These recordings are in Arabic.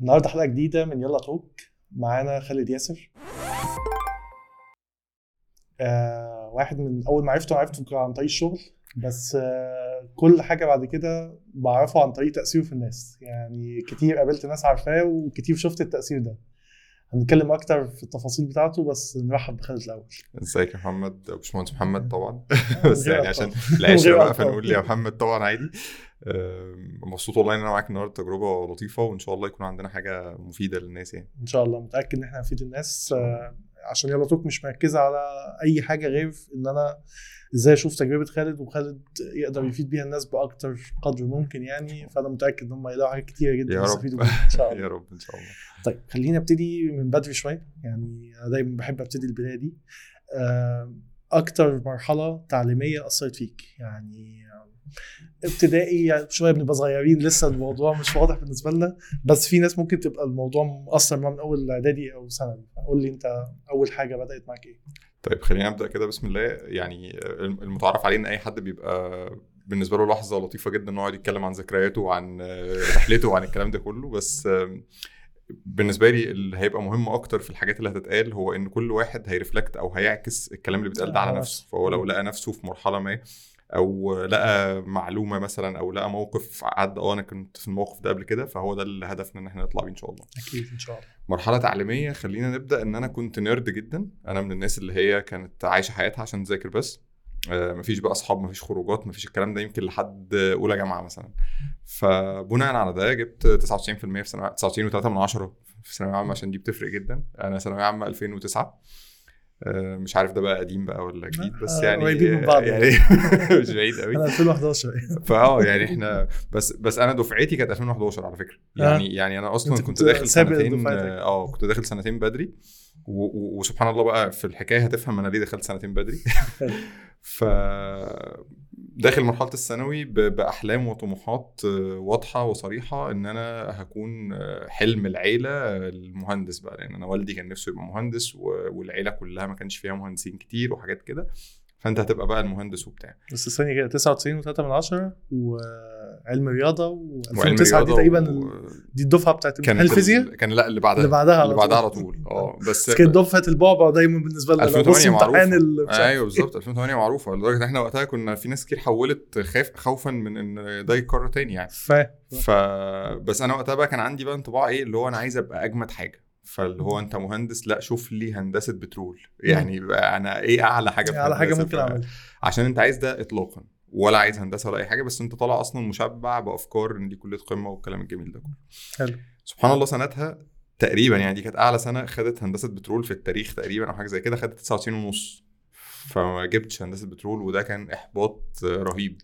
النهارده حلقة جديدة من يلا توك. معانا خالد ياسر. آه واحد من أول ما عرفته عرفته عن طريق الشغل. بس آه كل حاجة بعد كده بعرفه عن طريق تأثيره في الناس. يعني كتير قابلت ناس عارفاه وكتير شفت التأثير ده. هنتكلم أكتر في التفاصيل بتاعته بس نرحب بخالد الأول. إزيك يا محمد؟ باشمهندس محمد طبعا. بس يعني. عشان العشره بقى. فنقول يا محمد طبعا عادي. مبسوط والله إن أنا معاك النهارده تجربة لطيفة وإن شاء الله يكون عندنا حاجة مفيدة للناس يعني. إن شاء الله متأكد إن إحنا هنفيد الناس. عشان يلا توك مش مركزة على أي حاجة غير إن أنا إزاي أشوف تجربة خالد وخالد يقدر يفيد بيها الناس بأكتر قدر ممكن يعني فأنا متأكد إن هم يلاقوا حاجات كتيرة جدا. يستفيدوا منها إن شاء الله. يا رب إن شاء الله. طيب خلينا أبتدي من بدري شوية. يعني أنا دايما بحب أبتدي البداية دي. آه، أكتر مرحلة تعليمية أثرت فيك؟ يعني ابتدائي يعني شوية بنبقى صغيرين لسه الموضوع مش واضح بالنسبة لنا. بس في ناس ممكن تبقى الموضوع مؤثر معاها من أول إعدادي أو ثانوي. قول لي أنت أول حاجة بدأت معاك إيه؟ طيب خلينا نبدا كده. بسم الله. يعني المتعارف عليه إن أي حد بيبقى بالنسبة له لحظة لطيفة جدا انه يقعد يتكلم عن ذكرياته وعن رحلته وعن الكلام ده كله. بس بالنسبة لي اللي هيبقى مهم أكتر في الحاجات اللي هتتقال هو إن كل واحد هيرفلكت أو هيعكس الكلام اللي بيتقال ده على نفسه نفسه. فهو لو لقى نفسه في مرحلة ما أو لقى معلومة مثلا أو لقى موقف عدى آه أنا كنت في الموقف ده قبل كده فهو ده اللي هدفنا إن إحنا نطلع بيه إن شاء الله. أكيد إن شاء الله. مرحلة تعليمية خلينا نبدأ إن أنا كنت نيرد جدا. أنا من الناس اللي هي كانت عايشة حياتها عشان تذاكر بس. آه، مفيش بقى أصحاب مفيش خروجات مفيش الكلام ده يمكن لحد أولى جامعة مثلا. فبناء على ده جبت 99% في ثانويه 99.3 من عشرة في ثانوية عامة عشان دي بتفرق جدا. أنا ثانوية عامة 2009 آه، مش عارف ده بقى قديم بقى ولا جديد بس آه، يعني قريبين من بعض. يعني. مش بعيد قوي. أنا 2011 فاه يعني إحنا بس بس أنا دفعتي كانت 2011 على فكرة. يعني يعني أنا أصلا كنت كنت داخل سنتين. آه كنت داخل سنتين بدري وسبحان الله بقى في الحكاية هتفهم أنا ليه دخلت سنتين بدري. ف داخل مرحلة الثانوي بأحلام وطموحات آه، واضحة وصريحة إن أنا هكون آه، حلم العيلة المهندس بقى لأن أنا والدي كان نفسه يبقى مهندس والعيلة كلها ما كانش فيها مهندسين كتير وحاجات كده. فانت هتبقى بقى المهندس وبتاع. بس الثانية كده 99 و3 من 10 وعلم رياضة وعلم و2009 دي تقريبا و- دي الدفعة بتاعت امتحان الفيزياء ال- كان لا اللي بعدها. اللي بعدها اللي بعدها. على طول. آه بس كانت دفعة البعبع دايما بالنسبة لنا. لو 2008 بص امتحان معروفة. ال- أيوه بالظبط 2008 معروفة. لدرجة إن إحنا وقتها كنا في ناس كتير حولت خاف خوفا من إن ده يتكرر تاني يعني. فاهم. ف بس أنا وقتها بقى كان عندي بقى انطباع إيه اللي هو أنا عايز أبقى أجمد حاجة. فاللي هو أنت مهندس لأ شوف لي هندسة بترول. يعني أنا إيه أعلى حاجة في على حاجة؟ ممكن أعملها؟ عشان أنت عايز ده اطلاقا ولا عايز هندسة ولا أي حاجة بس أنت طالع أصلا مشبع بأفكار إن دي كلية قمة والكلام الجميل ده كله. حلو. سبحان الله سنتها تقريبا يعني دي كانت أعلى سنة خدت هندسة بترول في التاريخ تقريبا أو حاجة زي كده خدت 99 ونص. فما جبتش هندسة بترول وده كان إحباط رهيب.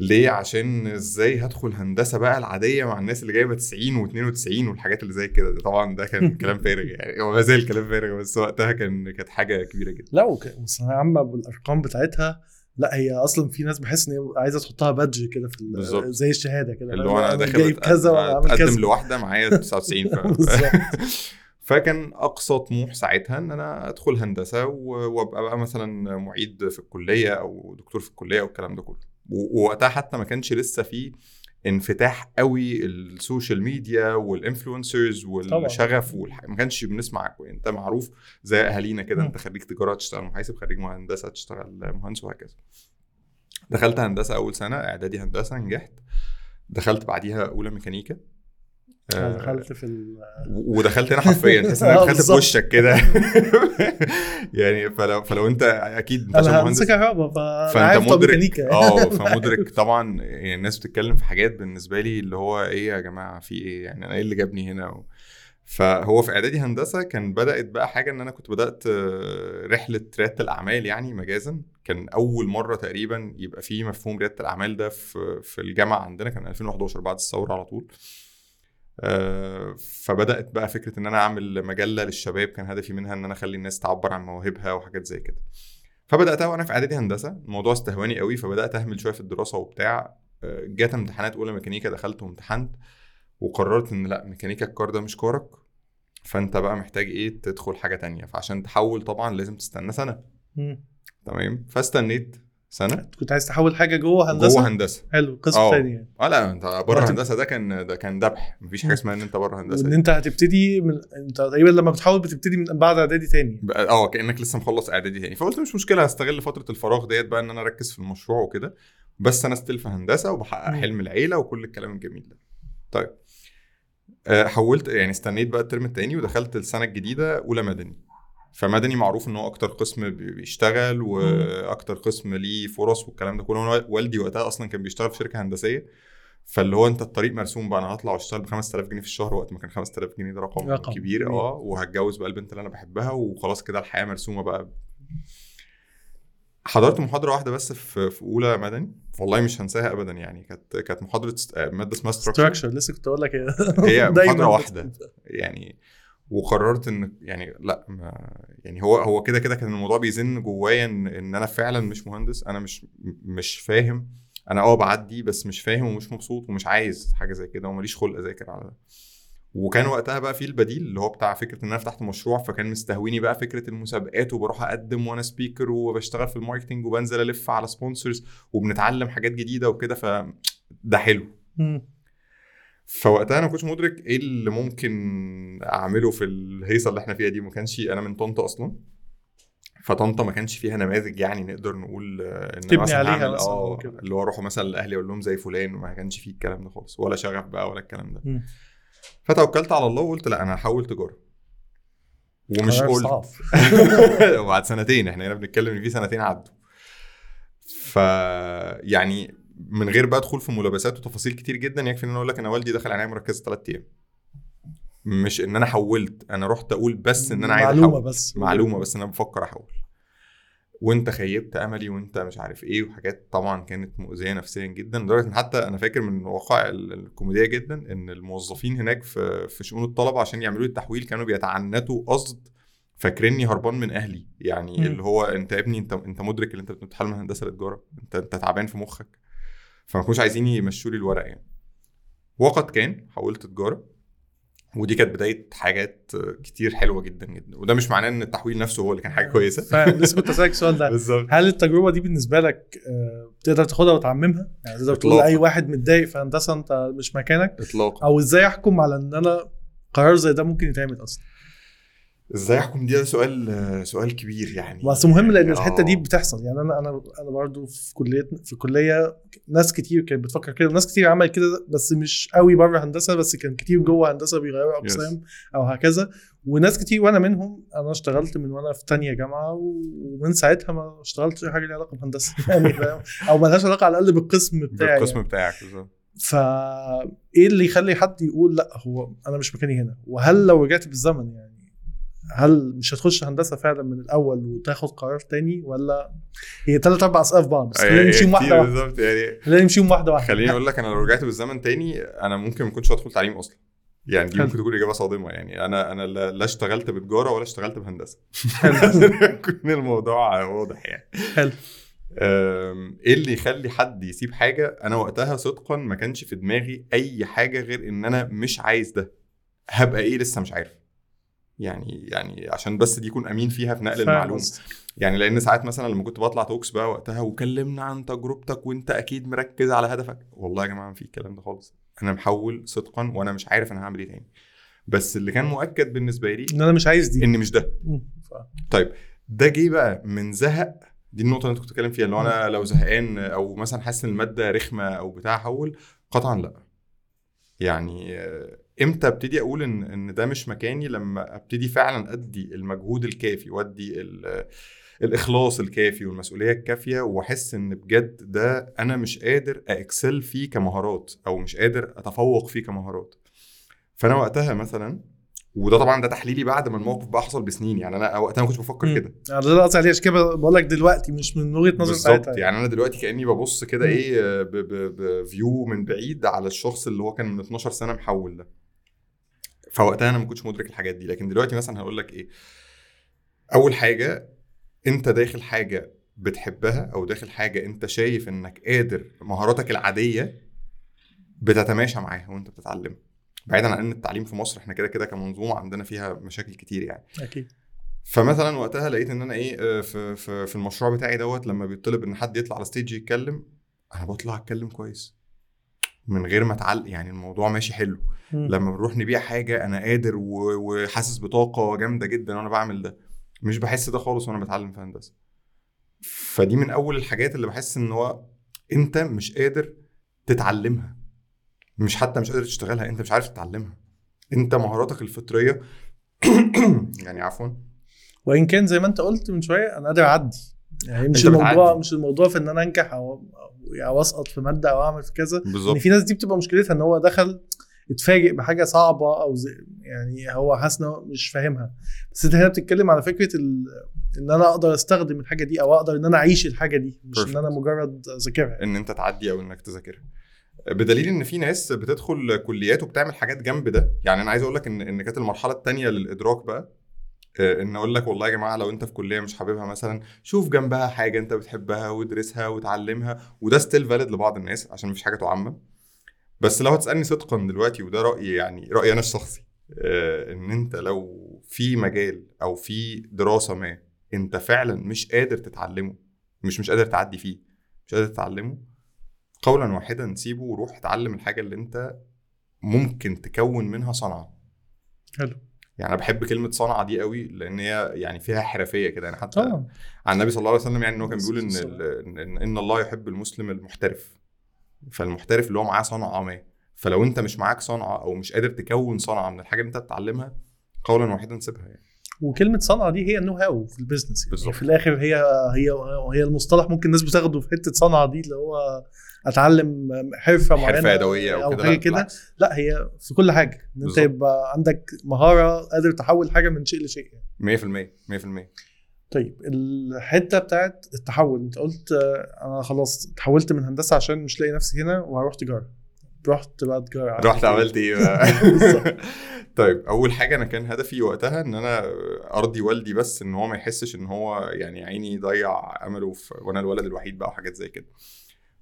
ليه؟ عشان إزاي هدخل هندسة بقى العادية مع الناس اللي جايبة 90 و92 والحاجات اللي زي كده. ده طبعا ده كان كلام فارغ يعني. هو ما زال كلام فارغ بس وقتها كان كانت حاجة كبيرة جدا. لا والثانوية عامه بالأرقام بتاعتها لا هي أصلا في ناس بحس إن هي عايزة تحطها badge كده في ال- بالظبط. زي الشهادة كده اللي هو أنا داخل جايب كذا وأنا عامل أتقدم كذا. لواحدة معايا 99 ف... فكان أقصى طموح ساعتها إن أنا أدخل هندسة وأبقى بقى مثلا معيد في الكلية أو دكتور في الكلية والكلام ده كله. ووقتها حتى ما كانش لسه في انفتاح قوي ال social media وال influencers والشغف والح... ما كانش بنسمع انت معروف زي أهالينا كده. انت خريج تجارة تشتغل محاسب خريج هندسه تشتغل مهندس وهكذا. دخلت هندسة أول سنة إعدادي هندسة نجحت. دخلت بعديها أولى ميكانيكا. دخلت في ال... ودخلت هنا حرفيا تحس إنك دخلت في. وشك كده. يعني فلو فلو أنت أكيد أنت عشان مهندس كهرباء فأنت مدرك آه فمدرك طبعا يعني الناس بتتكلم في حاجات بالنسبة لي اللي هو إيه يا جماعة في إيه؟ يعني أنا إيه اللي جابني هنا؟ و... فهو في إعدادي هندسة كان بدأت بقى حاجة إن أنا كنت بدأت آه، رحلة ريادة الأعمال يعني مجازا. كان أول مرة تقريبا يبقى في مفهوم ريادة الأعمال ده في في الجامعة عندنا كان 2011 بعد الثورة على طول. فبدأت بقى فكرة إن أنا أعمل مجلة للشباب كان هدفي منها إن أنا أخلي الناس تعبر عن مواهبها وحاجات زي كده. فبدأتها وأنا في إعدادي هندسة الموضوع استهواني قوي فبدأت أهمل شوية في الدراسة وبتاع. آه، جت امتحانات أولى ميكانيكا دخلت وامتحنت وقررت إن لأ ميكانيكا الكار ده مش كارك فأنت بقى محتاج إيه تدخل حاجة تانية. فعشان تحول طبعا لازم تستنى سنة. تمام؟ فاستنيت سنة؟ كنت عايز تحول حاجة جوه هندسة؟ جوه هندسة. حلو قسم آه. تاني يعني آه لا أنت بره هندسة ده كان ده كان ذبح. مفيش حاجة اسمها إن أنت بره هندسة. دي. أنت هتبتدي من أنت تقريبا لما بتحول بتبتدي من بعد إعدادي بقى- آه كأنك لسه مخلص إعدادي تاني. فقلت مش مشكلة هستغل فترة الفراغ ديت بقى إن أنا أركز في المشروع وكده. بس أنا still في هندسة وبحقق. حلم العيلة وكل الكلام الجميل ده. طيب. آه، حولت يعني استنيت بقى ال term التاني ودخلت السنة الجديدة أولى مدني. فمدني معروف إن هو أكتر قسم بي- بيشتغل وأكتر قسم ليه فرص والكلام ده كله. والدي وقتها أصلا كان بيشتغل في شركة هندسية فاللي هو أنت الطريق مرسوم بقى أنا هطلع وأشتغل ب 5000 جنيه في الشهر وقت ما كان 5000 جنيه ده رقم, رقم كبير. آه وهتجوز بقى البنت اللي أنا بحبها وخلاص كده الحياة مرسومة بقى. حضرت محاضرة واحدة بس في في أولى مدني والله مش هنساها ابدا يعني. كانت كانت محاضرة مادة اسمها structure لسه كنت أقول لك إيه. هي محاضرة واحدة. يعني وقررت إن يعني لأ ما يعني هو هو كده كده كان الموضوع بيزن جوايا إن إن أنا فعلا مش مهندس أنا مش مش فاهم. أنا آه بعدي بس مش فاهم ومش مبسوط ومش عايز حاجة زي كده وماليش خلق أذاكر على ده. وكان وقتها بقى في البديل اللي هو بتاع فكرة إن أنا فتحت مشروع فكان مستهويني بقى فكرة المسابقات وبروح أقدم وأنا speaker وبشتغل في ال marketing وبنزل ألف على sponsors وبنتعلم حاجات جديدة وكده ف ده حلو. فوقتها أنا ما كنتش مدرك إيه اللي ممكن أعمله في الهيصة اللي إحنا فيها دي ما كانش أنا من طنطا أصلا فطنطا ما كانش فيها نماذج يعني نقدر نقول آه، إن تبني مثلا عليها آه. اللي هو أروح مثلا لأهلي أقول لهم زي فلان وما كانش فيه الكلام ده خالص ولا شغف بقى ولا الكلام ده مم. فتوكلت على الله وقلت لا أنا هحول تجارة ومش قلت. وبعد سنتين إحنا هنا بنتكلم إن في سنتين عدوا ف يعني من غير بقى ادخل في ملابسات وتفاصيل كتير جدا يكفي إن أنا أقول لك أنا والدي دخل عنايه مركزه ثلاث أيام. مش إن أنا حولت أنا رحت أقول بس إن أنا عايز معلومة أحول. بس. معلومة بس إن أنا بفكر أحول. وأنت خيبت أملي وأنت مش عارف إيه وحاجات طبعا كانت مؤذية نفسيا جدا لدرجة إن حتى أنا فاكر من الوقائع ال- الكوميدية جدا إن الموظفين هناك في في شؤون الطلبة عشان يعملوا لي التحويل كانوا بيتعنتوا قصد فاكريني هربان من أهلي. يعني مم. اللي هو أنت يا ابني أنت أنت مدرك ان أنت بتتحل من هندسة لتجارة. أنت أنت تعبان في مخك. فما كانوش عايزين يمشوا لي الورق يعني. وقد كان حولت تجارة ودي كانت بداية حاجات كتير حلوة جدا جدا. وده مش معناه إن التحويل نفسه هو اللي كان حاجة كويسة. فلسه كنت أسألك السؤال ده. بالظبط. هل التجربة دي بالنسبة لك آه، تقدر تاخدها وتعممها؟ يعني تقدر تقول. لاي واحد متضايق في هندسه أنت مش مكانك. اطلاقا. أو إزاي أحكم على إن أنا قرار زي ده ممكن يتعمل أصلا؟ إزاي احكم؟ دي ده سؤال سؤال كبير يعني. بس مهم لأن آه. الحتة دي بتحصل. يعني أنا أنا أنا برضو في كلية في كلية ناس كتير كانت بتفكر كده. وناس كتير عملت كده بس مش قوي بره هندسة بس كان كتير جوه هندسة بيغيروا أقسام أو هكذا. وناس كتير وأنا منهم أنا اشتغلت من وأنا في تانية جامعة ومن ساعتها ما اشتغلتش حاجة ليها علاقة بهندسة. يعني أو مالهاش علاقة على الأقل بالقسم بتاعي بالقسم يعني. بتاعك بالظبط. فا إيه اللي يخلي حد يقول لأ هو أنا مش مكاني هنا؟ وهل لو رجعت بالزمن يعني هل مش هتخش هندسة فعلا من الأول وتاخد قرار تاني ولا هي ثلاث أربع اسئله في بعض؟ بس خلينا يعني نمشيهم كتير واحدة واحدة. بالظبط يعني خلينا نمشيهم واحدة واحدة. خليني أقول لك أنا لو رجعت بالزمن تاني أنا ممكن ما كنتش هدخل تعليم أصلا. يعني دي. ممكن تكون إجابة صادمة يعني أنا أنا لا اشتغلت بتجاره ولا اشتغلت بهندسة. يكون الموضوع واضح يعني. حلو. إيه اللي يخلي حد يسيب حاجة؟ أنا وقتها صدقا ما كانش في دماغي أي حاجة غير إن أنا مش عايز ده. هبقى إيه لسه مش عارف؟ يعني يعني عشان بس دي يكون أمين فيها في نقل المعلومة. يعني لأن ساعات مثلا لما كنت بطلع توكس بقى وقتها وكلمنا عن تجربتك وأنت أكيد مركز على هدفك والله يا جماعة ما في الكلام ده خالص. أنا محول صدقا وأنا مش عارف أنا هعمل إيه تاني. بس اللي كان مؤكد بالنسبة لي إن أنا مش عايز دي. إن مش ده. ف- ده جه بقى من زهق. دي النقطة اللي أنت كنت بتتكلم فيها اللي أنا لو زهقان أو مثلا حاسس إن المادة رخمة أو بتاع احول قطعا لأ. يعني إمتى أبتدي أقول إن إن ده مش مكاني؟ لما أبتدي فعلا أدي المجهود الكافي وأدي ال- الإخلاص الكافي والمسؤولية الكافية وأحس إن بجد ده أنا مش قادر اكسل فيه كمهارات أو مش قادر أتفوق فيه كمهارات. فأنا وقتها مثلا وده طبعا ده تحليلي بعد ما الموقف بقى حصل بسنين يعني أنا وقتها ما كنتش بفكر. كده. يعني ده اللي قصدي عليه عشان كده بقول لك دلوقتي مش من وجهة نظر بالظبط ساعتها يعني. أنا دلوقتي كأني ببص كده. إيه بفيو من بعيد على الشخص اللي هو كان من 12 سنة محول ده. فوقتها أنا ما كنتش مدرك الحاجات دي. لكن دلوقتي مثلا هقول لك إيه. أول حاجة أنت داخل حاجة بتحبها أو داخل حاجة أنت شايف إنك قادر مهاراتك العادية بتتماشى معاها وأنت بتتعلمها. بعيدا عن إن التعليم في مصر إحنا كده كده كمنظومة عندنا فيها مشاكل كتير يعني. أكيد. فمثلا وقتها لقيت إن أنا إيه آه، في في في المشروع بتاعي دوت لما بيطلب إن حد يطلع على ستيج يتكلم أنا بطلع أتكلم كويس. من غير ما اتعلق يعني الموضوع ماشي حلو. مم. لما بنروح نبيع حاجة أنا قادر وحاسس بطاقة جامدة جدا وأنا بعمل ده. مش بحس ده خالص وأنا بتعلم في هندسة. فدي من أول الحاجات اللي بحس إن هو أنت مش قادر تتعلمها. مش حتى مش قادر تشتغلها أنت مش عارف تتعلمها. أنت مهاراتك الفطرية يعني عفوا. وإن كان زي ما أنت قلت من شوية أنا قادر أعدي. يعني مش الموضوع. مش الموضوع في إن أنا أنجح أو أو, أو اسقط في مادة أو أعمل في كذا بالظبط في ناس دي بتبقى مشكلتها إن هو دخل اتفاجئ بحاجة صعبة أو زي يعني هو حاسس مش فاهمها بس أنت هنا بتتكلم على فكرة ال... إن أنا أقدر أستخدم الحاجة دي أو أقدر إن أنا أعيش الحاجة دي مش Perfect. إن أنا مجرد أذاكرها إن أنت تعدي أو إنك تذاكرها بدليل إن في ناس بتدخل كليات وبتعمل حاجات جنب ده يعني أنا عايز أقول لك ان إن كانت المرحلة الثانية للإدراك بقى إن أقول لك والله يا جماعة لو أنت في كلية مش حاببها مثلا شوف جنبها حاجة أنت بتحبها وادرسها وتعلمها وده ستيل فاليد لبعض الناس عشان مفيش حاجة تعمم. بس لو هتسألني صدقا دلوقتي وده رأيي يعني رأيي أنا الشخصي آه، إن أنت لو في مجال أو في دراسة ما أنت فعلا مش قادر تتعلمه مش مش قادر تعدي فيه مش قادر تتعلمه قولا واحدا سيبه وروح اتعلم الحاجة اللي أنت ممكن تكون منها صنعه حلو. يعني أنا بحب كلمة صنعه دي قوي لأن هي يعني فيها حرفية كده. يعني حتى طبعا. عن النبي صلى الله عليه وسلم يعني إن هو كان بيقول إن ان إن- الله يحب المسلم المحترف. فالمحترف اللي هو معاه صنعه ما فلو أنت مش معاك صنعه أو مش قادر تكون صنعه من الحاجة اللي أنت بتتعلمها قولا واحدا سيبها يعني. وكلمة صنعه دي هي ال know how في ال business يعني. في الآخر هي هي هي المصطلح ممكن الناس بتاخده في حتة صنعه دي اللي هو أتعلم حرفة معينة حرفه يدوية أو حاجة كده. لا هي في كل حاجة إن أنت. يبقى عندك مهارة قادر تحول حاجة من شيء لشيء يعني. 100% 100% طيب الحتة بتاعت التحول أنت قلت آه، أنا خلاص اتحولت من هندسة عشان مش لاقي نفسي هنا وهروح تجارة رحت بقى تجارة رحت عملت إيه بقى؟ طيب أول حاجة أنا كان هدفي وقتها إن أنا أرضي والدي بس إن هو ما يحسش إن هو يعني عيني ضيع أمله في وأنا الولد الوحيد بقى وحاجات زي كده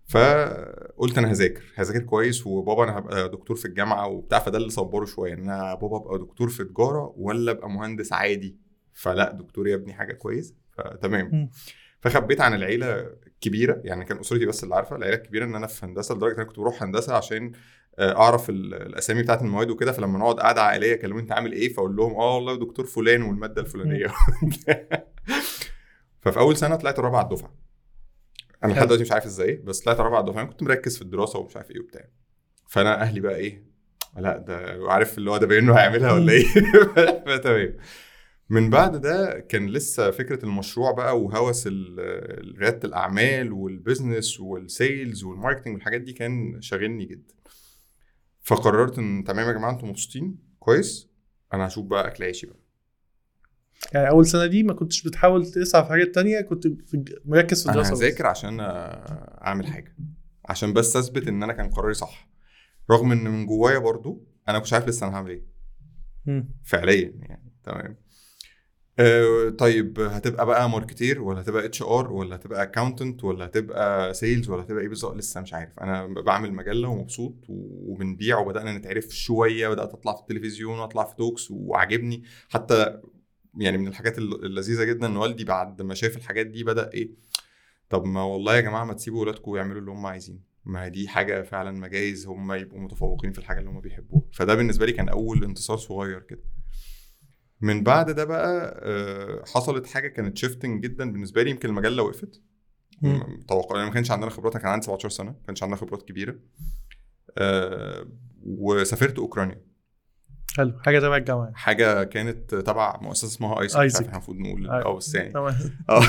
فقلت أنا هذاكر هذاكر كويس وبابا أنا هبقى دكتور في الجامعة وبتاع فده اللي صبره شوية إن أنا بابا أبقى دكتور في تجارة ولا أبقى مهندس عادي. فلا دكتور يا ابني حاجة كويسه فتمام. فخبيت عن العيلة الكبيرة يعني كان أسرتي بس اللي عارفة العيلة الكبيرة إن أنا في هندسة لدرجة إن أنا كنت بروح هندسة عشان آه، أعرف ال- الأسامي بتاعت المواد وكده فلما نقعد قعده عائلية يكلموني أنت عامل إيه؟ فأقول لهم آه والله دكتور فلان والمادة الفلانية. ففي أول سنة طلعت الرابعه الدفعة. أنا لحد. دلوقتي مش عارف إزاي بس طلعت الدفعه أنا كنت مركز في الدراسة ومش عارف إيه وبتاع. فأنا أهلي بقى إيه لأ ده عارف اللي هو ده باين انه هيعملها ولا إيه؟ فتمام من بعد ده كان لسه فكرة المشروع بقى وهوس ريادة الأعمال وال business وال sales وال marketing والحاجات دي كان شاغلني جدا. فقررت إن تمام يا جماعة أنتم مبسوطين؟ كويس. أنا هشوف بقى أكل عيشي بقى. يعني أول سنة دي ما كنتش بتحاول تسعى في حاجات تانية كنت مركز في أنا الدراسة بس. هذاكر عشان أعمل حاجة عشان بس أثبت إن أنا كان قراري صح. رغم إن من جوايا برضو أنا كنتش عارف لسه أنا هعمل إيه. فعليا يعني تمام. آه طيب هتبقى بقى marketer ولا هتبقى HR ولا هتبقى accountant ولا هتبقى sales ولا هتبقى إيه بالظبط؟ لسه مش عارف. أنا بعمل مجلة ومبسوط وبنبيع وبدأنا نتعرف شوية بدأت أطلع في التلفزيون وأطلع في talks وعاجبني. حتى يعني من الحاجات الل- اللذيذة جدا إن والدي بعد ما شاف الحاجات دي بدأ إيه طب ما والله يا جماعة ما تسيبوا ولادكم يعملوا اللي هم عايزينه. ما دي حاجة فعلا ما جايز هم يبقوا متفوقين في الحاجة اللي هم بيحبوها. فده بالنسبة لي كان أول انتصار صغير كده. من بعد ده بقى آه، حصلت حاجة كانت shifting جدا بالنسبة لي يمكن المجله وقفت. توقع يعني ما كانش عندنا خبرات كان عندي 17 سنة ما كانش عندنا خبرات كبيرة. آه، وسافرت أوكرانيا. حلو. حاجة تبع الجامعة. حاجة كانت تبع مؤسسة اسمها AIESEC مش. عارف المفروض نقول. أه بس يعني. آه.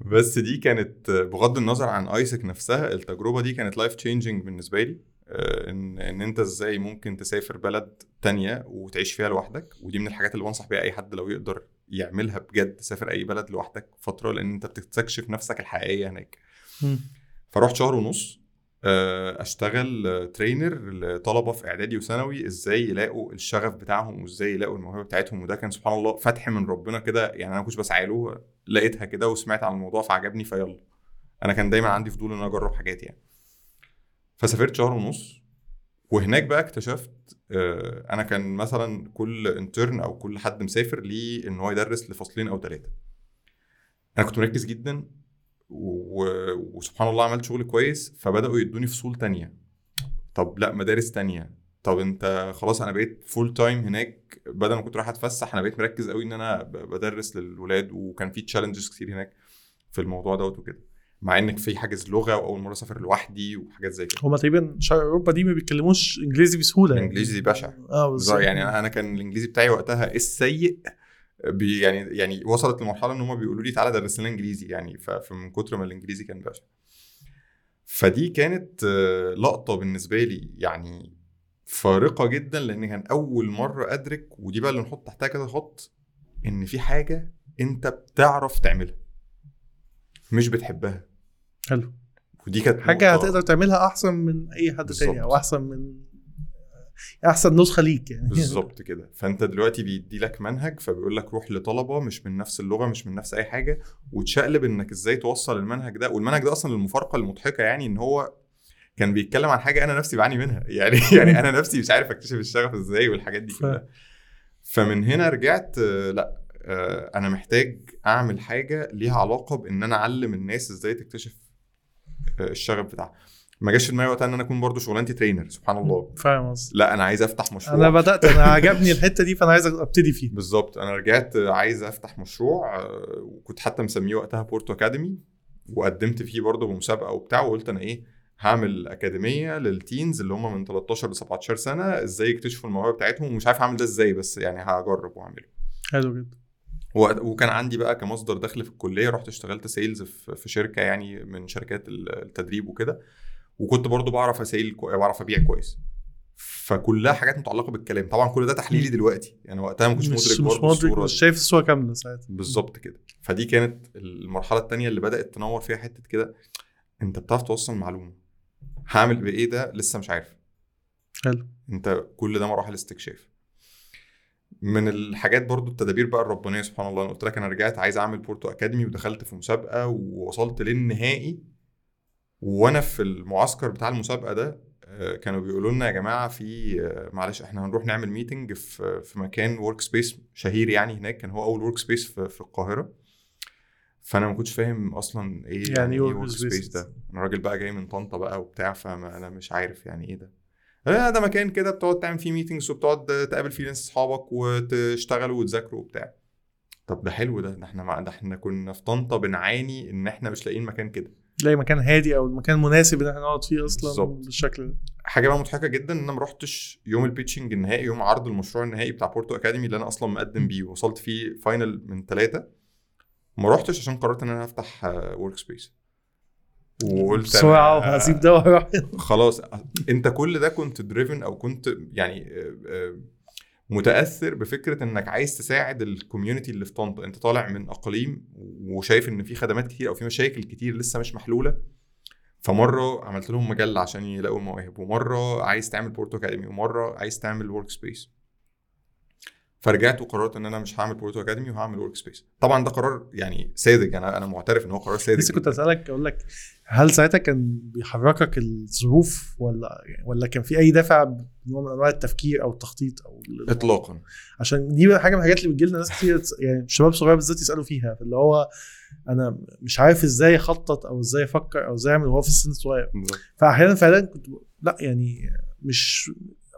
بس دي كانت بغض النظر عن AIESEC نفسها التجربة دي كانت life changing بالنسبة لي. آه، إن إن أنت إزاي ممكن تسافر بلد تانية وتعيش فيها لوحدك. ودي من الحاجات اللي بنصح بيها أي حد لو يقدر يعملها بجد تسافر أي بلد لوحدك فترة لأن أنت بتستكشف نفسك الحقيقية هناك. فرحت شهر ونص. أشتغل آه، ترينر لطلبة في إعدادي وثانوي إزاي يلاقوا الشغف بتاعهم وإزاي يلاقوا الموهبة بتاعتهم. وده كان سبحان الله فتح من ربنا كده يعني أنا ما كنتش بسعى له لقيتها كده وسمعت عن الموضوع فعجبني فيلا. أنا كان دايما عندي فضول إن أنا أجرب حاجات يعني. فسافرت شهر ونص وهناك بقى اكتشفت آه، أنا كان مثلا كل intern أو كل حد مسافر ليه إن هو يدرس لفصلين أو ثلاثة أنا كنت مركز جدا. وسبحان الله عملت شغل كويس فبدأوا يدوني فصول تانية. طب لا مدارس تانية. طب انت خلاص أنا بقيت full time هناك بدل ما كنت رايح أتفسح أنا بقيت مركز قوي إن أنا بدرس للولاد وكان في challenges كتير هناك في الموضوع دوت وكده. مع إنك في حاجز لغة وأول مرة أسافر لوحدي وحاجات زي كده. هما تقريبا شرق أوروبا دي ما بيتكلموش إنجليزي بسهولة يعني. الإنجليزي بشع. آه بالظبط. يعني أنا كان الإنجليزي بتاعي وقتها السيء بي يعني يعني وصلت لمرحلة إن هم بيقولوا لي تعالى درس لنا إنجليزي يعني فمن كتر ما الإنجليزي كان بشع. فدي كانت آه، لقطة بالنسبة لي يعني فارقة جدا لأن كان أول مرة أدرك ودي بقى اللي نحط تحتها كده خط إن في حاجة أنت بتعرف تعملها مش بتحبها. حلو. ودي كانت حاجة نقطة- هتقدر تعملها أحسن من أي حد تاني. أو أحسن من أحسن نسخة ليك يعني. بالظبط كده. فأنت دلوقتي بيدي لك منهج فبيقول لك روح لطلبة مش من نفس اللغة مش من نفس أي حاجة وتشقلب إنك إزاي توصل المنهج ده. والمنهج ده أصلا المفارقة المضحكة يعني إن هو كان بيتكلم عن حاجة أنا نفسي بعاني منها. يعني يعني أنا نفسي مش عارف أكتشف الشغف إزاي والحاجات دي كلها. فمن هنا رجعت لأ آه، أنا محتاج أعمل حاجة ليها علاقة بإن أنا أعلم الناس إزاي تكتشف آه، الشغف بتاعها. ما جاش في دماغي وقتها إن أنا أكون برضو شغلانتي trainer سبحان الله. فاهم قصدي لا أنا عايز أفتح مشروع. أنا بدأت أنا عجبني الحتة دي فأنا عايز أبتدي فيه بالظبط. أنا رجعت عايز أفتح مشروع وكنت حتى مسميه وقتها بورتو academy وقدمت فيه برضه بمسابقة وبتاع وقلت أنا إيه هعمل أكاديمية لل teens اللي هم من 13 ل 17 سنة إزاي يكتشفوا الموهبة بتاعتهم ومش عارف اعمل ده إزاي بس يعني هجرب وأعمله. حلو جدا. وكان عندي بقى كمصدر دخل في الكلية رحت اشتغلت sales في شركة يعني من شركات ال- التدريب وكده. وكنت برضو بعرف a sell كو... بعرف أبيع كويس. فكلها حاجات متعلقة بالكلام. طبعا كل ده تحليلي دلوقتي. يعني وقتها ما كنتش مدرك مش مدرك مش. شايف الصورة كاملة ساعتها. بالظبط كده. فدي كانت المرحلة التانية اللي بدأت تنور فيها حتة كده. أنت بتعرف توصل معلومة. هعمل بإيه ده؟ لسه مش عارف. حلو. أنت كل ده مراحل استكشاف. من الحاجات برضو التدابير بقى الربانية سبحان الله. أنا قلت لك أنا رجعت عايز أعمل بورتو academy ودخلت في مسابقة ووصلت للنهائي. وأنا في المعسكر بتاع المسابقة ده آه، كانوا بيقولوا لنا يا جماعة في آه، معلش إحنا هنروح نعمل meeting في في مكان workspace شهير يعني هناك كان هو أول workspace في, في القاهرة. فأنا ما كنتش فاهم أصلا إيه يعني يعني إيه إيه workspace؟ ده. أنا راجل بقى جاي من طنطا بقى وبتاع فانا مش عارف يعني إيه ده. لا ده مكان كده بتقعد تعمل فيه meetings وبتقعد تقابل فيه ناس أصحابك وتشتغلوا وتذاكروا وبتاع. طب ده حلو ده ده إحنا ده إحنا كنا في طنطا بنعاني إن إحنا مش لاقيين مكان كده. تلاقي مكان هادي أو المكان مناسب ان إحنا نقعد فيه أصلا بالظبط. بالشكل ده. حاجة بقى مضحكة جدا إن أنا ما رحتش يوم ال pitching النهائي يوم عرض المشروع النهائي بتاع بورتو academy اللي أنا أصلا مقدم بيه وصلت فيه final من ثلاثة ما رحتش عشان قررت إن أنا هفتح workspace وقلت بسرعة وهسيب ده وأروح. خلاص أنت كل ده كنت driven أو كنت يعني آه، آه، متأثر بفكرة إنك عايز تساعد ال community اللي في طنطا. أنت طالع من أقاليم وشايف إن في خدمات كتير أو في مشاكل كتير لسه مش محلولة. فمرة عملت لهم مجلة عشان يلاقوا المواهب ومرة عايز تعمل بورتو academy ومرة عايز تعمل workspace فرجعت وقررت إن أنا مش هعمل بورتو academy وهعمل workspace طبعا ده قرار يعني ساذج. أنا أنا معترف إن هو قرار ساذج لسه كنت. اسالك أقول لك هل ساعتها كان بيحركك الظروف ولا ولا كان في أي دافع بنوع من أنواع التفكير أو التخطيط أو اطلاقا. عشان دي حاجة من الحاجات اللي بتجي لنا ناس كتير يعني شباب صغير بالذات يسألوا فيها. اللي هو أنا مش عارف إزاي أخطط أو إزاي أفكر أو إزاي أعمل وهو في السن الصغير. فاحيانا فعلا كنت لأ يعني مش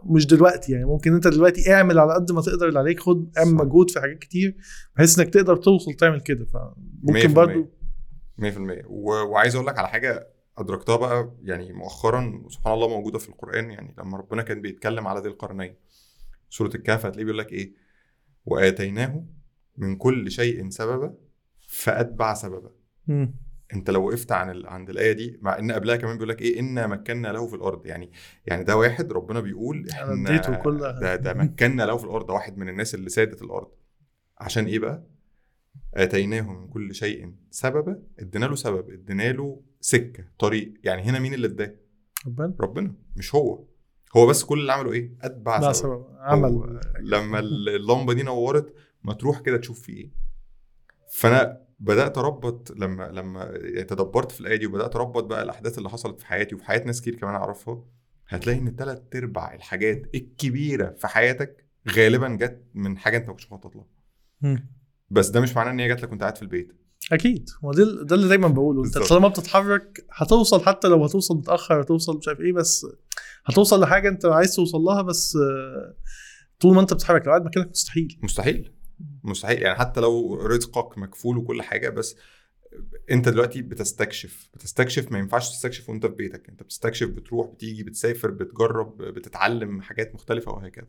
مش دلوقتي يعني ممكن انت دلوقتي اعمل على قد ما تقدر اللي عليك خد اعمل. مجهود في حاجات كتير بحيث انك تقدر توصل تعمل كده فممكن 100%. برضو 100% و... وعايز أقول لك على حاجة ادركتها بقى يعني مؤخرا سبحان الله موجودة في القرآن يعني لما ربنا كان بيتكلم على ذي القرنين سورة الكهف هتلاقيه بيقول لك إيه وآتيناه من كل شيء سببا فأتبع سببا. أنت لو وقفت عن ال... عند الآية دي مع إن قبلها كمان بيقول لك إيه انا مكنا له في الأرض. يعني يعني ده واحد ربنا بيقول إحنا ده ده مكنا له في الأرض ده واحد من الناس اللي سادت الأرض. عشان إيه بقى؟ اتيناه من كل شيء سببا ادينا له سبب ادينا له سكة طريق. يعني هنا مين اللي اداه؟ ربنا. ربنا مش هو. هو بس كل اللي عمله إيه؟ أتبع سبب سبب عمل. لما اللمبة دي نورت ما تروح كده تشوف في إيه. فأنا بدأت أربط لما لما يعني تدبرت في الآية دي وبدأت أربط بقى الأحداث اللي حصلت في حياتي وفي حياة ناس كتير كمان أعرفها هتلاقي إن تلات أرباع الحاجات الكبيرة في حياتك غالبا جت من حاجة أنت ما كنتش مخطط لها. بس ده مش معناه إن هي جات لك وأنت قاعد في البيت. أكيد. هو ده ده اللي دايما بقوله. أنت. طالما بتتحرك هتوصل حتى لو هتوصل متأخر هتوصل مش عارف إيه بس هتوصل لحاجة أنت عايز توصل لها بس طول ما أنت بتتحرك لو قاعد مكانك مستحيل. مستحيل. مستحيل يعني حتى لو رزقك مكفول وكل حاجة بس أنت دلوقتي بتستكشف بتستكشف ما ينفعش تستكشف وأنت في بيتك. أنت بتستكشف بتروح بتيجي بتسافر بتجرب بتتعلم حاجات مختلفة وهكذا.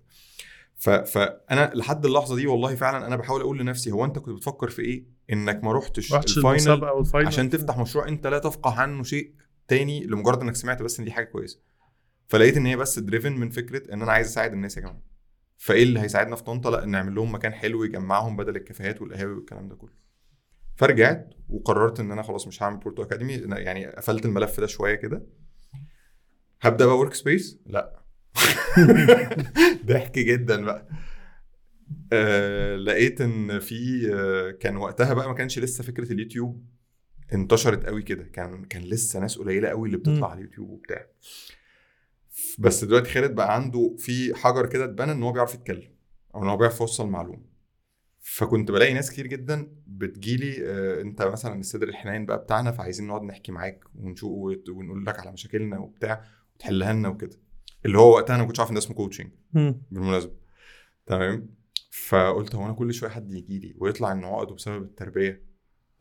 ف... فانا لحد اللحظة دي والله فعلا أنا بحاول أقول لنفسي هو أنت كنت بتفكر في إيه؟ إنك ما رحتش ال final وال final عشان تفتح مشروع أنت لا تفقه عنه شيء تاني لمجرد إنك سمعت بس إن دي حاجة كويسة. فلقيت إن هي بس driven من فكرة إن أنا عايز أساعد الناس يا جماعة. فايه اللي هيساعدنا في طنطا؟ لا نعمل لهم مكان حلو يجمعهم بدل الكافيهات والقهاوي والكلام ده كله. فرجعت وقررت إن أنا خلاص مش هعمل بورتو academy. يعني قفلت الملف ده شوية كده. هبدأ بقى workspace لا. ضحك جدا بقى. آه لقيت إن في آه كان وقتها بقى ما كانش لسه فكرة اليوتيوب انتشرت قوي كده. كان كان لسه ناس قليلة قوي اللي بتطلع. على اليوتيوب وبتاع. بس دلوقتي خالد بقى عنده في حتة كده اتبنى إن هو بيعرف يتكلم أو إن هو بيعرف يوصل معلومة. فكنت بلاقي ناس كتير جدا بتجيلي آه، أنت مثلا الصدر الحنين بقى بتاعنا فعايزين نقعد نحكي معاك ونشوف ونقول لك على مشاكلنا وبتاع وتحلها لنا وكده. اللي هو وقتها أنا ما كنتش عارف إن ده اسمه كوتشنج. بالمناسبة. تمام؟ فقلت هو أنا كل شوية حد يجي لي ويطلع إنه عقده بسبب التربية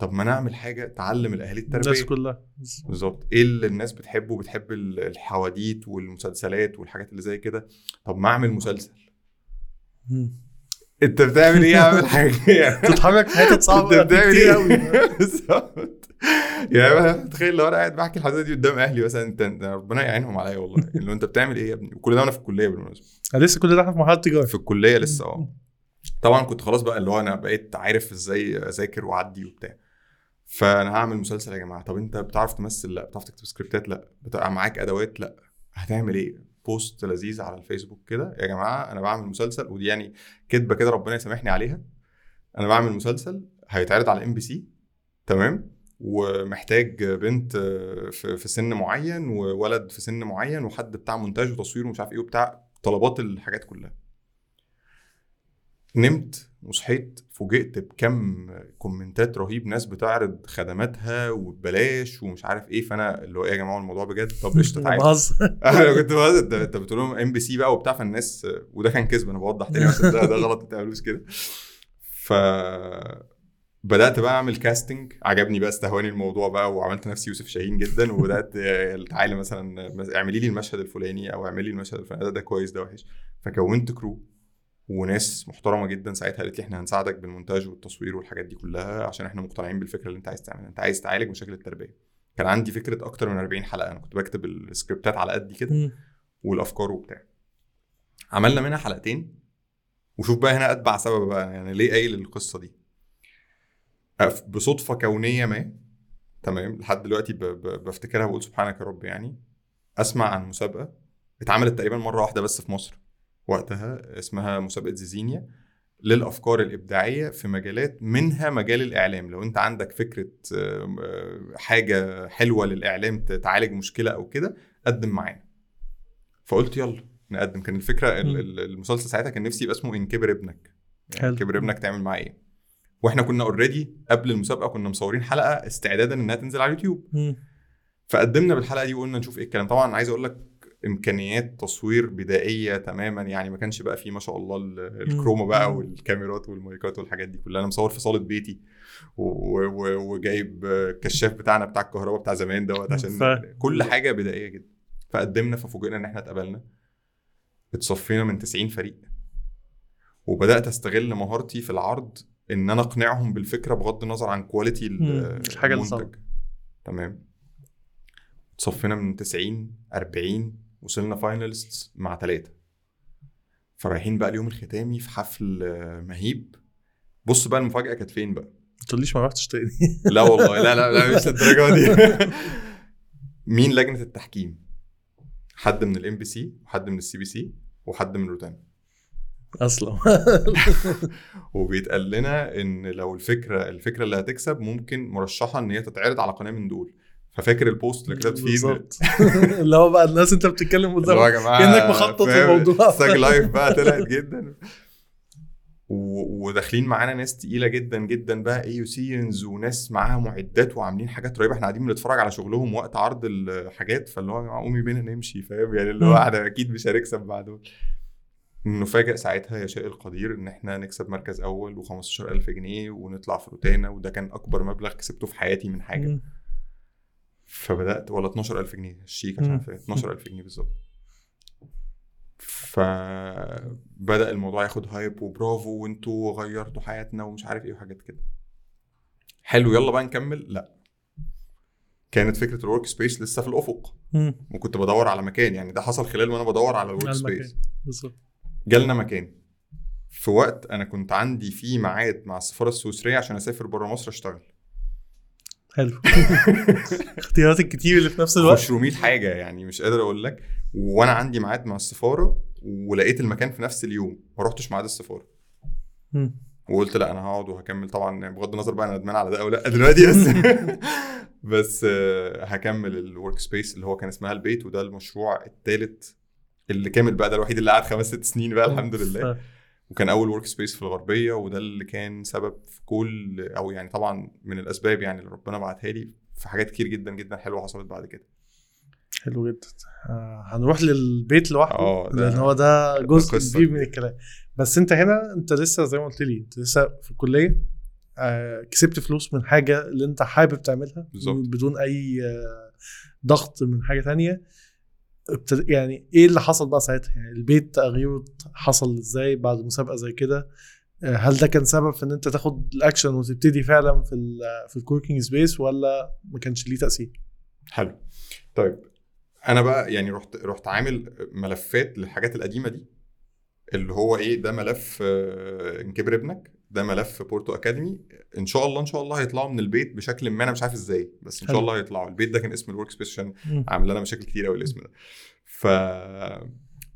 طب ما نعمل حاجة تعلم الأهالي الناس التربيه كلها. بالظبط. إيه اللي الناس بتحبه؟ بتحب ال- الحواديت والمسلسلات والحاجات اللي زي كده. طب ما أعمل مسلسل. أنت بتعمل إيه اعمل حاجة يعني تتحرك في حتت صعبة أنت بتعمل إيه؟ قوي بالظبط. يعني تخيل لو أنا قاعد بحكي الحدوته دي قدام أهلي مثلا أنت ربنا يعينهم عليا والله. اللي هو أنت بتعمل إيه يا ابني؟ وكل ده وأنا في الكلية بالمناسبة. لسه كل ده إحنا في مرحلة تجاره في الكلية لسه آه. طبعا كنت خلاص بقى اللي هو أنا بقيت عارف إزاي أذاكر وأعدي وبتاع. فأنا هعمل مسلسل يا جماعة. طب أنت بتعرف تمثل؟ لأ. بتعرف تكتب سكريبتات؟ لأ. بتبقى معاك أدوات؟ لأ. هتعمل إيه؟ post لذيذ على الفيسبوك كده. يا جماعة أنا بعمل مسلسل ودي يعني كدبة كده ربنا يسامحني عليها. أنا بعمل مسلسل هيتعرض على MBC تمام؟ ومحتاج بنت في سن معين وولد في سن معين وحد بتاع مونتاج وتصوير ومش عارف إيه وبتاع طلبات الحاجات كلها. نمت وصحيت فوجئت بكم comment ات رهيب ناس بتعرض خدماتها وببلاش ومش عارف إيه فأنا اللي هو إيه يا جماعة الموضوع بجد؟ طب قشطة تعالى. بهزر. أنا كنت بهزر. أنت بتقول لهم MBC بقى وبتاع فالناس وده كان كذب أنا بوضح تاني ده ده غلط ما تعملوش كده. ف بدأت بقى أعمل casting عجبني بقى استهواني الموضوع بقى وعملت نفسي يوسف شاهين جدا وبدأت تعالى مثلا اعملي لي المشهد الفلاني أو اعملي لي المشهد الفلاني. ده, ده كويس ده وحش. فكونت crew وناس محترمة جدا ساعتها قالت لي إحنا هنساعدك بالمونتاج والتصوير والحاجات دي كلها عشان إحنا مقتنعين بالفكرة اللي أنت عايز تعملها. أنت عايز تعالج مشاكل التربية. كان عندي فكرة أكتر من 40 حلقة. أنا كنت بكتب السكريبتات على قدي كده. والأفكار وبتاع. عملنا منها حلقتين. وشوف بقى هنا أتبع سبب بقى يعني ليه قايل القصة دي. بصدفة كونية ما تمام لحد دلوقتي بفتكرها بقول سبحانك يا رب يعني. أسمع عن مسابقة اتعملت تقريبا مرة واحدة بس في مصر. وقتها اسمها مسابقة زيزينيا للأفكار الإبداعية في مجالات منها مجال الإعلام. لو أنت عندك فكرة آه، حاجة حلوة للإعلام تعالج مشكلة أو كده قدم معانا. فقلت يلا نقدم. كان الفكرة المسلسل ساعتها كان نفسي يبقى اسمه إن كبر ابنك. يعني. كبر ابنك تعمل معاه إيه؟ وإحنا كنا already قبل المسابقة كنا مصورين حلقة استعدادا إنها تنزل على اليوتيوب. فقدمنا بالحلقة دي وقلنا نشوف إيه الكلام. طبعا عايز أقول لك إمكانيات تصوير بدائية تماما يعني ما كانش بقى فيه ما شاء الله ال- ال chroma بقى. والكاميرات والمايكات والحاجات دي كلها. أنا مصور في صالة بيتي وجايب كشاف بتاعنا بتاع الكهرباء بتاع زمان دوت عشان ف- كل حاجة بدائية جدا. فقدمنا ففوجئنا إن إحنا اتقبلنا. اتصفينا من 90 فريق. وبدأت أستغل مهارتي في العرض إن أنا أقنعهم بالفكرة بغض النظر عن quality ال- مم. الحاجة اللي المنتج. تمام. اتصفينا من 90 40 وصلنا finalist مع ثلاثة فرايحين بقى اليوم الختامي في حفل آه، مهيب. بص بقى المفاجأة كانت فين بقى؟ ما تقوليش ما رحتش تاني. لا والله لا لا لا مش للدرجة دي. مين لجنة التحكيم؟ حد من ال MBC وحد من ال CBC وحد من روتانا. أصلا. وبيتقال لنا إن لو الفكرة الفكرة اللي هتكسب ممكن مرشحة إن هي تتعرض على قناة من دول. ففاكر ال post اللي كتبت فيه بالظبط اللي هو بقى الناس انت بتتكلم قدام يا جماعة كأنك مخطط؟ الموضوع. ساج live بقى طلعت جدا وداخلين معانا ناس تقيلة جدا جدا بقى اي سينز وناس معاها معدات وعاملين حاجات رهيبة إحنا قاعدين بنتفرج على شغلهم وقت عرض الحاجات فاللي هو يا جماعة قومي بينا نمشي فاهم يعني اللي هو. إحنا أكيد مش هنكسب مع دول نفاجئ ساعتها يشاء القدير إن إحنا نكسب مركز أول و15000 جنيه ونطلع في روتانا وده كان أكبر مبلغ كسبته في حياتي من حاجة. فبدأت ولا 12000 جنيه الشيك عشان مم. فاهم 12000 جنيه بالظبط. فبدأ الموضوع ياخد hype وبرافو وانتوا غيرتوا حياتنا ومش عارف إيه وحاجات كده. حلو يلا بقى نكمل. لا. كانت فكرة ال workspace لسه في الأفق. مم. وكنت بدور على مكان يعني ده حصل خلال وأنا بدور على ال work. space بالظبط. جالنا مكان. في وقت أنا كنت عندي فيه ميعاد مع السفارة السويسرية عشان أسافر بره مصر أشتغل. حلو. اختيارات الكتير اللي في نفس الوقت. 500 حاجة يعني مش قادر أقول لك. وأنا عندي ميعاد مع السفارة ولقيت المكان في نفس اليوم. ما رحتش ميعاد السفارة. وقلت لا أنا هقعد وهكمل. طبعا بغض النظر بقى أنا ندمان على ده أو لأ دلوقتي بس بس آه، هكمل ال workspace اللي هو كان اسمها البيت وده المشروع الثالث اللي كامل بقى ده الوحيد اللي قعد خمس ست سنين بقى الحمد لله. وكان أول workspace في الغربية وده اللي كان سبب في كل أو يعني طبعا من الأسباب يعني اللي ربنا بعتها لي في حاجات كتير جدا جدا حلوة حصلت بعد كده حلو جدا آه، هنروح للبيت لوحده آه ده- لأن هو ده جزء كبير. من الكلام بس أنت هنا أنت لسه زي ما قلت لي أنت لسه في الكلية آه، كسبت فلوس من حاجة اللي أنت حابب تعملها بالظبط. بدون أي آه، ضغط من حاجة تانية يعني إيه اللي حصل بقى ساعتها؟ يعني البيت تغييره حصل إزاي بعد مسابقة زي كده؟ آه، هل ده كان سبب في إن أنت تاخد الأكشن وتبتدي فعلا في ال في ال coworking space ولا ما كانش ليه تأثير؟ حلو. طيب أنا بقى يعني رحت رحت عامل ملفات للحاجات القديمة دي اللي هو إيه ده ملف آه، إن كبر ابنك ده ملف بورتو أكاديمي إن شاء الله إن شاء الله هيطلعوا من البيت بشكل ما أنا مش عارف إزاي بس إن شاء. الله هيطلعوا البيت ده كان اسم ال workspace عشان مم. عامل لنا مشاكل كتير قوي الاسم ده ف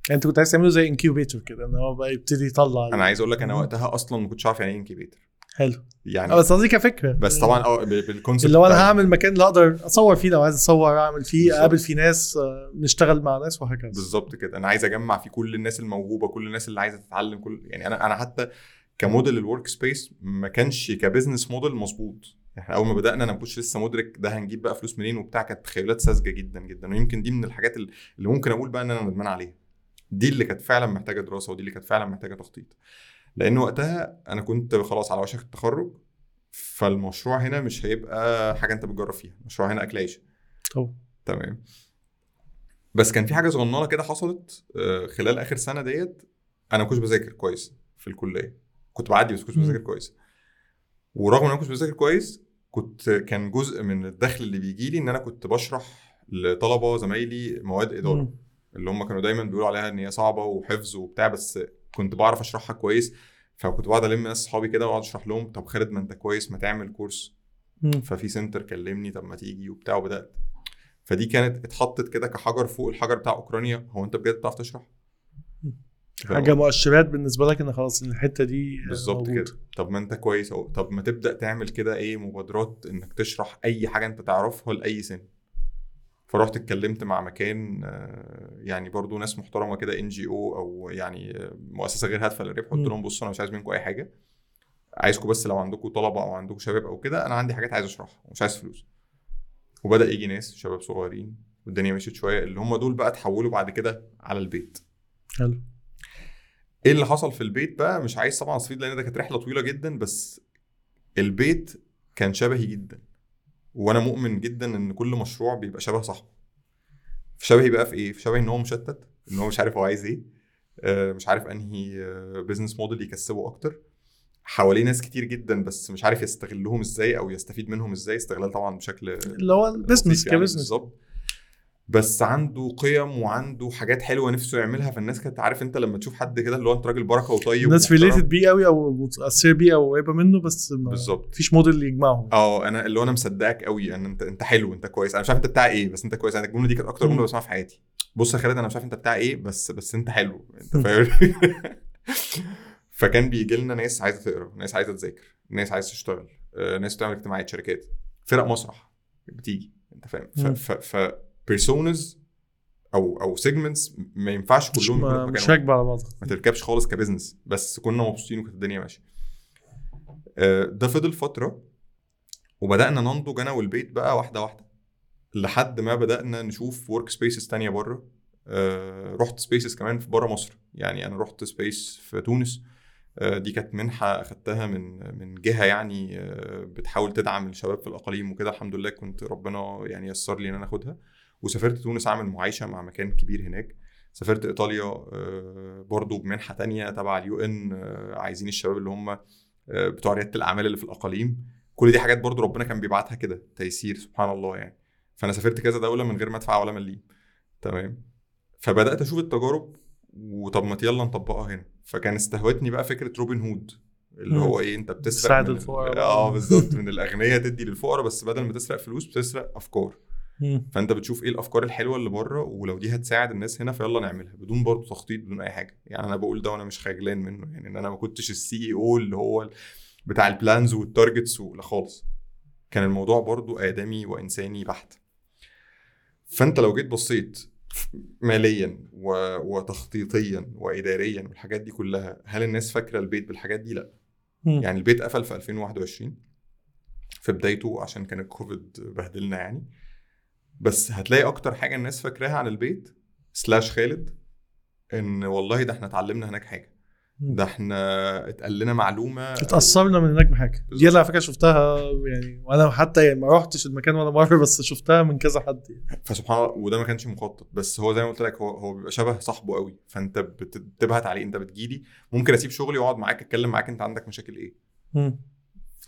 يعني انت كنت عايز تعمله زي incubator كده إن هو بقى يبتدي يطلع أنا عايز أقول لك أنا. وقتها أصلا ما كنتش عارف يعني إيه incubator حلو يعني آه بس قصدي كفكرة بس طبعا آه ب- بال concept اللي هو أنا هعمل مكان اللي أقدر أصور فيه لو عايز أصور أعمل فيه. أقابل فيه ناس آه، نشتغل مع ناس وهكذا بالظبط كده أنا عايز أجمع فيه كل الناس الموهوبة كل الناس اللي عايزة تتعلم كل يعني أنا أنا حتى ك model ال workspace ما كانش ك business model مظبوط. إحنا أول ما بدأنا أنا ما كنتش لسه مدرك ده هنجيب بقى فلوس منين وبتاع كانت تخيلات ساذجة جدا جدا. ويمكن دي من الحاجات اللي ممكن أقول بقى إن أنا ندمان عليها. دي اللي كانت فعلا محتاجة دراسة ودي اللي كانت فعلا محتاجة تخطيط. لأن وقتها أنا كنت خلاص على وشك التخرج فالمشروع هنا مش هيبقى حاجة أنت بتجرب فيها. المشروع هنا أكل عيش طبعا. تمام. بس كان في حاجة صغننة كده حصلت آه، خلال آخر سنة ديت أنا ما كنتش بذاكر كويس في الكلية. كنت بعدي بس مم. بذاكر كويس ورغم إن أنا ما كنتش بذاكر كويس كنت كان جزء من الدخل اللي بيجي لي إن أنا كنت بشرح لطلبة زمايلي مواد إدارة مم. اللي هم كانوا دايما بيقولوا عليها إن هي صعبة وحفظ وبتاع بس كنت بعرف أشرحها كويس فكنت بقعد ألم ناس صحابي كده وأقعد أشرح لهم طب خالد ما أنت كويس ما تعمل كورس مم. ففي سنتر كلمني طب ما تيجي وبتاع وبدأت فدي كانت اتحطت كده كحجر فوق الحجر بتاع أوكرانيا هو أنت بجد بتعرف تشرح؟ حاجة مؤشرات بالنسبة لك إن خلاص إن الحتة دي بالظبط. كده. طب ما أنت كويس أهو. طب ما تبدأ تعمل كده إيه مبادرات إنك تشرح أي حاجة أنت تعرفها لأي سن. فرحت اتكلمت مع مكان آه، يعني برضو ناس محترمة كده ان جي أو أو يعني مؤسسة غير هادفة للربح قلت. لهم بصوا أنا مش عايز منكم أي حاجة. عايزكم بس لو عندكم طلبة أو عندكم شباب أو كده أنا عندي حاجات عايز أشرحها ومش عايز فلوس. وبدأ يجي ناس شباب صغيرين والدنيا مشيت شوية اللي هم دول بقى اتحولوا بعد كده على البيت. حلو. إيه اللي حصل في البيت بقى؟ مش عايز طبعا أستفيد لأن ده كانت رحلة طويلة جدا بس البيت كان شبهي جدا. وأنا مؤمن جدا إن كل مشروع بيبقى شبه صاحبه في شبهي بقى في إيه؟ في شبهي إن هو مشتت إن هو مش عارف هو عايز إيه. آه، مش عارف أنهي business model يكسبه أكتر. حواليه ناس كتير جدا بس مش عارف يستغلهم إزاي أو يستفيد منهم إزاي. استغلال طبعا بشكل اللي هو ال business يعني ك business بالظبط. بس عنده قيم وعنده حاجات حلوة نفسه يعملها. فالناس كانت عارف انت لما تشوف حد كده اللي هو انت راجل بركة وطيب الناس. related بيه قوي أو متأثر بيه أو قريبة منه بس بالظبط. مفيش موديل يجمعهم. آه أنا اللي هو أنا مصدقك قوي. ان أنت أنت حلو أنت كويس. أنا مش عارف أنت بتاع إيه بس أنت كويس. أنا الجملة دي كانت أكتر. جملة بسمعها في حياتي. بص يا خالد أنا مش عارف أنت بتاع إيه بس بس أنت حلو. أنت فاهم؟ فكان بيجي لنا ناس عايزة تقرا ناس عايزة تذاكر ناس عايزة تشتغل آه، ناس بتعمل اجتماعات شركات. فرق مسرح بتيجي أنت فاهم؟ مم. ف ف personas أو أو segments ما ينفعش كلهم ما- مش راكبه على بعضها ما تركبش خالص ك business. بس كنا مبسوطين وكانت الدنيا ماشية. آه، ده فضل فترة وبدأنا ننضج أنا والبيت بقى واحدة واحدة لحد ما بدأنا نشوف workspaces تانية بره. آه، رحت spaces كمان في بره مصر. يعني أنا رحت space في تونس. آه، دي كانت منحة أخدتها من من جهة يعني بتحاول تدعم الشباب في الأقاليم وكده. الحمد لله كنت ربنا يعني يسر لي إن أنا آخدها. وسافرت تونس أعمل معايشة مع مكان كبير هناك. سافرت إيطاليا آه، برضو بمنحة تانية تبع ال UN عايزين الشباب اللي هم آه، بتوع ريادة الأعمال اللي في الأقاليم. كل دي حاجات برضو ربنا كان بيبعتها كده تيسير سبحان الله يعني. فأنا سافرت كذا دولة من غير ما أدفع ولا مليم. تمام. فبدأت أشوف التجارب وطب ما يلا نطبقها هنا. فكان استهوتني بقى فكرة روبن هود اللي. هو إيه أنت بتسرق تساعد الفقراء. آه بالظبط من الأغنياء تدي للفقراء بس بدل ما تسرق فلوس بتسرق أفكار. مم. فأنت بتشوف إيه الأفكار الحلوة اللي بره ولو دي هتساعد الناس هنا فيلا نعملها بدون برضه تخطيط بدون أي حاجة. يعني أنا بقول ده وأنا مش خجلان منه يعني إن أنا ما كنتش ال CEO اللي هو بتاع ال plans وال targets ولا خالص. كان الموضوع برضه آدمي وإنساني بحت. فأنت لو جيت بصيت ماليا و... وتخطيطيا واداريا والحاجات دي كلها هل الناس فاكرة البيت بالحاجات دي؟ لأ. يعني البيت قفل في 2021 في بدايته عشان كان الكوفيد بهدلنا يعني. بس هتلاقي أكتر حاجة الناس فاكراها عن البيت slash خالد إن والله ده إحنا اتعلمنا هناك حاجة. ده إحنا اتقال لنا معلومة. اتأثرنا من هناك بحاجة. دي. اللي على فكرة شفتها يعني وأنا حتى يعني ما رحتش المكان ولا مرة بس شفتها من كذا حد يعني. فسبحان الله وده ما كانش مخطط. بس هو زي ما قلت لك هو هو بيبقى شبه صاحبه قوي. فأنت بت- بتبهت عليه أنت بتجيلي ممكن أسيب شغلي وأقعد معاك أتكلم معاك أنت عندك مشاكل إيه؟ مم.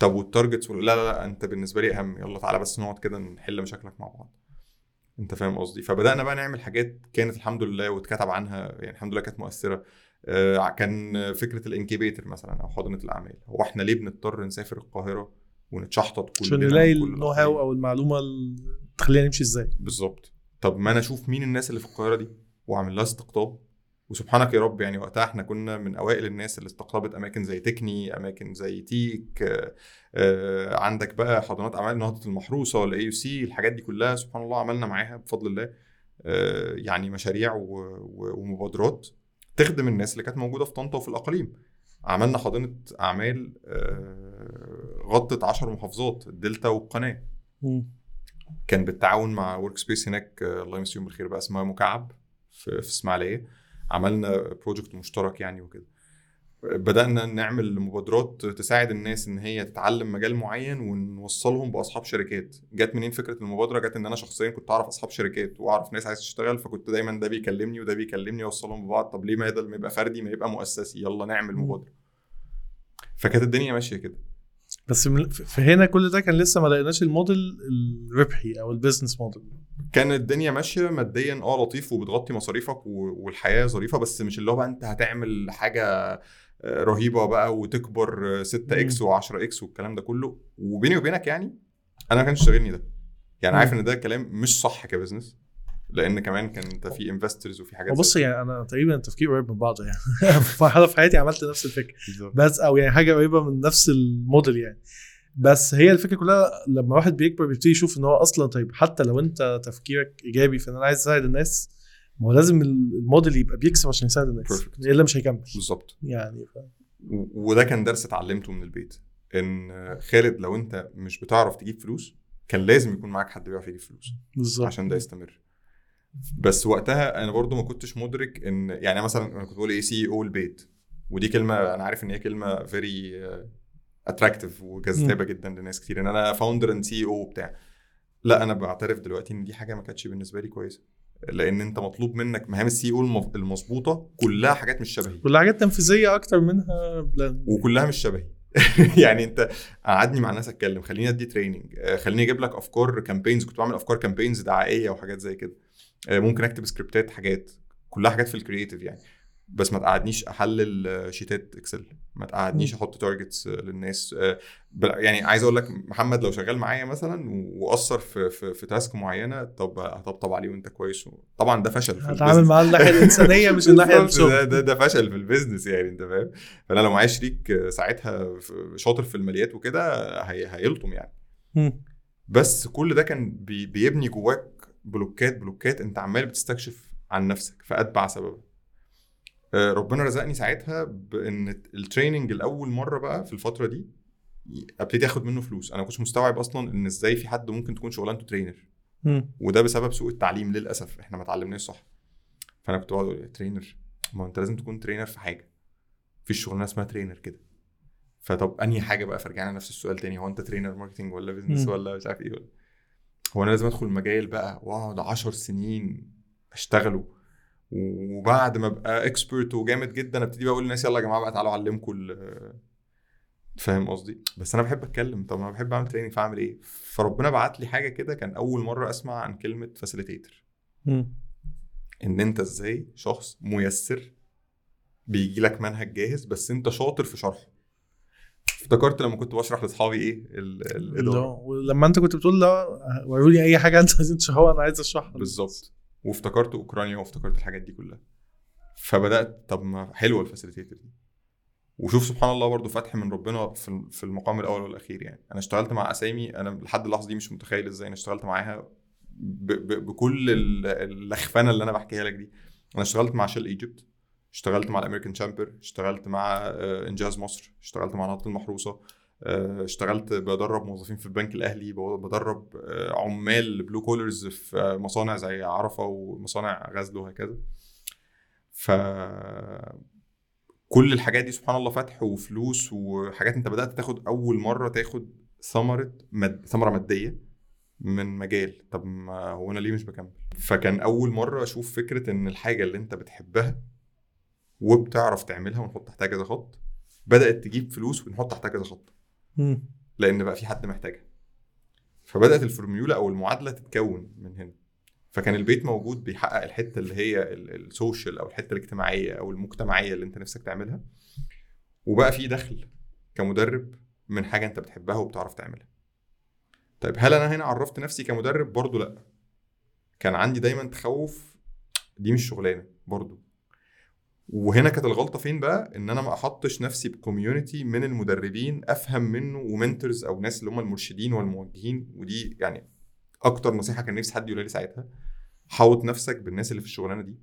طب والتارجتس لا لا لا أنت بالنسبة لي أهم. يلا تعالى بس نقعد كده نحل مشاكلك مع بعض. أنت فاهم قصدي. فبدأنا بقى نعمل حاجات كانت الحمد لله واتكتب عنها يعني الحمد لله كانت مؤثرة. آه، كان فكرة ال incubator مثلا أو حاضنه الأعمال. هو إحنا ليه بنضطر نسافر القاهرة ونتشحطط كلنا عشان نلاقي ال know how أو المعلومة اللي تخلينا نمشي إزاي. بالظبط. طب ما أنا أشوف مين الناس اللي في القاهرة دي وأعمل لها استقطاب. وسبحانك يا رب يعني وقتها إحنا كنا من أوائل الناس اللي استقطبت أماكن زي Techne أماكن زي تيك آه، آه، عندك بقى حضانات أعمال نهضة المحروسة ال AUC الحاجات دي كلها سبحان الله عملنا معاها بفضل الله آه، يعني مشاريع ومبادرات تخدم الناس اللي كانت موجودة في طنطا وفي الأقاليم. عملنا حاضنه أعمال غطت 10 محافظات الدلتا والقناة. كان بالتعاون مع workspace هناك الله يمسيهم بالخير بقى اسمها مكعب في إسماعيلية. عملنا project مشترك يعني وكده. بدأنا نعمل مبادرات تساعد الناس إن هي تتعلم مجال معين ونوصلهم بأصحاب شركات. جت منين فكرة المبادرة؟ جت إن أنا شخصيا كنت أعرف أصحاب شركات وأعرف ناس عايزة تشتغل فكنت دايما ده بيكلمني وده بيكلمني اوصلهم ببعض. طب ليه ما بدل ما يبقى فردي ما يبقى مؤسسي؟ يلا نعمل. مبادرة. فكانت الدنيا ماشية كده. بس هنا كل ده كان لسه ما لقيناش الموديل الربحي أو ال business model كان الدنيا ماشية ماديا آه لطيف وبتغطي مصاريفك والحياة ظريفة بس مش اللي هو بقى أنت هتعمل حاجة آه، رهيبة بقى وتكبر 6 X و10 X والكلام ده كله. وبيني وبينك يعني أنا ما كانش شاغلني ده. يعني. عارف إن ده كلام مش صح ك business لأن كمان كان أنت في investors وفي حاجات وبص يعني أنا تقريبا تفكير قريب من بعض يعني. في مرحله في حياتي عملت نفس الفكرة. بس أو يعني حاجة قريبة من نفس الموديل يعني. بس هي الفكرة كلها لما واحد بيكبر بيبتدي يشوف إن هو أصلا طيب حتى لو أنت تفكيرك إيجابي في ان أنا عايز أساعد الناس ما هو لازم الموديل يبقى بيكسب عشان يساعد الناس. إلا مش هيكمل. بالظبط. يعني ف... وده كان درس اتعلمته من البيت. إن خالد لو أنت مش بتعرف تجيب فلوس كان لازم يكون معاك حد بيعرف يجيب فلوس. بالظبط. عشان ده يستمر. بس وقتها أنا برضو ما كنتش مدرك إن يعني مثلا أنا كنت بقول إيه CEO البيت. ودي كلمة أنا عارف إن هي كلمة very attractive وجذابة جدا لناس كتير إن أنا founder and CEO بتاع لا أنا بعترف دلوقتي إن دي حاجة ما كانتش بالنسبة لي كويسة. لأن أنت مطلوب منك مهام ال CEO المظبوطة كلها حاجات مش شبهي. كل حاجات تنفيذية أكتر منها plan وكلها مش شبهي. يعني أنت قعدني مع ناس أتكلم خليني أدي training آه، خليني أجيب لك أفكار campaigns كنت بعمل أفكار campaigns دعائية وحاجات زي كده. ممكن اكتب سكريبتات حاجات كلها حاجات في ال creative يعني بس ما تقعدنيش أحلل آه، sheet ات Excel ما تقعدنيش. أحط targets للناس آه، يعني عايز أقول لك محمد لو شغال معايا مثلا وأثر في في, في task معينة طب هطبطب عليه وأنت كويس طبعا ده فشل في هتعامل. معاه الناحيه الإنسانية مش الناحيه بالظبط، ده, الشغل ده ده فشل في ال business يعني أنت فاهم فأنا لو معايا شريك ساعتها شاطر في الماليات وكده هي هيلطم يعني. بس كل ده كان بي بيبني جواك block ات block ات انت عمال بتستكشف عن نفسك فأتبع سببا. آه، ربنا رزقني ساعتها بإن ال training الأول مرة بقى في الفترة دي ابتدي آخد منه فلوس. أنا ما كنتش مستوعب أصلا إن إزاي في حد ممكن تكون شغلانته trainer. وده بسبب سوء التعليم للأسف إحنا ما اتعلمناش صح. فأنا كنت بقعد أقول trainer ما أنت لازم تكون trainer في حاجة. مفيش شغلانة اسمها trainer كده. فطب أنهي حاجة بقى؟ فرجعنا نفس السؤال تاني هو أنت trainer marketing ولا business. ولا مش عارف إيه ولا. هو أنا لازم أدخل المجال بقى وأقعد 10 سنين أشتغله. وبعد ما أبقى expert وجامد جدا أبتدي بقى أقول للناس يلا يا جماعة بقى تعالوا اعلمكم فاهم قصدي؟ بس أنا بحب أتكلم. طب أنا بحب أعمل training فأعمل إيه؟ فربنا بعت لي حاجة كده كان أول مرة أسمع عن كلمة facilitator مم. إن أنت إزاي شخص ميسر بيجي لك منهج جاهز بس أنت شاطر في شرحه. افتكرت لما كنت بشرح لاصحابي إيه ال- الإدارة. لا، ولما انت كنت بتقول لا وروني أي حاجة أنت عايزين تشرحوها أنا عايز أشرحها. بالظبط. وافتكرت أوكرانيا وافتكرت الحاجات دي كلها. فبدأت طب ما حلوة الفاسيليتيتور دي. وشوف سبحان الله برضو فتح من ربنا في المقام الأول والأخير يعني. أنا اشتغلت مع أسامي أنا لحد اللحظة دي مش متخيل إزاي أنا اشتغلت معاها بكل ال- اللخفنه اللي أنا بحكيها لك دي. أنا اشتغلت مع شيل إيجيبت. اشتغلت مع الأمريكان تشامبر اشتغلت مع آه، إنجاز مصر اشتغلت مع نهضه المحروسة آه، اشتغلت بدرب موظفين في البنك الأهلي بدرب آه، عمال بلو كولرز في مصانع زي عرفة ومصانع غزل وهكذا. ف كل الحاجات دي سبحان الله فتح وفلوس وحاجات أنت بدأت تاخد أول مرة تاخد ثمرة مد... ثمرة مادية من مجال. طب ما هو أنا ليه مش بكمل؟ فكان أول مرة أشوف فكرة إن الحاجة اللي أنت بتحبها وبتعرف تعملها ونحط تحتها كذا خط بدأت تجيب فلوس ونحط تحتها كذا خط. مم. لأن بقى في حد محتاجها. فبدأت الفورميولا أو المعادلة تتكون من هنا. فكان البيت موجود بيحقق الحتة اللي هي ال- السوشيال أو الحتة الاجتماعية أو المجتمعية اللي أنت نفسك تعملها. وبقى في دخل كمدرب من حاجة أنت بتحبها وبتعرف تعملها. طيب هل أنا هنا عرفت نفسي كمدرب؟ برضو لأ. كان عندي دايما تخوف. دي مش شغلانة برضو. وهنا كانت الغلطة فين بقى؟ إن أنا ما أحطش نفسي ب community من المدربين أفهم منه و mentors أو ناس اللي هم المرشدين والموجهين ودي يعني أكتر نصيحة كان نفسي حد يقولها لي ساعتها. حوط نفسك بالناس اللي في الشغلانة دي.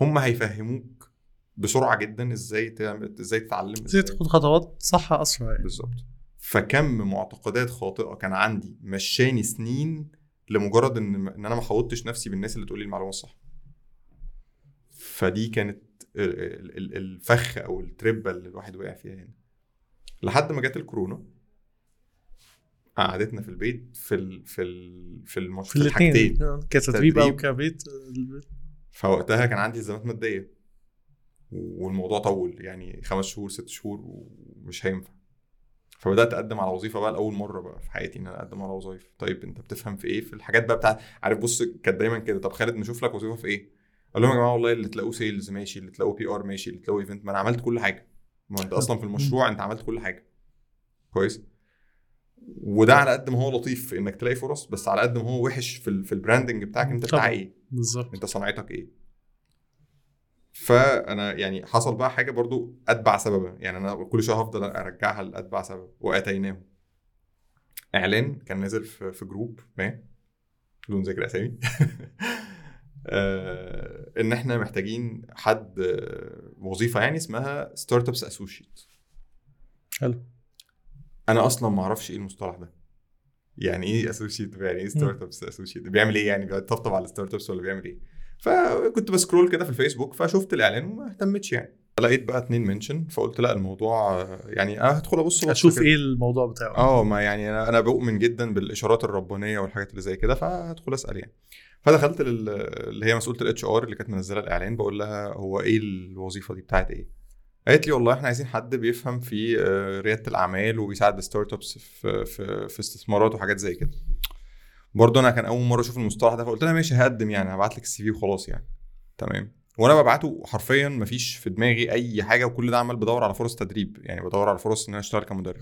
هم هيفهموك بسرعة جدا إزاي تعمل إزاي تتعلم إزاي تاخد خطوات صح أسرع يعني. بالظبط. فكم معتقدات خاطئة كان عندي مشاني سنين لمجرد إن إن أنا ما حوطتش نفسي بالناس اللي تقول لي المعلومة الصح. فدي كانت الفخ أو التربة اللي الواحد وقع فيها هنا لحد ما جت الكورونا قعدتنا في البيت في ال في ال في المش... في الحاجتين. الاثنين كتدريب أو. كبيت. فوقتها كان عندي التزامات مادية. والموضوع طول يعني خمس شهور ست شهور ومش هينفع. فبدأت أقدم على وظيفة بقى لأول مرة بقى في حياتي إن أنا أقدم على وظايف طيب أنت بتفهم في إيه؟ في الحاجات بقى بتاعت عارف بص كانت دايما كده. طب خالد نشوف لك وظيفة في إيه؟ أقول لهم يا جماعة والله اللي تلاقوه sales ماشي اللي تلاقوه PR ماشي اللي تلاقوه event ما أنا عملت كل حاجة. ما أنت أصلا في المشروع أنت عملت كل حاجة. كويس؟ وده على قد ما هو لطيف في إنك تلاقي فرص بس على قد ما هو وحش في ال- في ال branding بتاعك أنت بتاع. إيه؟ بالظبط. أنت صنعتك إيه؟ فأنا يعني حصل بقى حاجة برضو أتبع سببا. يعني أنا كل شوية هفضل أرجعها لأتبع سببا وآتيناه إعلان كان نازل في, في group ما. بدون ذكر أسامي. إن إحنا محتاجين حد آه، وظيفة يعني اسمها startups associate حلو. أنا أصلا ما أعرفش إيه المصطلح ده. يعني إيه associate يعني إيه startups associate بيعمل إيه يعني؟ بيطبطب على ال startups ولا بيعمل إيه؟ فكنت ب scroll كده في الفيسبوك فشفت الإعلان وما اهتمتش يعني. لقيت بقى اتنين mention فقلت لأ الموضوع يعني أنا هدخل أبص أشوف. إيه الموضوع بتاعه. آه ما يعني أنا أنا بؤمن جدا بالإشارات الربانية والحاجات اللي زي كده فهدخل أسأل يعني. فدخلت لل... اللي هي مسؤولة ال HR اللي كانت منزلة الإعلان بقول لها هو إيه الوظيفة دي بتاعت إيه؟ قالت لي والله إحنا عايزين حد بيفهم في آه، ريادة الأعمال وبيساعد ال startups في في في استثمارات وحاجات زي كده. برضه أنا كان أول مرة أشوف المصطلح ده فقلت لها ماشي هقدم يعني هبعت لك السي في وخلاص يعني. تمام. وأنا ببعته حرفيا مفيش في دماغي أي حاجة وكل ده عمال بدور على فرص تدريب يعني بدور على فرص إن أنا أشتغل كمدرب.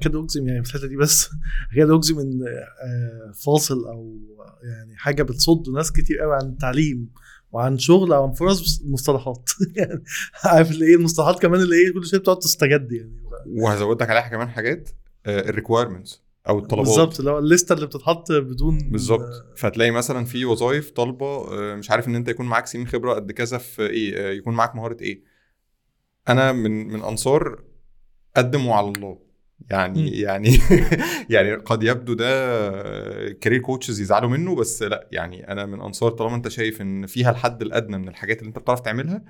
كده أجزم يعني في الحتة دي بس كده أجزم إن آه، فاصل أو يعني حاجة بتصد ناس كتير قوي عن التعليم وعن شغل أو عن فرص مصطلحات. يعني عارف اللي إيه المصطلحات كمان اللي إيه كل شوية بتقعد تستجد يعني. وهزود لك عليها كمان حاجات ال requirements أو الطلبات. بالظبط اللي هو ال list ة اللي بتتحط بدون بالظبط. فتلاقي مثلا في وظائف طالبة آه، مش عارف إن أنت يكون معاك سنين خبرة قد كذا في إيه آه، يكون معاك مهارة إيه. أنا من من أنصار قدموا على الله. يعني مم. يعني يعني قد يبدو ده career coaches يزعلوا منه بس لأ يعني أنا من أنصار طالما أنت شايف إن فيها الحد الأدنى من الحاجات اللي أنت بتعرف تعملها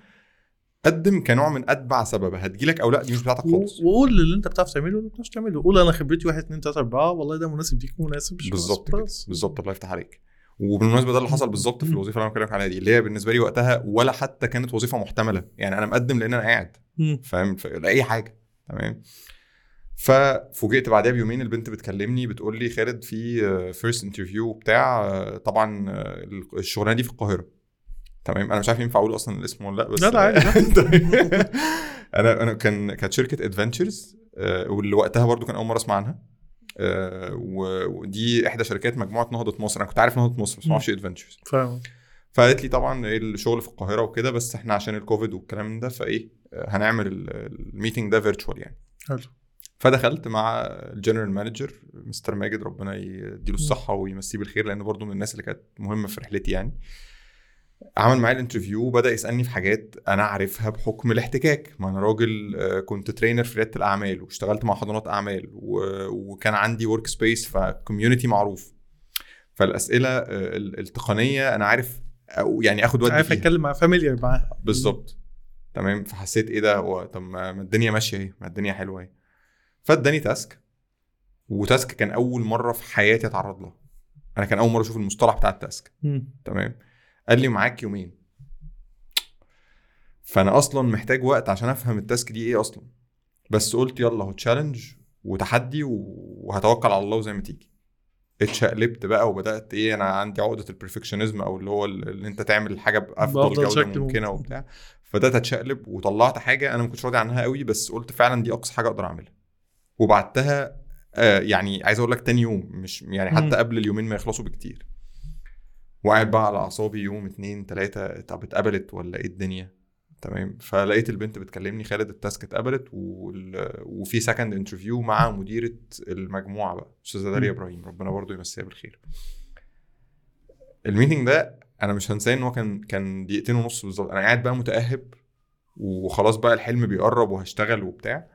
قدم كنوع من أتبع سبب هتجيلك أو لا دي مش بتاعتك خالص. وقول اللي أنت بتعرف تعمله واللي ما بتعرفش تعمله. قول أنا خبرتي 1 2 3 4 والله ده مناسب ليك ومناسب مش بالظبط مناسب كده. بالظبط. الله يفتح عليك. وبالمناسبة ده اللي حصل بالظبط في. الوظيفة اللي أنا بكلمك عليها دي اللي هي بالنسبة لي وقتها ولا حتى كانت وظيفة محتملة. يعني أنا مقدم لأن أنا قاعد. فاهم؟ لأي حاجة. تمام؟ ففوجئت بعدها بيومين البنت بتكلمني بتقول لي خالد في first interview بتاع آه، طبعا آه، الشغلانة دي في القاهرة. تمام. أنا مش عارف ينفع أقول أصلا الاسم ولا لأ بس لا، لا، عادي، طيب. أنا أنا كان كانت شركة ادفنتشرز واللي وقتها برضو كان أول مرة أسمع عنها. آه، ودي إحدى شركات مجموعة نهضة مصر. أنا كنت عارف نهضة مصر بس ما أعرفش ادفنتشرز فاهم. فقالت لي طبعا إيه الشغل في القاهرة وكده بس إحنا عشان الكوفيد والكلام ده فإيه آه، هنعمل ال- ال meeting ده virtual يعني. حلو. فدخلت مع ال general manager مستر ماجد ربنا يديله الصحة ويمسيه بالخير لأنه برضو من الناس اللي كانت مهمة في رحلتي يعني. عمل معايا ال interview وبدأ يسألني في حاجات أنا عارفها بحكم الاحتكاك. ما أنا راجل آه، كنت trainer في ريادة الأعمال واشتغلت مع حضانات أعمال وكان عندي workspace ف community معروف. فالأسئلة آه، ال- التقنية أنا عارف أو يعني آخد ودي عارف أتكلم مع familiar معاها. بالظبط. تمام. فحسيت إيه ده؟ هو طب ما الدنيا ماشية أهي ما الدنيا حلوة أهي. فاداني task و task كان أول مرة في حياتي أتعرض له. أنا كان أول مرة أشوف المصطلح بتاع ال task. تمام. قال لي معاك يومين. فأنا أصلا محتاج وقت عشان أفهم ال task دي إيه أصلا. بس قلت يلا هو challenge وتحدي وهتوكل على الله زي ما تيجي. اتشقلبت بقى وبدأت إيه أنا عندي عقدة ال perfectionism أو اللي هو ال- اللي أنت تعمل الحاجة بأفضل جودة ممكنة ممكن. وبتاع. فبدأت أتشقلب وطلعت حاجة أنا ما كنتش راضي عنها قوي بس قلت فعلا دي أقصى حاجة أقدر أعملها. وبعتها آه يعني عايز أقول لك تاني يوم مش يعني. حتى قبل اليومين ما يخلصوا بكتير. وقاعد بقى على أعصابي يوم اتنين تلاتة طب اتقبلت ولا إيه الدنيا؟ تمام؟ فلقيت البنت بتكلمني خالد ال task اتقبلت وال... وفي second interview مع مديرة المجموعة بقى أستاذة داليا. إبراهيم. ربنا برضو يمسيها بالخير. ال meeting ده أنا مش هنساه إن هو كان كان دقيقتين ونص بالظبط. أنا قاعد بقى متأهب وخلاص بقى الحلم بيقرب وهشتغل وبتاع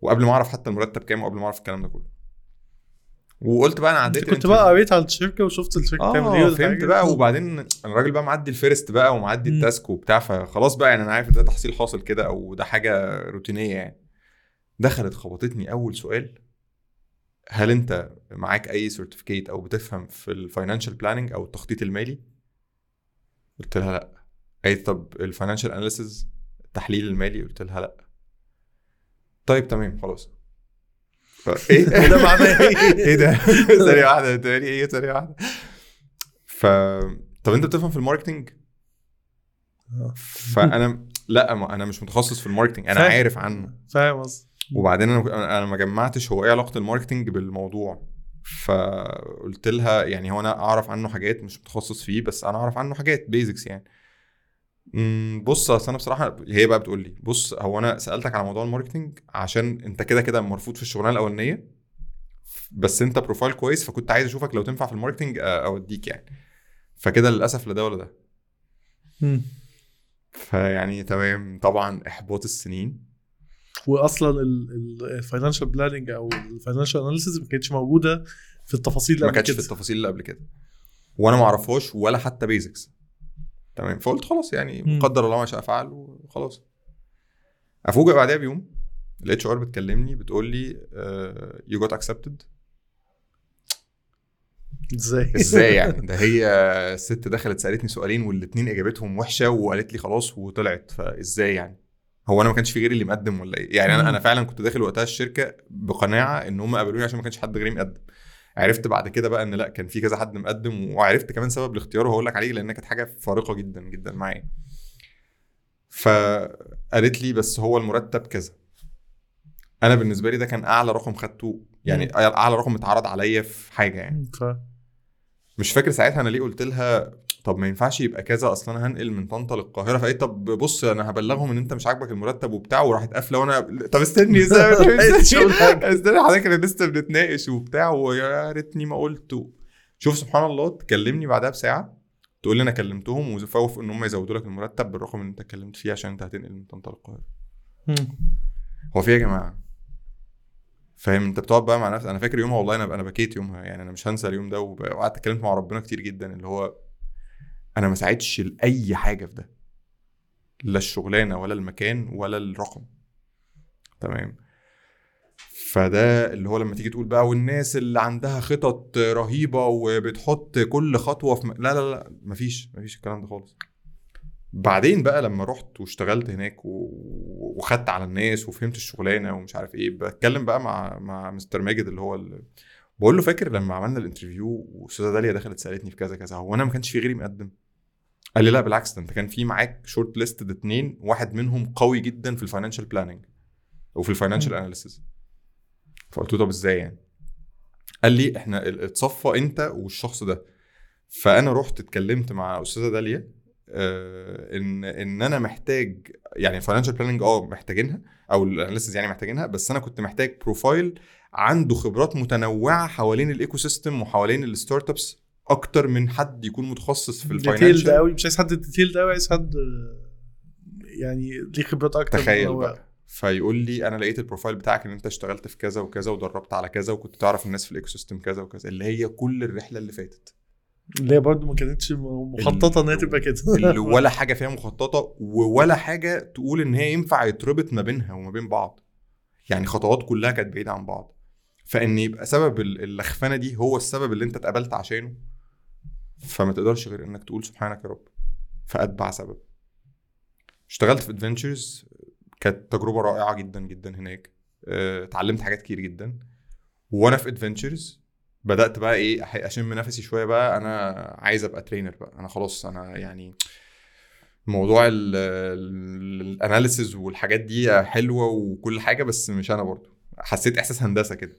وقبل ما أعرف حتى المرتب كام وقبل ما أعرف الكلام ده كله. وقلت بقى أنا عديت كنت بقى قريت على الشركة وشفت الشركة بتعمل إيه فهمت؟ بقى وبعدين الراجل بقى معدي ال first بقى ومعدي. ال task وبتاع فخلاص بقى يعني أنا عارف ده تحصيل حاصل كده أو ده حاجة روتينية يعني. دخلت خبطتني أول سؤال هل أنت معاك أي certificate أو بتفهم في ال financial planning أو التخطيط المالي؟ قلت لها لأ. قالت طب ال financial analysis التحليل المالي؟ قلت لها لأ. طيب تمام خلاص. إيه؟ ده معناه إيه؟ إيه ده؟ أنت قالي إيه؟ ثانية واحدة. ف طب أنت بتفهم في ال marketing فأنا لا ما أنا مش متخصص في ال marketing أنا فاهم. عارف عنه. فاهم قصدي وبعدين أنا أنا ما جمعتش هو إيه علاقة ال marketing بالموضوع. فقلت لها يعني هو أنا أعرف عنه حاجات مش متخصص فيه بس أنا أعرف عنه حاجات basics يعني. بص أصل أنا بصراحة هي بقى بتقول لي بص هو أنا سألتك على موضوع ال marketing عشان أنت كده كده مرفوض في الشغلانة الأولانية بس أنت profile كويس فكنت عايز أشوفك لو تنفع في ال marketing أوديك يعني. فكده للأسف لا ده ولا ده. مم. فيعني تمام طبعا إحباط السنين. واصلا ال financial planning أو ال financial analysis ما كانتش موجودة في التفاصيل اللي ما كانتش. في التفاصيل اللي قبل كده. وأنا ما أعرفهاش ولا حتى basics تمام. فقلت خلاص يعني. قدر الله ما شاء فعل وخلاص. أفوجئ بعدها بيوم ال HR بتكلمني بتقول لي you got accepted إزاي؟ إزاي يعني؟ ده هي الست دخلت سألتني سؤالين والاثنين إجابتهم وحشة وقالت لي خلاص وطلعت فإزاي يعني؟ هو أنا ما كانش في غيري اللي مقدم ولا إيه؟ يعني. أنا أنا فعلا كنت داخل وقتها الشركة بقناعة إن هم قبلوني عشان ما كانش حد غيري مقدم. عرفت بعد كده بقى إن لأ كان في كذا حد مقدم وعرفت كمان سبب الاختيار وهقول لك عليه لأن كانت حاجة فارقة جدا جدا معايا. فقالت لي بس هو المرتب كذا. أنا بالنسبة لي ده كان أعلى رقم خدته يعني. أعلى رقم اتعرض عليا في حاجة يعني. ف... مش فاكر ساعتها أنا ليه قلت لها طب ما ينفعش يبقى كذا أصلا أنا هنقل من طنطا للقاهرة. فقالت طب بص أنا هبلغهم إن أنت مش عاجبك المرتب وبتاع وراحت قافلة وأنا طب استني استني استني حضرتك إحنا لسه بنتناقش وبتاع ويا ريتني ما قلت. شوف سبحان الله تكلمني بعدها بساعة تقول لي أنا كلمتهم وفوف إن هم يزودوا لك المرتب بالرقم اللي أنت اتكلمت فيه عشان أنت هتنقل من طنطا للقاهرة. هو في إيه يا جماعة؟ فاهم؟ انت بتقعد بقى مع نفسك. أنا فاكر يومها والله أنا أنا بكيت يومها. يعني أنا مش هنسى اليوم ده وقعدت اتكلمت مع ربنا كتير جدا. اللي هو أنا ما ساعدتش لأي حاجة في ده. لا الشغلانة ولا المكان ولا الرقم. تمام؟ فده اللي هو لما تيجي تقول بقى والناس اللي عندها خطط رهيبة وبتحط كل خطوة في م... لا لا لا مفيش مفيش الكلام ده خالص. بعدين بقى لما رحت واشتغلت هناك و... وخدت على الناس وفهمت الشغلانة ومش عارف إيه بتكلم بقى مع مع مستر ماجد اللي هو. بقول له فاكر لما عملنا ال interview وأستاذة داليا دخلت سألتني في كذا كذا هو أنا ما كانش في غيري مقدم؟ قال لي لا بالعكس ده أنت كان في معاك short list اتنين واحد منهم قوي جدا في ال financial planning وفي ال financial analysis فقلت له طب إزاي يعني؟ قال لي إحنا اتصفى أنت والشخص ده. فأنا رحت اتكلمت مع أستاذة داليا إن إن أنا محتاج يعني ال financial planning آه محتاجينها أو ال analysis يعني محتاجينها بس أنا كنت محتاج profile عنده خبرات متنوعة حوالين ال ecosystem وحوالين ال startups أكتر من حد يكون متخصص في ال financial قوي مش عايز حد detailed قوي عايز حد يعني ليه خبرات أكتر تخيل بقى. فيقول لي أنا لقيت ال profile بتاعك إن أنت اشتغلت في كذا وكذا ودربت على كذا وكنت تعرف الناس في ال ecosystem كذا وكذا اللي هي كل الرحلة اللي فاتت. اللي هي برضه ما كانتش مخططة إن هي تبقى كده. ولا حاجة فيها مخططة ولا حاجة تقول إن هي ينفع يتربط ما بينها وما بين بعض. يعني خطوات كلها كانت بعيدة عن بعض. فإن يبقى سبب اللخفنه دي هو السبب اللي أنت اتقبلت عشانه فما تقدرش غير إنك تقول سبحانك يا رب. فأتبع سبب. اشتغلت في ادفنتشرز كانت تجربة رائعة جدا جدا هناك. آه، اتعلمت حاجات كتير جدا. وأنا في ادفنتشرز بدأت بقى إيه أشم نفسي شوية بقى أنا عايز أبقى trainer بقى. أنا خلاص أنا يعني موضوع ال analysis والحاجات دي حلوة وكل حاجة بس مش أنا برضو حسيت إحساس هندسة كده.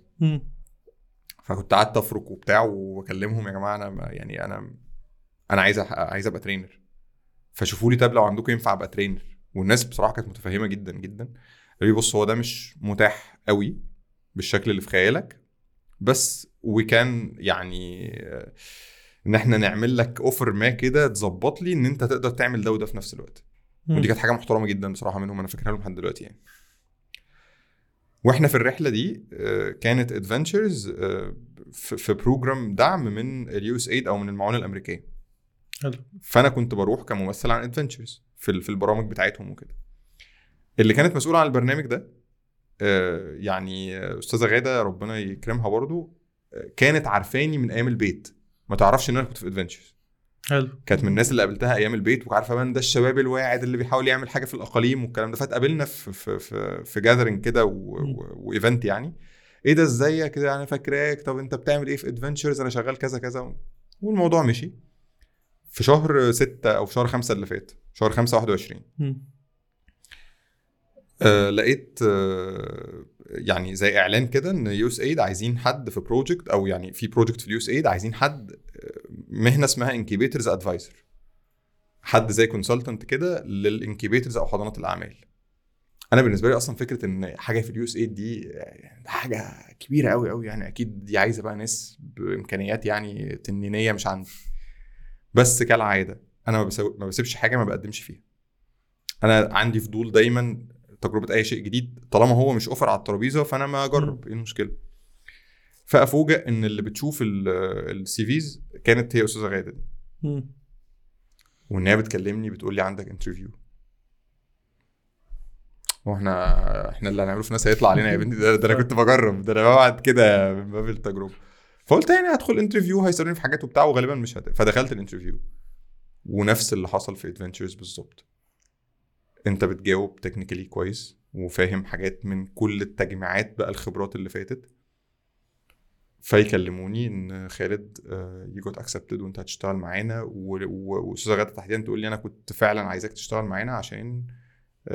فكنت قعدت أفرك وبتاع واكلمهم يا جماعة أنا يعني أنا أنا عايز عايز أبقى trainer فشوفوا لي طب لو عندكم ينفع أبقى trainer والناس بصراحة كانت متفهمة جدا جدا. قالوا لي بص هو ده مش متاح قوي بالشكل اللي في خيالك بس وكان يعني إن إحنا نعمل لك offer ما كده تظبط لي إن أنت تقدر تعمل ده وده في نفس الوقت. ودي كانت حاجة محترمة جدا بصراحة منهم أنا فاكرها لهم لحد دلوقتي يعني. وإحنا في الرحلة دي آه، كانت Adventures آه، في program دعم من ال USAID أو من المعونة الأمريكية. حلو. فأنا كنت بروح كممثل عن Adventures في في البرامج بتاعتهم وكده. اللي كانت مسؤولة عن البرنامج ده آه، يعني أستاذة غادة ربنا يكرمها برضو كانت عارفاني من أيام البيت. ما تعرفش إن أنا كنت في ادفنتشرز حلو. كانت من الناس اللي قابلتها أيام البيت وعارفة بقى ده الشباب الواعد اللي بيحاول يعمل حاجة في الأقاليم والكلام ده. فاتقابلنا في في في, في gathering كده و event يعني. إيه ده ازيك كده؟ أنا فاكراك. طب أنت بتعمل إيه في Adventures أنا شغال كذا كذا. والموضوع مشي. في شهر ستة أو في شهر خمسة اللي فات شهر خمسة 21 آه لقيت آه يعني زي إعلان كده إن USAID عايزين حد في project أو يعني في project في ال USAID عايزين حد آه، مهنة اسمها incubators advisor حد زي consultant كده لل incubators أو حضانات الأعمال. أنا بالنسبة لي أصلا فكرة إن حاجة في ال USAID دي حاجة كبيرة قوي قوي يعني أكيد دي عايزة بقى ناس بإمكانيات يعني تنينية مش عندي. بس كالعادة أنا ما بسيبش حاجة ما بقدمش فيها. أنا عندي فضول دايما تجربة أي شيء جديد طالما هو مش offer على الترابيزة فأنا ما أجرب إيه المشكلة؟ فأفوجئ إن اللي بتشوف ال CVs كانت هي أستاذة غادة دي. وإن هي بتكلمني بتقول لي عندك interview وإحنا إحنا اللي هنعمله في ناس هيطلع علينا يا بنتي. ده, ده أنا كنت بجرب ده أنا بقعد كده من باب التجربة. فقلت يعني هدخل interview هيسألوني في حاجات وبتاع وغالبا مش هت... فدخلت ال interview ونفس اللي حصل في Adventures بالظبط. انت بتجاوب technically كويس وفاهم حاجات من كل التجميعات بقى الخبرات اللي فاتت فيكلموني إن خالد you got accepted وانت هتشتغل معانا وأستاذة غادة تحديدا تقول لي أنا كنت فعلا عايزاك تشتغل معانا عشان uh,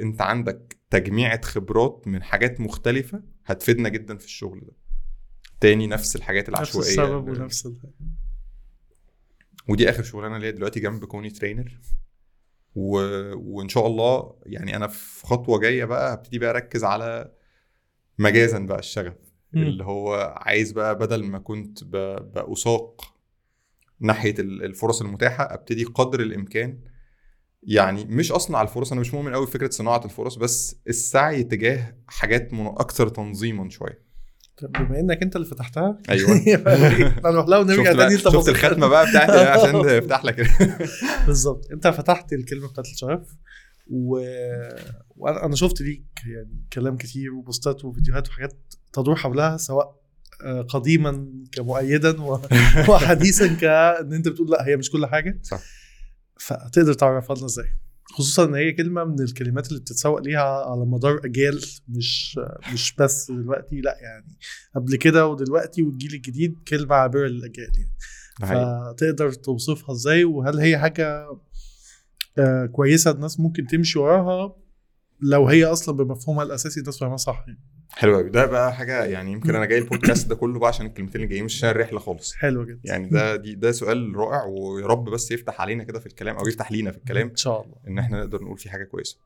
أنت عندك تجميعة خبرات من حاجات مختلفة هتفيدنا جدا في الشغل ده. تاني نفس الحاجات العشوائية. نفس السبب ونفس ودي آخر شغلانة ليا دلوقتي جنب كوني ترينر و... وإن شاء الله يعني أنا في خطوة جاية بقى هبتدي بقى أركز على مجازا بقى الشغف مم. اللي هو عايز بقى بدل ما كنت ب... بأساق ناحية ال- الفرص المتاحة أبتدي قدر الإمكان يعني مش أصنع الفرص أنا مش مؤمن قوي بفكرة صناعة الفرص بس السعي تجاه حاجات من أكثر تنظيما شوية بما انك انت اللي فتحتها. أيوه. نروح لها ونرجع تاني انت شفت الختمة بقى بتاعتي عشان افتح لك. بالظبط. انت فتحت الكلمة بتاعت الشغف و... وأنا شفت ليك يعني كلام كتير وبوستات وفيديوهات وحاجات تدور حولها سواء آه، قديما كمؤيدا و... وحديثا كان أنت بتقول لا هي مش كل حاجة. صح. فتقدر تعرفها لنا إزاي. خصوصا إن هي كلمة من الكلمات اللي بتتسوق ليها على مدار أجيال مش مش بس دلوقتي لأ يعني قبل كده ودلوقتي والجيل الجديد كلمة عابرة للأجيال يعني. فتقدر توصفها إزاي وهل هي حاجة آه كويسة الناس ممكن تمشي وراها لو هي أصلا بمفهومها الأساسي الناس فاهمها صح يعني. حلو قوي ده بقى حاجة يعني يمكن أنا جاي البودكاست ده كله بقى عشان الكلمتين اللي جايين مش عشان الرحلة خالص. حلو جدا. يعني ده دي ده سؤال رائع ويا رب بس يفتح علينا كده في الكلام أو يفتح لينا في الكلام إن شاء الله. إن إحنا نقدر نقول فيه حاجة كويسة.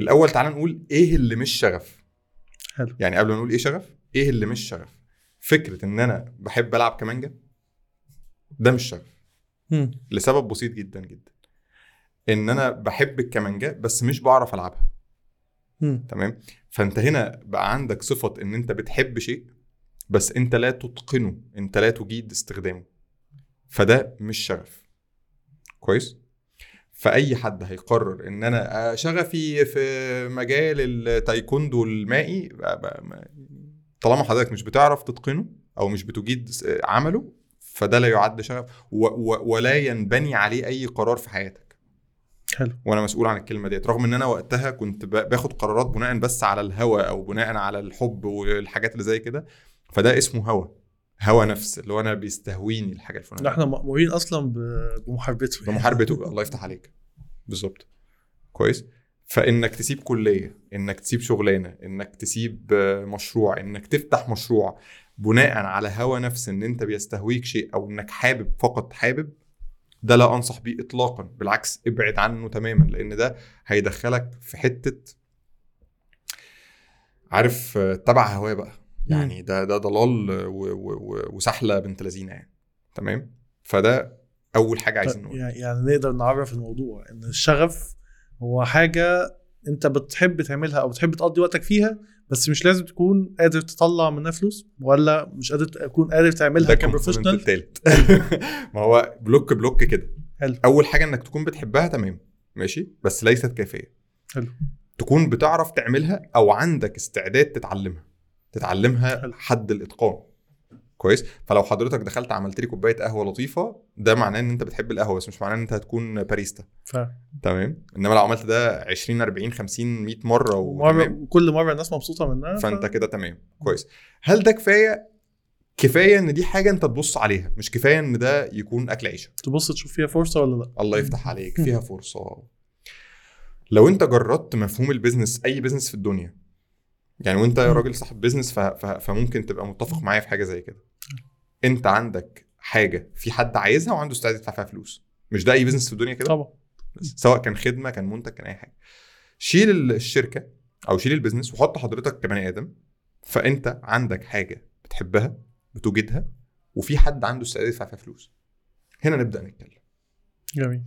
الأول تعالى نقول إيه اللي مش شغف؟ حلو. يعني قبل ما نقول إيه شغف إيه اللي مش شغف؟ فكرة إن أنا بحب ألعب كمانجا ده مش شغف. لسبب بسيط جدا جدا. إن أنا بحب الكمانجا بس مش بعرف ألعبها. تمام؟ فأنت هنا بقى عندك صفة إن أنت بتحب شيء بس أنت لا تتقنه أنت لا تجيد استخدامه. فده مش شغف. كويس؟ فأي حد هيقرر إن أنا شغفي في مجال التايكوندو المائي طالما حضرتك مش بتعرف تتقنه أو مش بتجيد عمله فده لا يعد شغف ولا ينبني عليه أي قرار في حياتك. حلو. وأنا مسؤول عن الكلمة ديت. رغم إن أنا وقتها كنت باخد قرارات بناء بس على الهوى أو بناء على الحب والحاجات اللي زي كده. فده اسمه هوى هوى نفس اللي هو أنا بيستهويني الحاجة الفلانية. إحنا مأمورين أصلا بمحاربته يعني. بمحاربته الله يفتح عليك. بالظبط. كويس. فإنك تسيب كلية إنك تسيب شغلانة إنك تسيب مشروع إنك تفتح مشروع بناء على هوى نفس إن أنت بيستهويك شيء أو إنك حابب فقط حابب ده لا أنصح بيه اطلاقا بالعكس ابعد عنه تماما لأن ده هيدخلك في حتة عارف تبع هواه بقى. يعني ده ده ضلال وسحلة بنت لذينة يعني. تمام؟ فده أول حاجة عايزين نقولها. يعني يعني نقدر نعرف الموضوع إن الشغف هو حاجة أنت بتحب تعملها أو بتحب تقضي وقتك فيها بس مش لازم تكون قادر تطلع منها فلوس ولا مش قادر تكون قادر تعملها كبروفيشنال التالت. ما هو بلوك بلوك كده. حلو. أول حاجة إنك تكون بتحبها تمام ماشي؟ بس ليست كافية. حلو. تكون بتعرف تعملها أو عندك استعداد تتعلمها. تتعلمها حلو. حد الإتقان. كويس. فلو حضرتك دخلت عملت لي كوباية قهوة لطيفة ده معناه إن أنت بتحب القهوة بس مش معناه إن أنت هتكون باريستا. ف تمام؟ إنما لو عملت ده 20 40 50 100 مرة ومره وكل مرة الناس مبسوطة منها فأنت كده تمام. كويس. هل ده كفاية؟ كفاية إن دي حاجة أنت تبص عليها مش كفاية إن ده يكون أكل عيشك تبص تشوف فيها فرصة ولا لأ. الله يفتح عليك. فيها فرصة. لو أنت جربت مفهوم ال business أي business في الدنيا يعني وانت يا. راجل صاحب business. فممكن تبقى متفق معايا في حاجة زي كده. انت عندك حاجة في حد عايزها وعنده استعداد يدفع فيها فلوس. مش ده أي business في الدنيا كده؟ طبعا. سواء كان خدمة كان منتج كان أي حاجة. شيل ال- الشركة أو شيل ال business وحط حضرتك كبني آدم. فأنت عندك حاجة بتحبها بتوجدها وفي حد عنده استعداد يدفع فيها فلوس. هنا نبدأ نتكلم. جميل.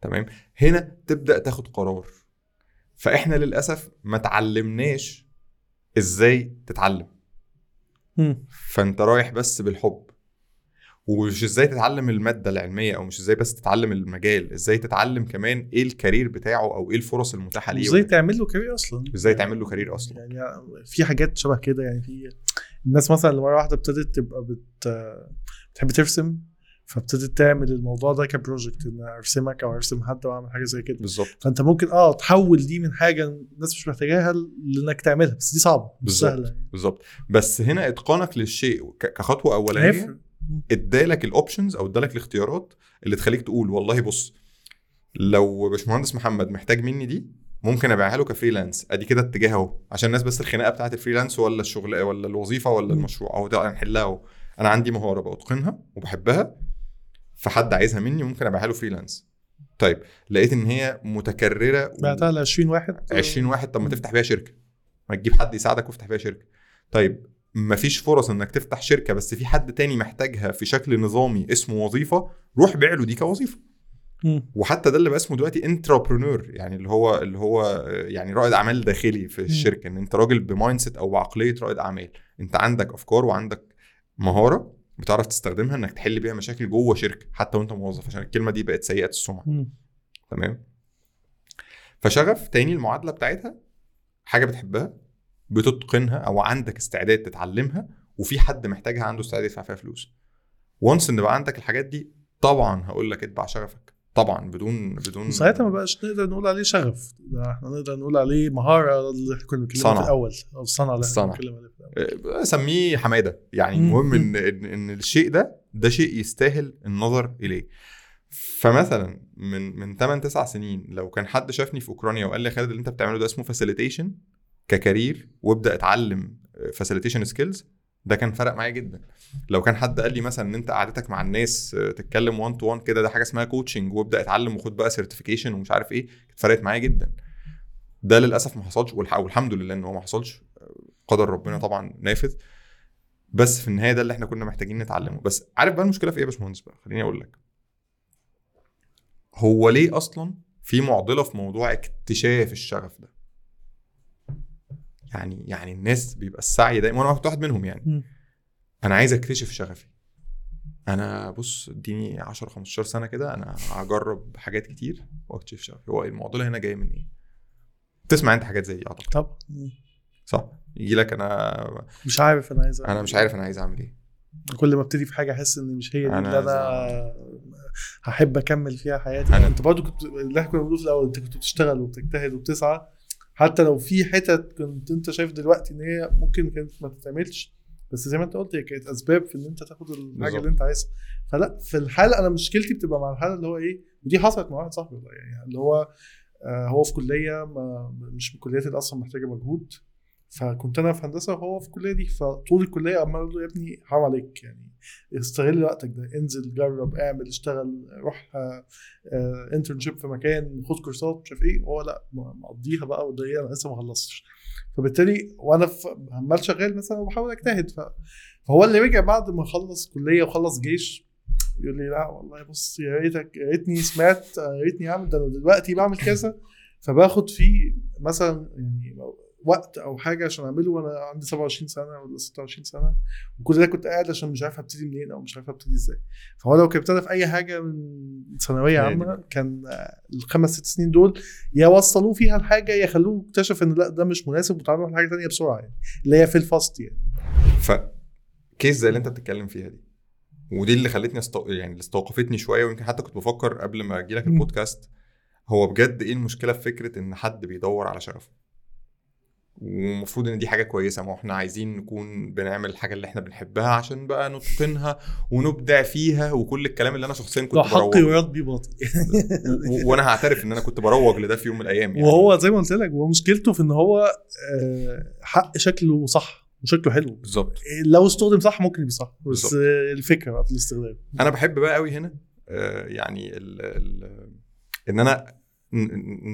تمام؟ هنا تبدأ تاخد قرار. فإحنا للأسف ما تعلمناش إزاي تتعلم؟ مم. فانت رايح بس بالحب. ومش إزاي تتعلم المادة العلمية أو مش إزاي بس تتعلم المجال إزاي تتعلم كمان إيه ال career بتاعه أو إيه الفرص المتاحة ليه. إزاي تعمل له career أصلا. إزاي تعمل له career أصلا. يعني في حاجات شبه كده يعني في الناس مثلا اللي مره واحدة ابتدت تبقى بت بتحب ترسم فابتدت تعمل الموضوع ده ك project إن أرسمك أو أرسم حد أو اعمل حاجة زي كده بالظبط فأنت ممكن آه تحول دي من حاجة الناس مش محتاجاها لإنك تعملها بس دي صعبة مش. سهلة يعني. بالظبط بس هنا إتقانك للشيء كخطوة أولانية. ادالك ال options أو ادالك الاختيارات اللي تخليك تقول والله بص لو باشمهندس محمد محتاج مني دي ممكن أبيعها له ك freelance أدي كده اتجاه أهو عشان الناس بس الخناقة بتاعت ال freelance ولا الشغل ولا الوظيفة ولا. المشروع اهو ده هنحلها أهو أنا عندي مهارة بتقنها وبحبها فحد عايزها مني ممكن ابيعها له freelance طيب لقيت إن هي متكررة بعتها ل 20 واحد؟ 20 واحد طب ما. تفتح بيها شركة. ما تجيب حد يساعدك وافتح بيها شركة. طيب مفيش فرص إنك تفتح شركة بس في حد تاني محتاجها في شكل نظامي اسمه وظيفة روح بيع له دي كوظيفة. وحتى ده اللي بقى اسمه دلوقتي intrapreneur يعني اللي هو اللي هو يعني رائد أعمال داخلي في الشركة إن أنت راجل ب mindset أو بعقلية رائد أعمال. أنت عندك أفكار وعندك مهارة بتعرف تستخدمها إنك تحل بيها مشاكل جوه شركة حتى وأنت موظف عشان الكلمة دي بقت سيئة السمعة. تمام؟ فشغف تاني المعادلة بتاعتها حاجة بتحبها بتتقنها أو عندك استعداد تتعلمها وفي حد محتاجها عنده استعداد يدفع فيها فلوس. وانس إن بقى عندك الحاجات دي طبعا هقول لك اتبع شغفك. طبعا بدون بدون وساعتها ما بقاش نقدر نقول عليه شغف إحنا نقدر نقول عليه مهارة اللي إحنا كنا بنتكلم. في الأول أو الصنعه اللي إحنا. بنتكلم عليه في الأول اسميه حمادة يعني. المهم إن إن الشيء ده ده شيء يستاهل النظر إليه فمثلا من من 8 9 سنين لو كان حد شافني في أوكرانيا وقال لي خالد اللي انت بتعمله ده اسمه facilitation ك career وابدأ اتعلم facilitation skills ده كان فرق معايا جدا. لو كان حد قال لي مثلا إن أنت قعدتك مع الناس آه، تتكلم 1 to 1 كده ده حاجة اسمها coaching وابدأ اتعلم وخد بقى certification ومش عارف إيه فرقت معايا جدا. ده للأسف ما حصلش والح- والحمد لله إن هو ما حصلش. قدر ربنا طبعا نافذ. بس في النهاية ده اللي إحنا كنا محتاجين نتعلمه. بس عارف بقى المشكلة في إيه يا باشمهندس بقى؟ خليني أقول لك. هو ليه أصلا في معضلة في موضوع اكتشاف الشغف ده؟ يعني يعني الناس بيبقى السعي دايما وأنا كنت واحد منهم يعني. مم. أنا عايز أكتشف شغفي. أنا بص اديني 10 15 سنة كده أنا هجرب حاجات كتير وأكتشف شغفي. هو المعضله هنا جاية من إيه؟ تسمع أنت حاجات زي دي أعتقد. طب. صح. يجي لك أنا مش عارف أنا عايز أعمل أنا مش إيه. عارف أنا عايز أعمل إيه. كل ما أبتدي في حاجة أحس إن مش هي دي اللي أنا عايز هحب أكمل فيها حياتي. أنا- أنت برضو كنت اللي إحنا كنا بنقوله في الأول أنت كنت بتشتغل وبتجتهد وبتسعى. حتى لو في حتت كنت انت شايف دلوقتي ان هي ممكن كانت ما تتعملش بس زي ما انت قلت هي كانت أسباب في إن أنت تاخد الحاجة. اللي أنت عايزها فلأ في الحالة أنا مشكلتي بتبقى مع الحالة اللي هو إيه ودي حصلت مع واحد صاحبي والله يعني اللي هو آه هو في كلية ما مش من الكليات اللي أصلا محتاجة مجهود فكنت أنا في هندسة وهو في الكلية دي فطول الكلية عمال أقول له يا ابني حرام عليك يعني استغل وقتك ده انزل جرب اعمل اشتغل روح انترنشيب في مكان خد كورسات مش عارف إيه هو لأ مقضيها بقى وده أنا لسه ما خلصتش فبالتالي وأنا عمال شغال مثلا وبحاول أجتهد. فهو اللي رجع بعد ما خلص كلية وخلص جيش يقول لي لأ والله بص يا ريتك يا ريتني سمعت يا ريتني اعمل ده أنا دلوقتي بعمل كذا فباخد فيه مثلا يعني وقت أو حاجة عشان أعمله وأنا عندي 27 سنة ولا 26 سنة وكل ده كنت قاعد عشان مش عارف أبتدي منين أو مش عارف أبتدي إزاي. فهو لو كان ابتدى في أي حاجة من ثانوية عامة كان الخمس ست سنين دول يا وصلوه فيها الحاجة يا خلوه اكتشف إن لأ ده مش مناسب وتعاملوا على حاجة ثانية بسرعة يعني اللي هي في الفاست يعني. فكيس زي اللي أنت بتتكلم فيها دي ودي اللي خلتني استو... يعني اللي استوقفتني شوية ويمكن حتى كنت بفكر قبل ما أجي لك. البودكاست هو بجد إيه المشكلة في فكرة إن حد بيدور على شغفه؟ ومفروض إن دي حاجة كويسة. ما هو إحنا عايزين نكون بنعمل الحاجة اللي إحنا بنحبها عشان بقى نتقنها ونبدع فيها وكل الكلام اللي أنا شخصيا كنت لو حقي بروج ويراد بيه باطل. وأنا هعترف إن أنا كنت بروج لده في يوم من الأيام يعني. وهو زي ما قلت لك هو مشكلته في إن هو آه، حق شكله صح وشكله حلو. بالظبط. لو استخدم صح ممكن يبقى صح بس بالظبط. آه، الفكرة بقى في الاستخدام. أنا بحب بقى قوي هنا آه، يعني ال ال إن أنا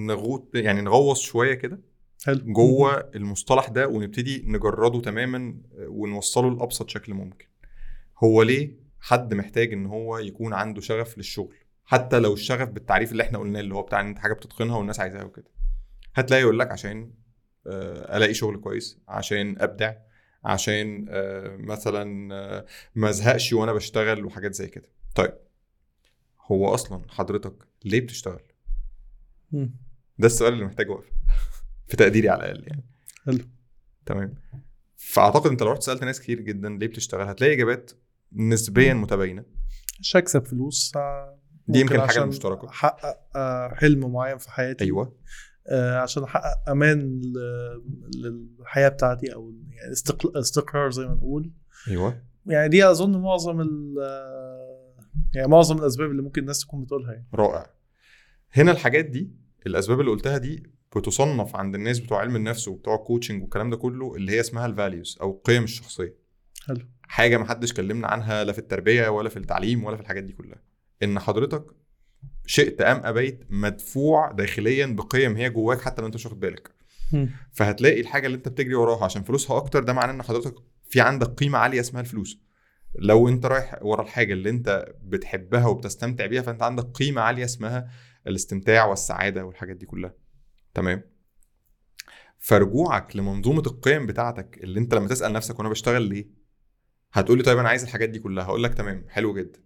نغوط يعني نغوص شوية كده. حلو. جوه المصطلح ده ونبتدي نجرده تماما ونوصله لأبسط شكل ممكن. هو ليه حد محتاج إن هو يكون عنده شغف للشغل؟ حتى لو الشغف بالتعريف اللي إحنا قلناه اللي هو بتاع إن أنت حاجة بتتقنها والناس عايزاها وكده. هتلاقي يقول لك عشان آه، ألاقي شغل كويس عشان أبدع عشان آه، مثلا آه، ما أزهقش وأنا بشتغل وحاجات زي كده. طيب هو أصلا حضرتك ليه بتشتغل. ده السؤال اللي محتاج وقفه في تقديري على الأقل يعني. حلو. تمام. فأعتقد أنت لو رحت سألت ناس كتير جدا ليه بتشتغل هتلاقي إجابات نسبيا متباينة. مش هكسب فلوس دي يمكن عشان المشتركة. أحقق آه، حلم معين في حياتي. أيوه. آه، عشان أحقق أمان للحياة بتاعتي أو يعني استقرار زي ما نقول. أيوه. يعني دي أظن معظم ال يعني معظم الأسباب اللي ممكن الناس تكون بتقولها يعني. رائع. هنا الحاجات دي الأسباب اللي قلتها دي بتصنف عند الناس بتوع علم النفس وبتوع ال coaching والكلام ده كله اللي هي اسمها ال values أو القيم الشخصية. حلو. حاجة ما حدش كلمنا عنها لا في التربية ولا في التعليم ولا في الحاجات دي كلها. إن حضرتك شئت أم أبيت مدفوع داخليا بقيم هي جواك حتى لو أنت مش واخد بالك. فهتلاقي الحاجة اللي أنت بتجري وراها عشان فلوسها أكتر ده معناه إن حضرتك في عندك قيمة عالية اسمها الفلوس. لو أنت رايح ورا الحاجة اللي أنت بتحبها وبتستمتع بيها فأنت عندك قيمة عالية اسمها الاستمتاع والسعادة والحاجات دي كلها. تمام؟ فرجوعك لمنظومة القيم بتاعتك اللي انت لما تسأل نفسك وأنا بشتغل ليه؟ هتقولي طيب أنا عايز الحاجات دي كلها. هقول لك تمام حلو جدا.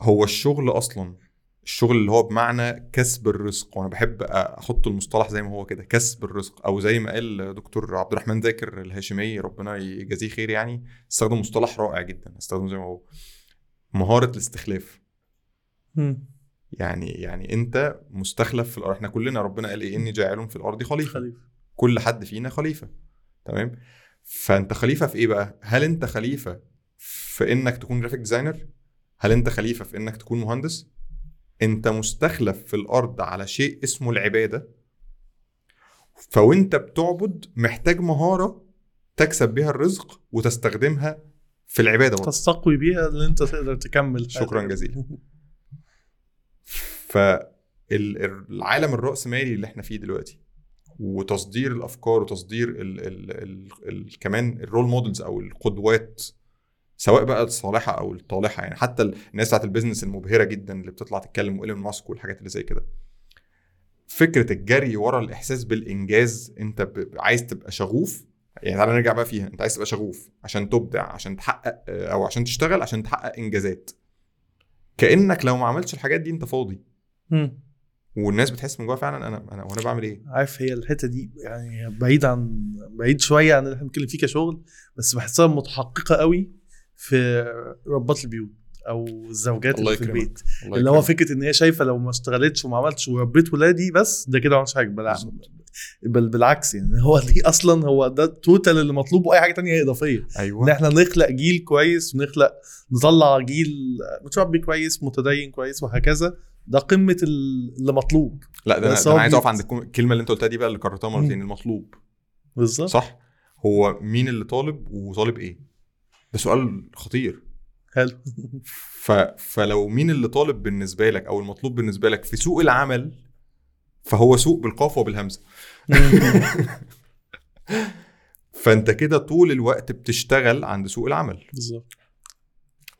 هو الشغل أصلا الشغل اللي هو بمعنى كسب الرزق وأنا بحب أحط المصطلح زي ما هو كده كسب الرزق أو زي ما قال دكتور عبد الرحمن ذاكر الهاشمي ربنا يجازيه خير يعني استخدم مصطلح رائع جدا استخدمه زي ما هو. مهارة الاستخلاف. يعني يعني انت مستخلف في الأرض. إحنا كلنا ربنا قال إيه؟ إني جاعل في الأرض خليفة. خليفة. كل حد فينا خليفة. تمام؟ فأنت خليفة في إيه بقى؟ هل أنت خليفة في إنك تكون graphic designer هل أنت خليفة في إنك تكون مهندس؟ أنت مستخلف في الأرض على شيء اسمه العبادة. فوانت بتعبد محتاج مهارة تكسب بيها الرزق وتستخدمها في العبادة برضه. تستقوي بيها اللي أنت تقدر تكمل شكراً جزيلاً. فالعالم الرأسمالي اللي إحنا فيه دلوقتي وتصدير الأفكار وتصدير ال ال ال ال كمان ال role models أو القدوات سواء بقى الصالحة أو الطالحة يعني حتى الناس بتاعت ال business المبهرة جدا اللي بتطلع تتكلم وإيلون ماسك والحاجات اللي زي كده. فكرة الجري ورا الإحساس بالإنجاز أنت عايز تبقى شغوف يعني تعالى نرجع بقى فيها أنت عايز تبقى شغوف عشان تبدع عشان تحقق أو عشان تشتغل عشان تحقق إنجازات. كأنك لو ما عملتش الحاجات دي انت فاضي مم. والناس بتحس من جواها فعلا أنا أنا وأنا بعمل إيه عارف هي الحتة دي يعني بعيد عن بعيد شوية عن اللي إحنا بنتكلم فيه كشغل بس بحسها متحققة قوي في ربات البيوت أو الزوجات الله اللي في. البيت الله اللي هو. فكرة إن هي شايفة لو ما اشتغلتش وما عملتش وربيت ولادي بس ده كده ما عملش حاجة بل بل بالعكس يعني هو دي أصلا هو ده ال total اللي مطلوب وأي حاجة تانية هي إضافية. إن أيوه إحنا نخلق جيل كويس ونخلق نطلع جيل متربي كويس متدين كويس وهكذا ده قمة ال- اللي مطلوب. لا ده أنا, أنا عايز أقف عند الكلمة اللي أنت قلتها دي بقى اللي كررتها مرتين المطلوب. بالظبط. صح؟ هو مين اللي طالب وطالب إيه؟ ده سؤال خطير. حلو. ف... فلو مين اللي طالب بالنسبة لك أو المطلوب بالنسبة لك في سوق العمل فهو سوق بالقاف وبالهمزة. فانت كده طول الوقت بتشتغل عند سوق العمل. بالظبط.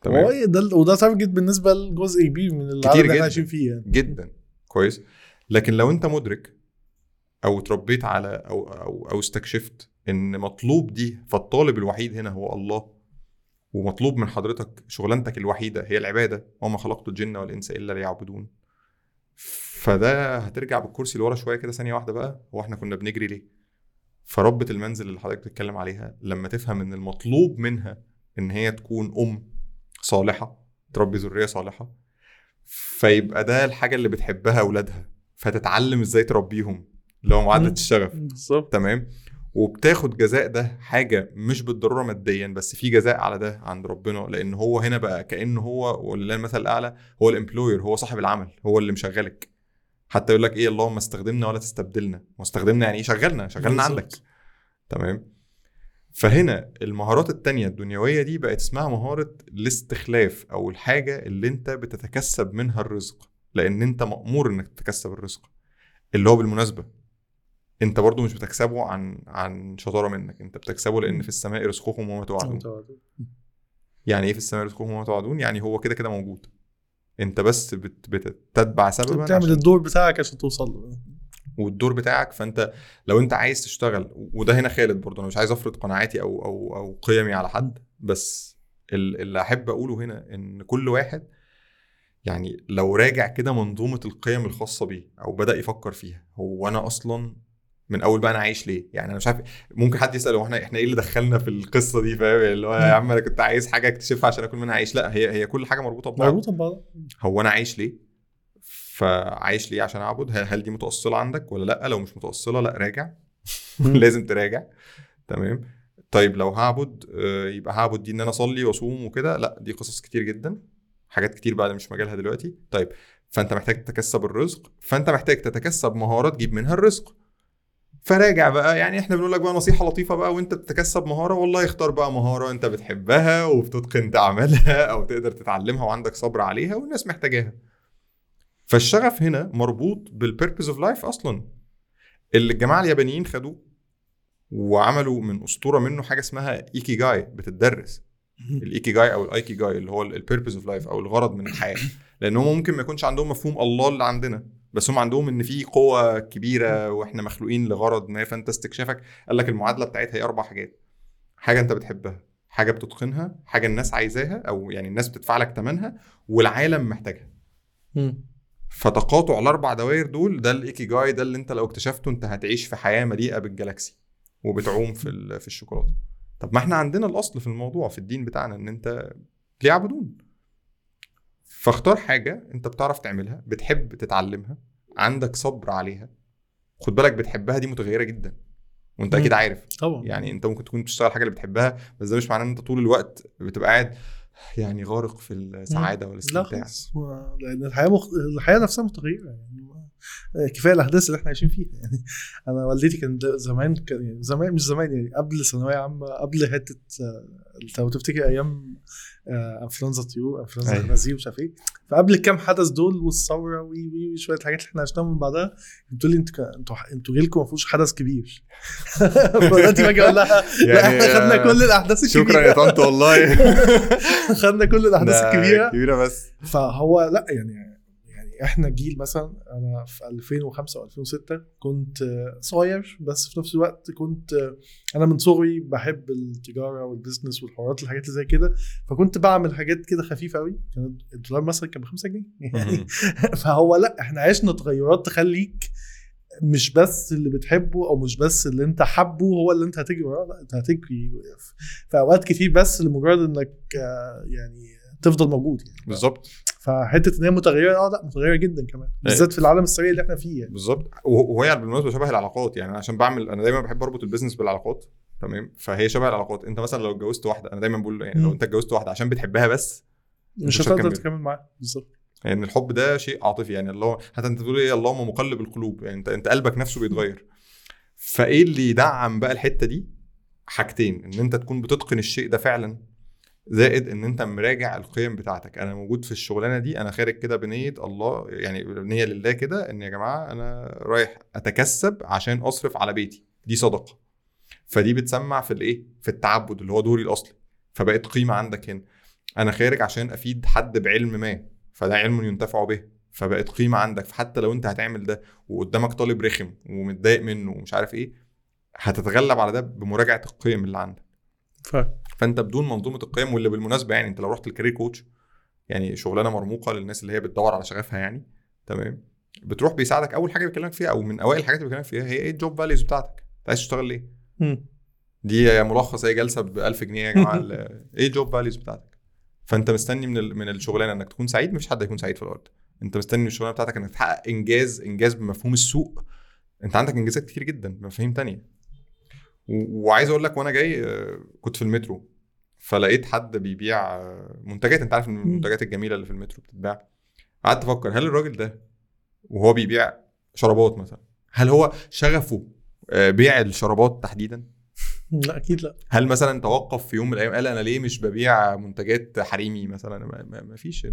تمام. هو ده وده target بالنسبة لجزء كبير من العالم اللي إحنا. عايشين فيه يعني. جدا. كويس. لكن لو انت مدرك أو اتربيت على أو أو أو استكشفت إن مطلوب دي فالطالب الوحيد هنا هو الله ومطلوب من حضرتك شغلانتك الوحيدة هي العبادة وما خلقت الجن والإنس إلا ليعبدون. فده هترجع بالكرسي لورا شوية كده ثانية واحدة بقى هو إحنا كنا بنجري ليه؟ فربة المنزل اللي حضرتك بتتكلم عليها لما تفهم إن المطلوب منها إن هي تكون أم صالحة تربي ذرية صالحة فيبقى ده الحاجة اللي بتحبها أولادها فتتعلم إزاي تربيهم اللي هو معادلة. الشغف. بالظبط. تمام؟ وبتاخد جزاء ده حاجة مش بالضرورة ماديا بس في جزاء على ده عند ربنا لأن هو هنا بقى كأنه هو ولله المثل الأعلى هو الامبلوير هو صاحب العمل هو اللي مشغلك. حتى يقول لك إيه اللهم استخدمنا ولا تستبدلنا. واستخدمنا يعني إيه؟ شغلنا شغلنا. عندك. تمام؟ فهنا المهارات التانية الدنيوية دي بقت اسمها مهارة الاستخلاف أو الحاجة اللي أنت بتتكسب منها الرزق لأن أنت مأمور إنك تتكسب الرزق. اللي هو بالمناسبة أنت برضو مش بتكسبه عن عن شطارة منك أنت بتكسبه لأن في السماء رزقكم وما توعدون يعني إيه في السماء رزقكم وما توعدون يعني هو كده كده موجود. أنت بس بت بتتبع سببا بتعمل الدور بتاعك عشان توصل له. والدور بتاعك فانت لو انت عايز تشتغل وده هنا خالد برضه أنا مش عايز افرض قناعاتي أو أو أو قيمي على حد بس ال- اللي احب اقوله هنا ان كل واحد يعني لو راجع كده منظومة القيم الخاصة بيه أو بدأ يفكر فيها هو أنا أصلا من أول بقى أنا عايش ليه؟ يعني أنا مش عارف ممكن حد يسأل هو إحنا إحنا إيه اللي دخلنا في القصة دي؟ فاهم؟ اللي هو يا عم أنا كنت عايز حاجة أكتشفها عشان أكون منها عايش. لأ هي هي كل حاجة مربوطة ببعض. مربوطة ببعض. هو أنا عايش ليه؟ فعايش ليه عشان أعبد؟ هل, دي متأصلة عندك ولا لأ؟ لو مش متأصلة لأ راجع. لازم تراجع. تمام؟ طيب لو هعبد آه، يبقى هعبد دي إن أنا أصلي وأصوم وكده؟ لأ دي قصص كتير جدا. حاجات كتير بقى مش مجالها دلوقتي. طيب فأنت محتاج تتكسب الرزق. فأنت محتاج تتكسب مهارات تجيب منها الرزق. فراجع بقى. يعني إحنا بنقول لك بقى نصيحة لطيفة بقى وأنت بتتكسب مهارة والله اختار بقى مهارة أنت بتحبها وبتتقن تعملها أو تقدر تتعلمها وعندك صبر عليها والناس محتاجاها. فالشغف هنا مربوط بال purpose of life أصلا. اللي الجماعة اليابانيين خدوه وعملوا من أسطورة منه حاجة اسمها ikigai بتدرس. الايكي جاي أو الايكي جاي اللي هو ال purpose of life أو الغرض من الحياة. لأن هم ممكن ما يكونش عندهم مفهوم الله اللي عندنا. بس هم عندهم إن في قوة كبيرة وإحنا مخلوقين لغرض ما فأنت استكشافك قال لك المعادلة بتاعتها هي أربع حاجات. حاجة أنت بتحبها حاجة بتتقنها حاجة الناس عايزاها أو يعني الناس بتدفع لك ثمنها والعالم محتاجها. فتقاطع الأربع دوائر دول ده الايكي جاي ده اللي أنت لو اكتشفته أنت هتعيش في حياة مليئة بالجلاكسي وبتعوم في في الشوكولاتة. طب ما إحنا عندنا الأصل في الموضوع في الدين بتاعنا إن أنت ليعبدون فاختار حاجة أنت بتعرف تعملها بتحب تتعلمها عندك صبر عليها. خد بالك بتحبها دي متغيرة جدا وأنت. أكيد عارف. طبعا. يعني أنت ممكن تكون بتشتغل حاجة اللي بتحبها بس ده مش معناه إن أنت طول الوقت بتبقى قاعد يعني غارق في السعادة لا والاستمتاع. خالص. هو- لأن الحياة مخ... الحياة نفسها متغيرة يعني. ما- كفاية الأحداث اللي إحنا عايشين فيها يعني. أنا والدتي كان زمان كان يعني زمان مش زمان يعني قبل ثانوية عامة قبل حتة آه، لو تفتكر أيام آه، أنفلونزا طيور أنفلونزا أيوة. الخنازير مش عارف إيه. فقبل الكام حدث دول والثورة وي وي شوية الحاجات اللي إحنا عشناها من بعدها بتقول لي أنتوا أنتوا أنتوا جيلكم ما فيهوش حدث كبير. فدلوقتي باجي أقول لها لا إحنا خدنا كل الأحداث الكبيرة. شكرا يا طنط والله. خدنا كل الأحداث الكبيرة. كبيرة بس. فهو لأ يعني إحنا جيل مثلا أنا في 2005 أو 2006 كنت صغير بس في نفس الوقت كنت أنا من صغري بحب التجارة والبزنس والحوارات الحاجات اللي زي كده فكنت بعمل حاجات كده خفيفة قوي كان الدولار مثلا كان ب 5 جنيه. يعني فهو لا إحنا عشنا تغيرات تخليك مش بس اللي بتحبه أو مش بس اللي انت حبه هو اللي انت هتجري وراه. لا انت هتجري في اوقات كتير بس لمجرد إنك آه، يعني تفضل موجود يعني. بالظبط. فحتة إن هي متغيرة آه لا متغيرة جدا كمان بالذات في العالم السريع اللي إحنا فيه يعني. بالظبط. وه- وهي بالمناسبة شبه العلاقات يعني عشان بعمل أنا دايما بحب أربط البيزنس بالعلاقات تمام؟ فهي شبه العلاقات. أنت مثلا لو اتجوزت واحدة أنا دايما بقول يعني لو. أنت اتجوزت واحدة عشان بتحبها بس مش هتقدر. تكمل. معاها. بالظبط. يعني الحب ده شيء عاطفي يعني الله حتى أنت بتقول إيه اللهم مقلب القلوب يعني أنت أنت قلبك نفسه بيتغير. فإيه اللي يدعم بقى الحتة دي؟ حاجتين إن أنت تكون بتتقن الشيء ده فعلا زائد إن أنت مراجع القيم بتاعتك. أنا موجود في الشغلانة دي أنا خارج كده بنية الله يعني بنية لله كده إن يا جماعة أنا رايح أتكسب عشان أصرف على بيتي. دي صدقة. فدي بتسمع في الإيه؟ في التعبد اللي هو دوري الأصلي. فبقت قيمة عندك هنا. أنا خارج عشان أفيد حد بعلم ما فده علم ينتفع به. فبقت قيمة عندك. فحتى لو أنت هتعمل ده وقدامك طالب رخم ومتضايق منه ومش عارف إيه هتتغلب على ده بمراجعة القيم اللي عندك. ف... فانت بدون منظومة القيم واللي بالمناسبة يعني انت لو رحت ال career coach يعني شغلانة مرموقة للناس اللي هي بتدور على شغفها يعني تمام؟ بتروح بيساعدك أول حاجة بيكلمك فيها أو من أوائل الحاجات اللي بيكلمك فيها هي إيه ال job values بتاعتك؟ أنت عايز تشتغل ليه. دي يا ملخص هي جلسة ب 1000 جنيه يا جماعة إيه ال job values بتاعتك؟ فأنت مستني من ال- من الشغلانة إنك تكون سعيد مفيش حد هيكون سعيد في الأرض. أنت مستني من الشغلانة بتاعتك إنك تحقق إنجاز إنجاز بمفهوم السوق. أنت عندك إنجازات كتير جدا بمفاهيم تانية. و- وعايز أقول لك وأنا جاي آه، كنت في المترو. فلقيت حد بيبيع منتجات أنت عارف إن المنتجات الجميلة اللي في المترو بتتباع. قعدت أفكر هل الراجل ده وهو بيبيع شرابات مثلا هل هو شغفه آه، بيع الشرابات تحديدا؟ لا أكيد لا. هل مثلا توقف في يوم من الأيام قال أنا ليه مش ببيع منتجات حريمي مثلا؟ ما, فيش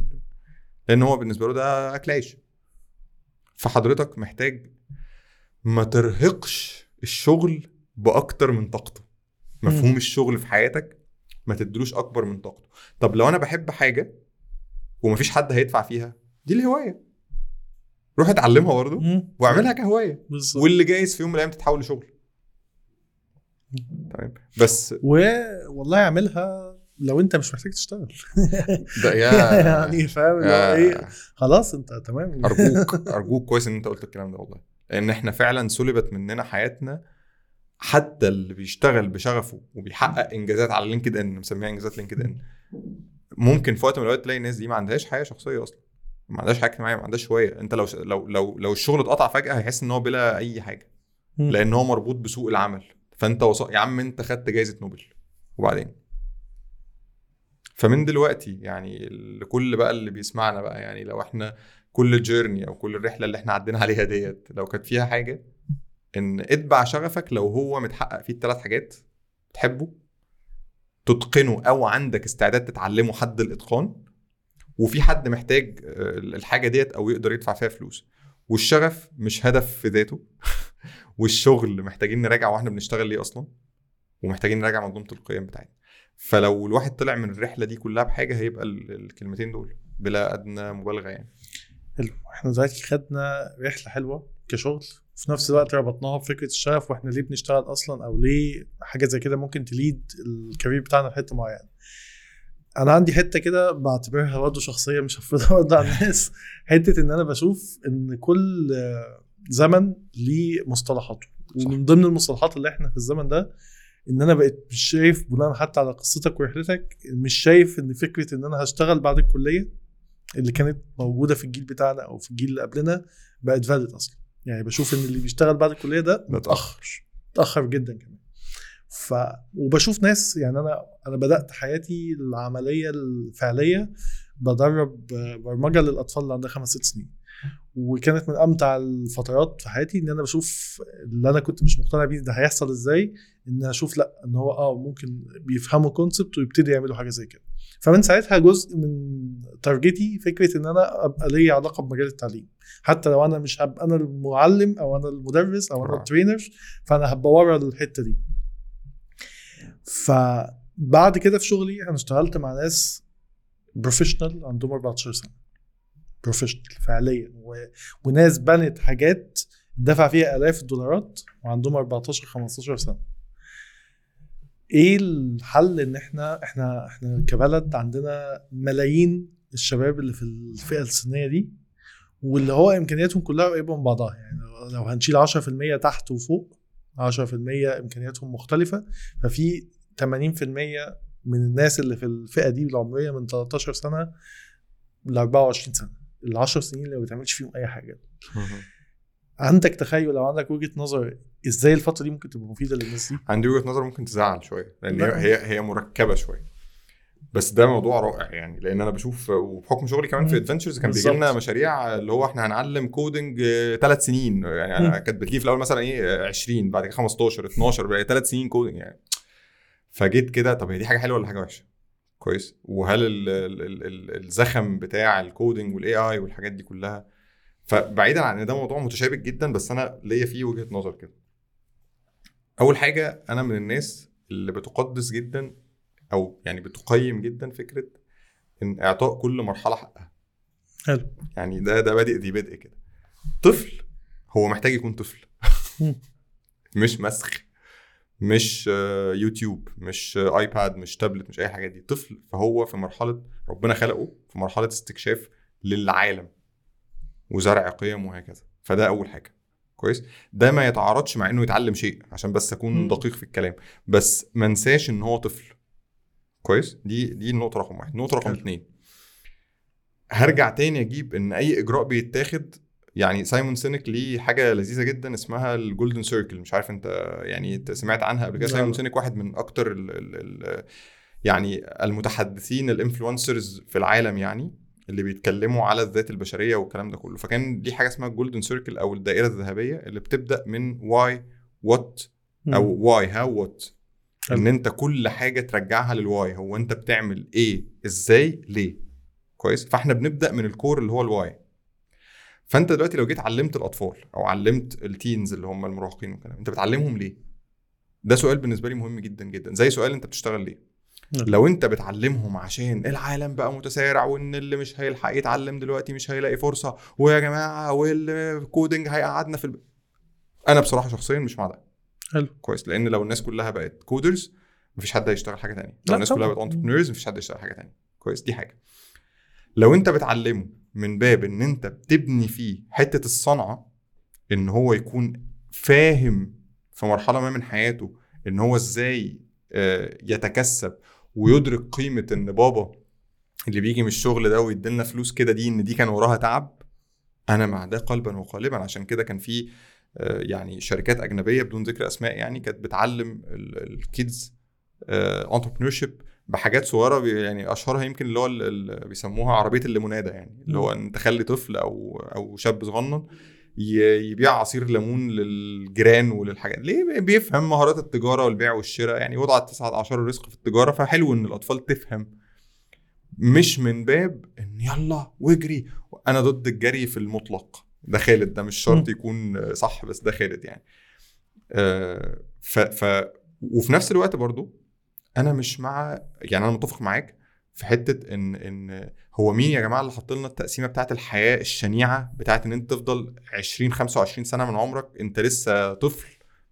لأن هو بالنسبة له ده أكل عيش. فحضرتك محتاج ما ترهقش الشغل بأكتر من طاقته. مفهوم. الشغل في حياتك ما تدلوش أكبر من طاقته. طب لو أنا بحب حاجة ومفيش حد هيدفع فيها دي الهواية. روح اتعلمها برضه. واعملها كهواية. بالظبط. واللي جايز في يوم من الأيام تتحول لشغل. تمام بس و... والله اعملها لو انت مش محتاج تشتغل. ده يا يعني فاهم؟ إيه؟ خلاص انت تمام. أرجوك أرجوك كويس إن أنت قلت الكلام ده والله. لأن إحنا فعلا سلبت مننا حياتنا حتى اللي بيشتغل بشغفه وبيحقق إنجازات على لينكد ان مسميها إنجازات لينكد ان ممكن في وقت من الأوقات تلاقي الناس دي ما عندهاش حياة شخصية أصلا ما عندهاش حاجة اجتماعية ما عندهاش هواية أنت لو لو لو لو الشغل اتقطع فجأة هيحس إن هو بلا أي حاجة. لأن هو مربوط بسوق العمل فأنت وص... يا عم أنت خدت جائزه نوبل وبعدين فمن دلوقتي يعني لكل بقى اللي بيسمعنا بقى يعني لو إحنا كل جيرني أو كل الرحلة اللي إحنا عدينا عليها ديت لو كانت فيها حاجة إن اتبع شغفك لو هو متحقق فيه الثلاث حاجات تحبه تتقنه أو عندك استعداد تتعلمه حد الإتقان وفي حد محتاج آه، الحاجة ديت أو يقدر يدفع فيها فلوس. والشغف مش هدف في ذاته والشغل محتاجين نراجع وإحنا بنشتغل ليه أصلا ومحتاجين نراجع منظومة القيم بتاعتنا. فلو الواحد طلع من الرحلة دي كلها بحاجة هيبقى ال- الكلمتين دول بلا أدنى مبالغة يعني. حلو. إحنا دلوقتي خدنا رحلة حلوة كشغل في نفس الوقت ربطناها بفكرة الشغف وإحنا ليه بنشتغل أصلا؟ أو ليه حاجة زي كده ممكن تليد الكارير بتاعنا في حتة معينة. أنا عندي حتة كده بعتبرها برضه شخصية مش هفرضها برضه على الناس. حتة إن أنا بشوف إن كل زمن ليه مصطلحاته. ومن ضمن المصطلحات اللي إحنا في الزمن ده إن أنا بقيت مش شايف بناء حتى على قصتك ورحلتك مش شايف إن فكرة إن أنا هشتغل بعد الكلية اللي كانت موجودة في الجيل بتاعنا أو في الجيل اللي قبلنا بقت فاليد أصلا. يعني بشوف إن اللي بيشتغل بعد الكلية ده متأخر. متأخر جدا كمان. ف وبشوف ناس يعني أنا أنا بدأت حياتي العملية الفعلية بدرب برمجة للأطفال اللي عندها خمس ست سنين. وكانت من أمتع الفترات في حياتي إن أنا بشوف اللي أنا كنت مش مقتنع بيه ده هيحصل إزاي إن أشوف لأ إن هو آه ممكن بيفهموا كونسبت ويبتدي يعملوا حاجة زي كده. فمن ساعتها جزء من target ي فكرة إن أنا أبقى ليا علاقة بمجال التعليم. حتى لو أنا مش هبقى أنا المعلم أو أنا المدرس أو أنا آه. ال trainer فأنا هبقى ورا الحتة دي. فبعد كده في شغلي أنا اشتغلت مع ناس professional عندهم 14 سنة. professional فعليا. و... وناس بنت حاجات دفع فيها آلاف الدولارات وعندهم 14 15 سنة. إيه الحل إن إحنا إحنا إحنا كبلد عندنا ملايين الشباب اللي في الفئة السنيه دي واللي هو إمكانياتهم كلها قريبة من بعضها. يعني لو هنشيل 10% تحت وفوق 10% إمكانياتهم مختلفة ففي 80% من الناس اللي في الفئة دي العمرية من 13 سنة ل 24 سنة. ال 10 سنين اللي ما بتعملش فيهم أي حاجة. عندك تخيل أو عندك وجهة نظر إزاي الفترة دي ممكن تبقى مفيدة للناس دي عندي وجهة نظر ممكن تزعل شوية لأن لا. هي هي هي مركبة شوية بس ده موضوع رائع يعني لأن أنا بشوف وبحكم شغلي كمان في. Adventures كان بيجي لنا. مشاريع اللي هو إحنا هنعلم coding ثلاث سنين يعني أنا. كانت بتجي في الأول مثلا إيه آه، 20 بعد كده 15 12 بقى ثلاث سنين coding يعني فجيت كده طب هي دي حاجة حلوة ولا حاجة وحشة؟ كويس وهل ال ال ال ال الزخم بتاع ال coding وال AI والحاجات دي كلها فبعيدا عن إن ده موضوع متشابك جدا بس أنا ليا فيه وجهة نظر كده. أول حاجة أنا من الناس اللي بتقدس جدا أو يعني بتقيم جدا فكرة إن إعطاء كل مرحلة حقها. حلو. يعني ده ده بادئ ذي بدء كده. طفل هو محتاج يكون طفل. مش مسخ مش يوتيوب مش آيباد مش تابلت مش أي حاجة دي. طفل فهو في مرحلة ربنا خلقه في مرحلة استكشاف للعالم. وزرع قيم وهكذا. فده أول حاجة. كويس؟ ده ما يتعارضش مع إنه يتعلم شيء عشان بس أكون. دقيق في الكلام. بس ما انساش إن هو طفل. كويس؟ دي دي النقطة رقم واحد. النقطة رقم حلو. اتنين. هرجع تاني أجيب إن أي إجراء بيتاخد يعني سايمون سينك ليه حاجة لذيذة جدا اسمها ال golden circle مش عارف أنت يعني أنت سمعت عنها قبل كده. سايمون سينك واحد من أكتر ال ال ال يعني المتحدثين ال influencers في العالم يعني. اللي بيتكلموا على الذات البشرية والكلام ده كله. فكان ليه حاجة اسمها ال golden circle أو الدائرة الذهبية اللي بتبدأ من why what أو why how what. إن أنت كل حاجة ترجعها لل why هو أنت بتعمل إيه إزاي؟ ليه؟ كويس؟ فإحنا بنبدأ من ال core اللي هو ال why فأنت دلوقتي لو جيت علمت الأطفال أو علمت ال teens اللي هم المراهقين والكلام أنت بتعلمهم ليه؟ ده سؤال بالنسبة لي مهم جدا جدا. زي سؤال أنت بتشتغل ليه. لو انت بتعلمهم عشان العالم بقى متسارع وان اللي مش هيلحق يتعلم دلوقتي مش هيلاقي فرصة ويا جماعة وال coding هيقعدنا في الب... أنا بصراحة شخصيا مش مع ده. حلو. كويس لأن لو الناس كلها بقت coders مفيش حد هيشتغل حاجة تانية. لو الناس كلها طبعاً. بقت entrepreneurs مفيش حد هيشتغل حاجة تانية. كويس دي حاجة. لو انت بتعلمه من باب إن انت بتبني فيه حتة الصنعة إن هو يكون فاهم في مرحلة ما من حياته إن هو إزاي آه، يتكسب ويدرك قيمة إن بابا اللي بيجي من الشغل ده ويديلنا فلوس كده دي إن دي كان وراها تعب أنا مع ده قلبا وقالبا. عشان كده كان في آه، يعني شركات أجنبية بدون ذكر أسماء يعني كانت بتعلم ال kids entrepreneurship بحاجات صغيرة يعني أشهرها يمكن اللي هو ال- ال- بيسموها عربية الليموناده يعني اللي هو إن تخلي طفل أو أو شاب صغنن يبيع عصير ليمون للجيران وللحاجات. ليه بيفهم مهارات التجارة والبيع والشراء؟ يعني وضع التسعة عشر الرزق في التجارة فحلو إن الأطفال تفهم. مش من باب إن يلا واجري أنا ضد الجري في المطلق. ده خالد ده مش شرط. يكون صح بس ده خالد يعني. آه، ف ف وفي نفس الوقت برضو أنا مش مع يعني أنا متفق معاك في حتة إن إن هو مين يا جماعة اللي حط لنا التقسيمة بتاعت الحياة الشنيعة بتاعت إن أنت تفضل 20 25 سنة من عمرك أنت لسه طفل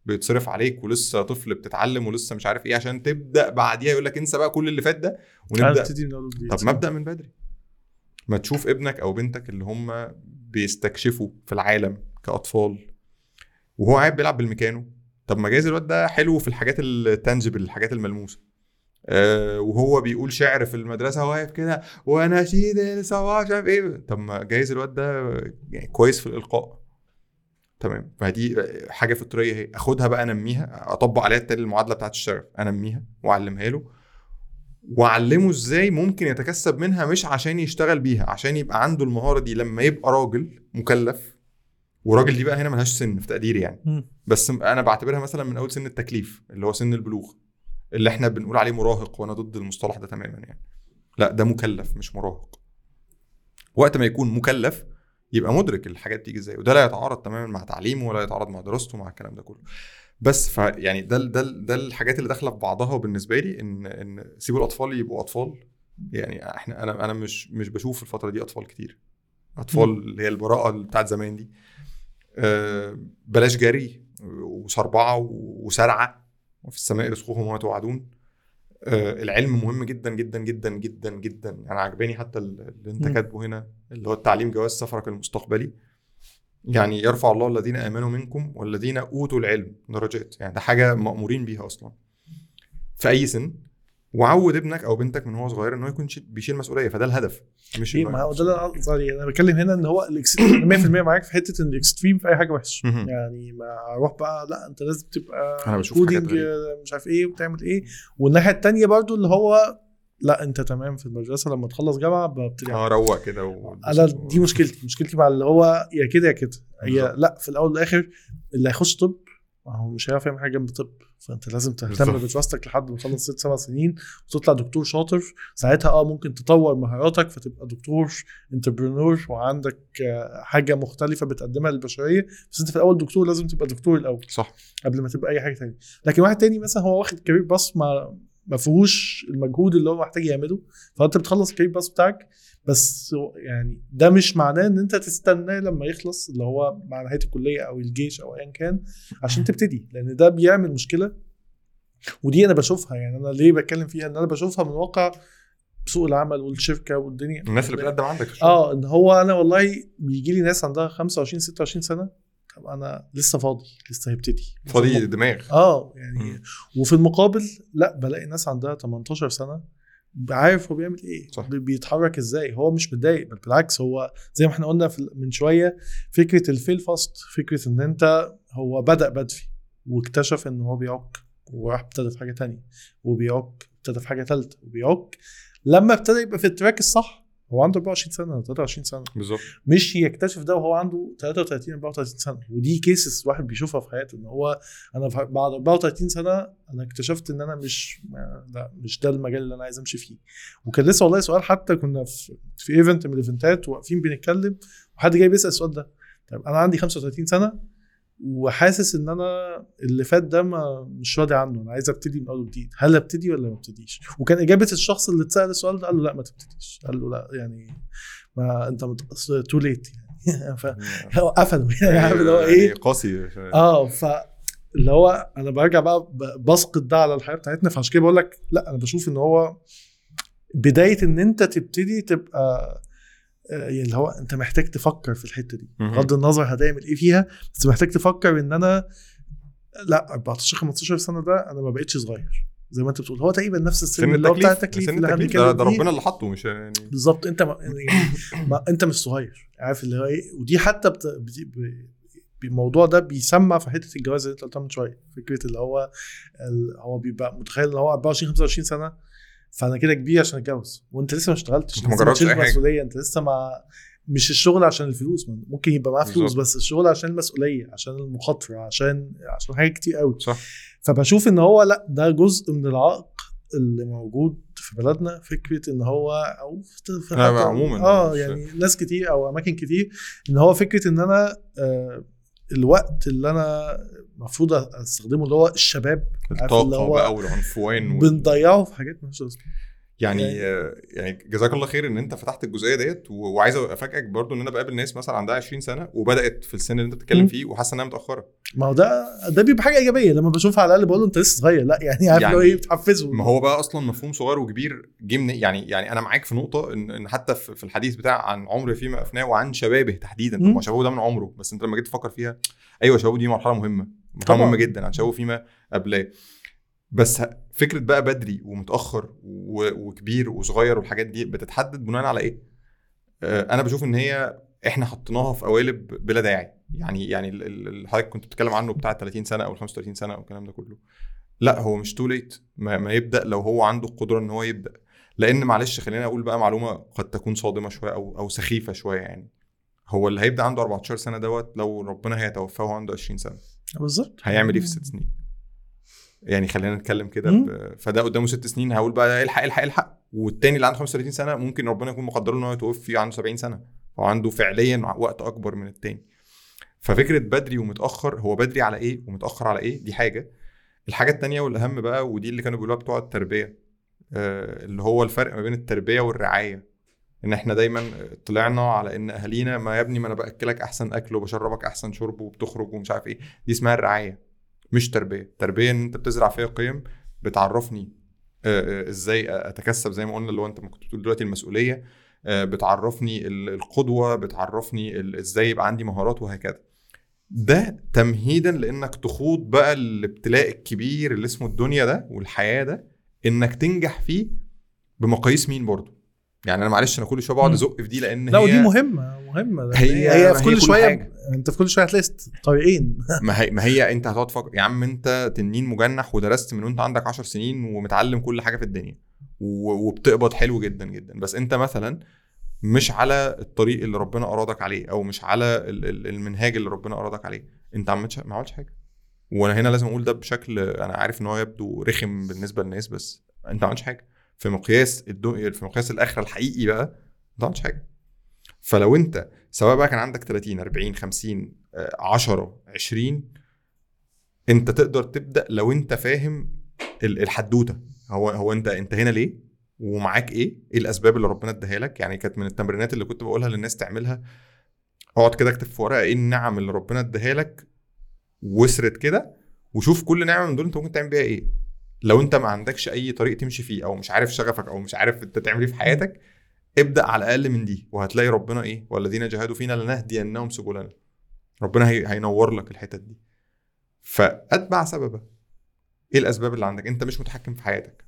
بيتصرف عليك ولسه طفل بتتعلم ولسه مش عارف إيه عشان تبدأ بعديها يقول لك انسى بقى كل اللي فات ده ونبدأ. طب ما ابدا من بدري. ما تشوف ابنك أو بنتك اللي هم بيستكشفوا في العالم كأطفال وهو قاعد بيلعب بالميكانو. طب ما جايز الواد ده حلو في الحاجات التانجبل الحاجات الملموسة. آه وهو بيقول شعر في المدرسة واقف كده ونشيد الصباح مش عارف إيه. طب ما جايز الواد ده يعني كويس في الإلقاء. تمام. فدي حاجة فطرية أهي. أخدها بقى أنميها أطبق عليها التالي المعادلة بتاعت الشغف أنميها وأعلمها له. وأعلمه إزاي ممكن يتكسب منها مش عشان يشتغل بيها عشان يبقى عنده المهارة دي. لما يبقى راجل مكلف وراجل دي بقى هنا ملهاش سن في تقديري يعني. بس أنا بعتبرها مثلا من أول سن التكليف اللي هو سن البلوغ. اللي إحنا بنقول عليه مراهق وأنا ضد المصطلح ده تماما يعني. لا ده مكلف مش مراهق. وقت ما يكون مكلف يبقى مدرك الحاجات تيجي إزاي وده لا يتعارض تماما مع تعليمه ولا يتعارض مع دراسته مع الكلام ده كله. بس فيعني ده ده ده الحاجات اللي داخلة في بعضها وبالنسبه لي إن إن سيبوا الأطفال يبقوا أطفال. يعني إحنا أنا أنا مش مش بشوف الفترة دي أطفال كتير. أطفال اللي هي البراءة اللي بتاعت زمان دي. آه، بلاش جري وصربعة وسرعة. وفي السماء رزقهم وما توعدون. آه، العلم مهم جدا جدا جدا جدا جدا. أنا عجباني حتى اللي أنت. كاتبه هنا اللي هو التعليم جواز سفرك المستقبلي. يعني يرفع الله الذين آمنوا منكم والذين أوتوا العلم درجات. يعني ده حاجة مأمورين بيها أصلا. في أي سن؟ وعود ابنك أو بنتك من هو صغير إن هو يكون شي- بيشيل مسؤولية فده الهدف مش إيه إنه ما هو ده اللي قصدي أنا بتكلم هنا إن هو ال ex- أنا 100% معاك في حتة إن ال extreme في أي حاجة وحش. يعني ما أروح بقى لا أنت لازم تبقى أنا بشوف coding مش عارف إيه وتعمل إيه. والناحية التانية برضو اللي هو لا أنت تمام في المدرسة لما تخلص جامعة ببتدي آه روق كده و... أنا دي مشكلتي مشكلتي مع اللي هو يا كده يا كده. هي. لا في الأول والآخر اللي هيخش طب ما هو مش هيعرف يعمل حاجة جنب طب. فأنت لازم تهتم. بدراستك لحد ما تخلص ست سبع سنين وتطلع دكتور شاطر. ساعتها آه ممكن تطور مهاراتك فتبقى دكتور entrepreneur وعندك حاجة مختلفة بتقدمها للبشرية. بس أنت في الأول دكتور لازم تبقى دكتور الأول صح. قبل ما تبقى أي حاجة تانية. لكن واحد تاني مثلا هو واخد career path ما ما فيهوش المجهود اللي هو محتاج يعمله. فأنت بتخلص ال career path بتاعك بس يعني ده مش معناه إن أنت تستناه لما يخلص اللي هو مع نهاية الكلية أو الجيش أو ايا كان عشان تبتدي لأن ده بيعمل مشكلة. ودي أنا بشوفها يعني أنا ليه بتكلم فيها؟ إن أنا بشوفها من واقع سوق العمل والشركة والدنيا. الناس اللي بتقدم عندك في. آه إن هو أنا والله بيجي لي ناس عندها 25 26 سنة طب أنا لسه فاضي لسه هيبتدي. فاضي دماغ. آه يعني مم. وفي المقابل لا بلاقي ناس عندها 18 سنة عارف هو بيعمل إيه صح. بي- بيتحرك إزاي هو مش متضايق بل بالعكس هو زي ما إحنا قلنا من شوية فكرة الفيل فاست فكرة إن أنت هو بدأ بدري واكتشف إن هو بيعك وراح ابتدى في حاجة تانية وبيعك ابتدى في حاجة ثالثه وبيعك لما ابتدى يبقى في ال track الصح هو عنده 24 سنة 23 سنة. بالظبط. مش يكتشف ده وهو عنده 33 34 سنة. ودي cases واحد بيشوفها في حياته إن هو أنا بعد 34 سنة أنا اكتشفت إن أنا مش لا مش ده المجال اللي أنا عايز أمشي فيه. وكان لسه والله سؤال حتى كنا في في event من ال event ات واقفين بنتكلم وحد جاي بيسأل السؤال ده. طيب أنا عندي 35 سنة وحاسس إن أنا اللي فات ده ما مش راضي عنه. أنا عايز أبتدي من أول جديد هل أبتدي ولا ما أبتديش؟ وكان إجابة الشخص اللي اتسأل السؤال ده قال له لا ما تبتديش. قال له لا يعني ما أنت تو ليت يعني. ف هو قفلوا يعني اللي هو يعني إيه؟ قاسي آه ف اللي هو أنا برجع بقى بسقط ده على الحياة بتاعتنا. فعشان كده بقول لك لا أنا بشوف إن هو بداية إن أنت تبتدي تبقى يعني اللي هو أنت محتاج تفكر في الحتة دي. بغض النظر هتعمل إيه فيها بس محتاج تفكر إن أنا لأ 14 15 سنة ده أنا ما بقتش صغير. زي ما أنت بتقول هو تقريبا نفس السن سن اللي هو بتاع التكليف اللي ده, ده. ربنا اللي حطه مش يعني بالظبط. أنت ما يعني ما أنت مش صغير عارف اللي هو إيه؟ ودي حتى بت... الموضوع ده بيسمع في حتة الجواز اللي أنت قلتها من شوية. فكرة اللي هو ال... هو بيبقى متخيل إن هو 24 25 سنة فانا كده كبير عشان اتجوز وانت لسه ما اشتغلتش أنت ما جربتش حاجة. مسؤوليه انت لسه ما مش الشغل عشان الفلوس ممكن يبقى معاه فلوس. بس الشغل عشان المسؤولية عشان المخاطرة عشان عشان حاجات كتير قوي صح فبشوف ان هو لا ده جزء من العائق اللي موجود في بلدنا فكرة ان هو أو في عموماً. آه يعني ناس كتير أو أماكن كتير إن هو فكرة إن أنا آه الوقت اللي أنا المفروض أستخدمه اللي هو الشباب الطاقة هو بقى والعنفوان وال... بنضيعه في حاجات مالهاش لازمه يعني يعني- يعني جزاك الله خير إن أنت فتحت الجزئية ديت وعايز أفاجئك برضو إن أنا بقابل ناس مثلا عندها 20 سنة وبدأت في السن اللي أنت بتتكلم. فيه وحاسة إنها متأخرة. ما هو ده ده بيبقى حاجة إيجابية. لما بشوفها على الأقل بقول له أنت لسه صغير. لا يعني عارف يعني- إيه بتحفزه. ما هو بقى أصلا مفهوم صغير وكبير جه من يعني يعني أنا معاك في نقطة إن إن حتى في الحديث بتاع عن عمر فيما أفناه وعن شبابه تحديدا. ما شبابه ده من عمره بس أنت لما جيت تفكر فيها أيوه شبابه دي مرحلة مهمة. طبعاً. مهمة جدا شبابه فيما قبلاه. بس فكرة بقى بدري ومتأخر وكبير وصغير والحاجات دي بتتحدد بناء على إيه؟ آه، أنا بشوف إن هي إحنا حطيناها في قوالب بلا داعي. يعني يعني ال- ال- اللي حضرتك كنت بتتكلم عنه بتاع 30 سنة أو 35 سنة أو الكلام ده كله. لا هو مش تو ليت ما, ما يبدأ لو هو عنده القدرة إن هو يبدأ. لأن معلش خلينا أقول بقى معلومة قد تكون صادمة شوية أو أو سخيفة شوية يعني. هو اللي هيبدأ عنده 14 سنة دوت لو ربنا هيتوفاه عنده 20 سنة. بالظبط. هيعمل إيه في ست سنين؟ يعني خلينا نتكلم كده. فده قدامه ست سنين هقول بقى الحق الحق الحق. والتاني اللي عنده 35 سنة ممكن ربنا يكون مقدر له إن هو يتوفي عنده 70 سنة. هو عنده فعليا وقت أكبر من التاني. ففكرة بدري ومتأخر هو بدري على إيه ومتأخر على إيه؟ دي حاجة. الحاجة التانية والأهم بقى ودي اللي كانوا بيقولوها بتوع التربية آه اللي هو الفرق ما بين التربية والرعاية. إن إحنا دايما طلعنا على إن أهالينا ما يا ابني ما أنا بأكلك أحسن أكل وبشربك أحسن شرب وبتخرج ومش عارف إيه. دي اسمها الرعاية مش تربية. التربيه إن أنت بتزرع فيا قيم بتعرفني آه، آه، إزاي أتكسب زي ما قلنا اللي هو أنت كنت بتقول دلوقتي المسؤولية آه، بتعرفني ال- القدوة بتعرفني إزاي يبقى عندي مهارات وهكذا. ده تمهيدا لإنك تخوض بقى الابتلاء الكبير اللي اسمه الدنيا ده والحياة ده إنك تنجح فيه بمقاييس مين برضه يعني أنا معلش أنا كل شوية بقعد. أزق في دي لأن لا هي ودي مهمة. مهمه هي- هي, في كل كل شوية حاجة. أنت في كل شوية هتلاقي طريقين ما هي ما هي أنت هتقعد تفكر يا عم أنت تنين مجنح ودرست من وأنت عندك 10 سنين ومتعلم كل حاجة في الدنيا وبتقبض حلو جدا جدا. بس أنت مثلا مش على الطريق اللي ربنا أرادك عليه أو مش على ال- ال- المنهاج اللي ربنا أرادك عليه. أنت ما عملتش حاجة. وأنا هنا لازم أقول ده بشكل أنا عارف إن هو يبدو رخم بالنسبة للناس بس أنت ما عملتش حاجة. في مقياس الدنيا في مقياس الآخرة الحقيقي بقى ما عملتش حاجة. فلو انت سواء بقى كان عندك 30 40 50 آه، 10 20 انت تقدر تبدأ لو انت فاهم ال- الحدوتة. هو هو انت انت هنا ليه؟ ومعاك إيه؟ إيه الأسباب اللي ربنا اداها لك؟ يعني كانت من التمرينات اللي كنت بقولها للناس تعملها. اقعد كده اكتب في ورقة إيه النعم اللي ربنا اداها لك واسرد كده وشوف كل نعمة من دول انت ممكن تعمل بيها إيه. لو انت ما عندكش اي طريق تمشي فيه أو مش عارف شغفك أو مش عارف انت تعمل إيه في حياتك ابدأ على الأقل من دي وهتلاقي ربنا إيه والذين جاهدوا فينا لنهدينهم سبلنا. ربنا هي... هينور لك الحتت دي. فأتبع سببه إيه الأسباب اللي عندك؟ انت مش متحكم في حياتك.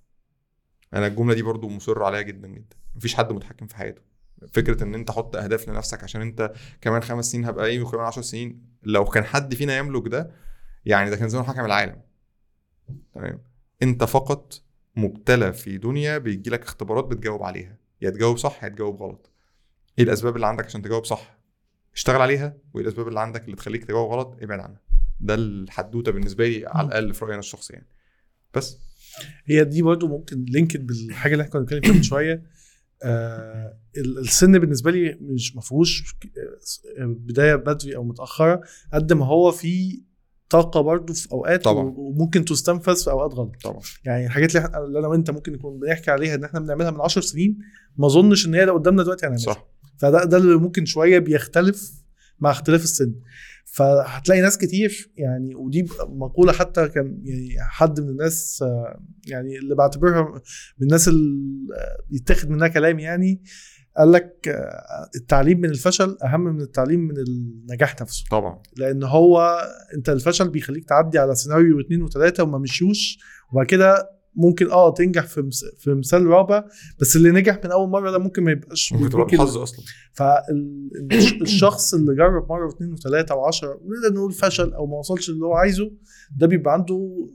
أنا الجملة دي برضو مصر عليها جدا جدا. مفيش حد متحكم في حياته. فكرة إن أنت حط أهداف لنفسك عشان أنت كمان خمس سنين هبقى إيه وكمان 10 سنين لو كان حد فينا يملك ده يعني ده كان زمان حكم العالم. تمام؟ انت فقط مبتلى في دنيا بيجي لك اختبارات بتجاوب عليها. يا تجاوب صح يا تجاوب غلط. إيه الأسباب اللي عندك عشان تجاوب صح؟ اشتغل عليها. وايه الأسباب اللي عندك اللي تخليك تجاوب غلط؟ ابعد عنها. ده الحدوتة بالنسبة لي على الأقل في رأيي أنا الشخصي يعني. بس. هي دي برضو ممكن لينكد بالحاجة اللي إحنا كنا بنتكلم فيها من شوية. آه ال- السن بالنسبة لي مش ما فيهوش آه، بداية بدري أو متأخرة قد ما هو في طاقة برضو في أوقات طبعاً. وممكن تستنفذ في أوقات غلط. طبعا. يعني الحاجات اللي أنا وأنت ممكن نكون بنحكي عليها إن إحنا بنعملها من 10 سنين ما أظنش إن هي لو قدامنا دلوقتي هنعملها. صح. فده ده اللي ممكن شوية بيختلف مع اختلاف السن. فهتلاقي ناس كتير يعني ودي مقولة حتى كان يعني حد من الناس آه، يعني اللي بعتبرها من الناس اللي آه، يتاخد منها كلام يعني قال لك آه، التعليم من الفشل أهم من التعليم من النجاح نفسه طبعا لأن هو أنت الفشل بيخليك تعدي على سيناريو واثنين وثلاثه وما مشيوش وبعد كده ممكن آه تنجح في. في مثال رابع بس اللي نجح من أول مرة ده ممكن ما يبقاش ممكن تبقى الحظ أصلا فالشخص اللي جرب مرة واثنين وثلاثه وعشرة ونقدر نقول فشل أو ما وصلش اللي هو عايزه ده بيبقى عنده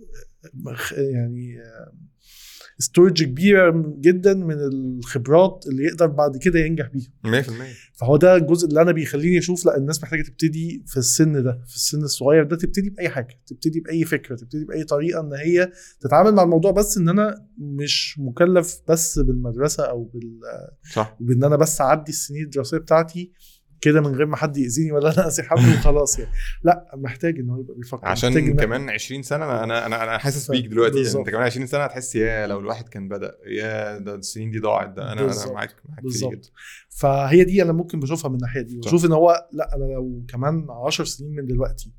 مخ- يعني ستورج كبيره جدا من الخبرات اللي يقدر بعد كده ينجح بيها. 100% فهو ده الجزء اللي أنا بيخليني أشوف لأ الناس محتاجة تبتدي في السن ده في السن الصغير ده تبتدي بأي حاجة تبتدي بأي فكرة تبتدي بأي طريقة إن هي تتعامل مع الموضوع. بس إن أنا مش مكلف بس بالمدرسة أو بال صح. بإن أنا بس أعدي السنين الدراسية بتاعتي كده من غير ما حد يأذيني ولا أنا أذي حد وخلاص يعني لا محتاج إن هو يبقى بيفكر عشان كمان 20 سنة أنا أنا أنا, حاسس بيك دلوقتي بالظبط. أنت كمان 20 سنة هتحس يا لو الواحد كان بدأ يا ده السنين دي ضاعت ده أنا أنا بالظبط. معاك معاك بالظبط. فهي دي أنا ممكن بشوفها من الناحية دي. بشوف إن هو لا أنا لو كمان 10 سنين من دلوقتي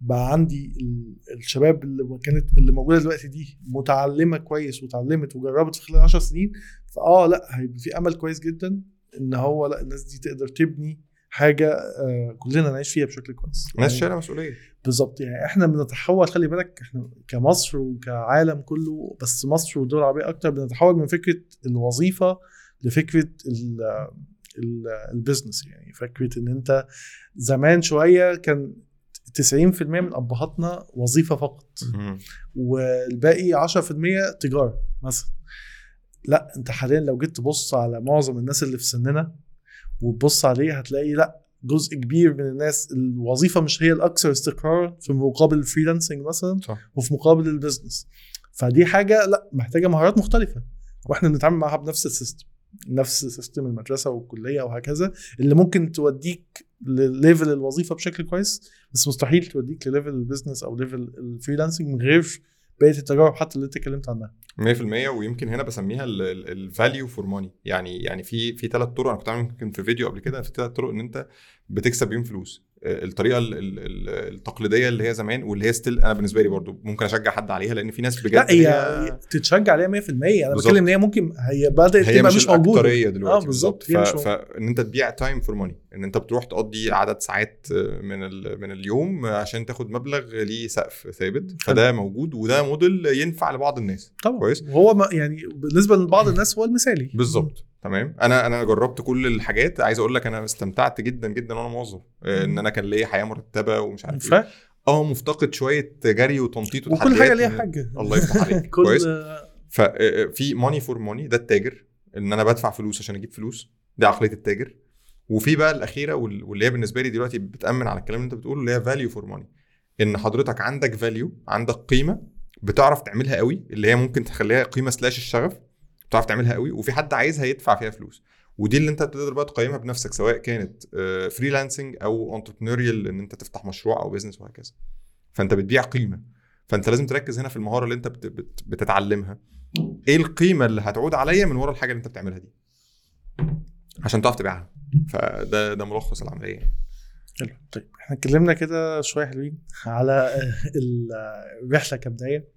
بقى عندي ال- الشباب اللي كانت اللي موجودة دلوقتي دي متعلمة كويس وتعلمت وجربت في خلال 10 سنين فآه لا هيبقى في أمل كويس جدا إن هو لا الناس دي تقدر تبني حاجة آه كلنا نعيش فيها بشكل كويس. ناس يعني شايلة مسؤولية. بالظبط. يعني إحنا بنتحول خلي بالك إحنا كمصر وكعالم كله بس مصر والدول العربية أكتر بنتحول من فكرة الوظيفة لفكرة ال ال البيزنس يعني فكرة إن أنت زمان شوية كان 90% من أبهاتنا وظيفة فقط. والباقي 10% تجارة مثلا. لأ أنت حاليا لو جيت تبص على معظم الناس اللي في سننا وتبص عليه هتلاقي لأ جزء كبير من الناس الوظيفة مش هي الأكثر استقرارا في مقابل ال freelancing مثلا صح. وفي مقابل ال business فدي حاجة لأ محتاجة مهارات مختلفة. وإحنا بنتعامل معاها بنفس ال system نفس system المدرسة والكلية وهكذا اللي ممكن توديك لل level الوظيفة بشكل كويس بس مستحيل توديك لل level ال business أو level ال freelancing من غير بقيه التجارب حتى اللي انت اتكلمت عنها. 100% ويمكن هنا بسميها ال value for money يعني يعني في في ثلاث طرق أنا كنت عامل يمكن في فيديو قبل كده في ثلاث طرق إن أنت بتكسب بيهم فلوس. الطريقة ال- ال- ال- التقليدية اللي هي زمان واللي هي still أنا بالنسبة لي برضو ممكن أشجع حد عليها لأن في ناس بجد لا هي تتشجع عليها 100% أنا بالظبط. بتكلم إن هي ممكن هي بدأت هي تبقى مش, مش موجودة. دلوقتي آه، بالظبط. هي مش موجودة. فان أنت تبيع time for money إن أنت بتروح تقضي عدد ساعات من ال... من اليوم عشان تاخد مبلغ ليه سقف ثابت فده موجود وده موديل ينفع لبعض الناس. طبعا. كويس. وهو ما يعني بالنسبة لبعض الناس هو المثالي. بالظبط. تمام؟ أنا أنا جربت كل الحاجات. عايز أقول لك أنا استمتعت جدا جدا وأنا موظف آه، إن أنا كان ليا حياة مرتبة ومش عارف إيه. آه مفتقد شوية جري وتنطيط وكل وتحديات. حاجة ليها حاجة. الله يفتح عليك. كويس. ففي ماني فور ماني ده التاجر إن أنا بدفع فلوس عشان أجيب فلوس. دي عقلية التاجر. وفي بقى الأخيرة وال- واللي هي بالنسبة لي دلوقتي بتأمن على الكلام اللي أنت بتقوله اللي هي value for money إن حضرتك عندك value عندك قيمة بتعرف تعملها قوي اللي هي ممكن تخليها قيمة slash الشغف. بتعرف تعملها قوي وفي حد عايزها يدفع فيها فلوس. ودي اللي انت تقدر بقى تقيمها بنفسك سواء كانت freelancing أو entrepreneurial إن أنت تفتح مشروع أو business وهكذا. فأنت بتبيع قيمة. فأنت لازم تركز هنا في المهارة اللي أنت بت بت بتتعلمها. إيه القيمة اللي هتعود عليا من ورا الحاجة اللي أنت بتعملها دي؟ عشان تعرف تبيعها. فده ده ملخص العملية يعني. حلو. طيب إحنا اتكلمنا كده شوية حلوين على ال- الرحلة كبداية.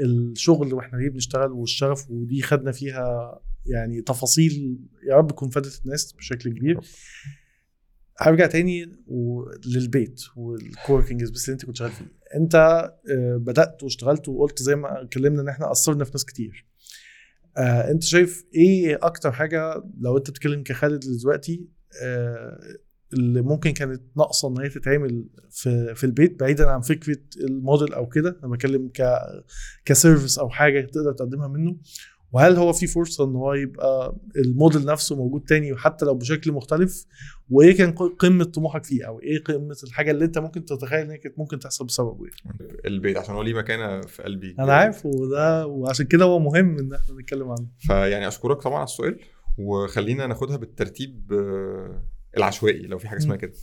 الشغل وإحنا ليه بنشتغل والشغف ودي خدنا فيها يعني تفاصيل يا رب تكون فادت الناس بشكل كبير. هرجع تاني للبيت وال coworking space اللي انت كنت شغال فيه. انت آه، بدأت واشتغلت وقلت زي ما اتكلمنا ان إحنا اثرنا في ناس كتير. آه، انت شايف إيه أكتر حاجة لو انت بتتكلم كخالد دلوقتي آه، اللي ممكن كانت ناقصة إن هي تتعمل في في البيت بعيدا عن فكرة الموديل أو كده. أنا بتكلم ك ك service أو حاجة تقدر تقدمها منه. وهل هو في فرصة إن هو يبقى الموديل نفسه موجود تاني وحتى لو بشكل مختلف؟ وإيه كان قمة طموحك فيه؟ أو إيه قمة الحاجة اللي أنت ممكن تتخيل إن هي كانت ممكن تحصل بسببه يعني؟ البيت عشان هو ليه مكانة في قلبي. أنا عارف وده وعشان كده هو مهم إن إحنا نتكلم عنه. فيعني أشكرك طبعا على السؤال وخلينا ناخدها بالترتيب آه، العشوائي لو في حاجة اسمها. كده.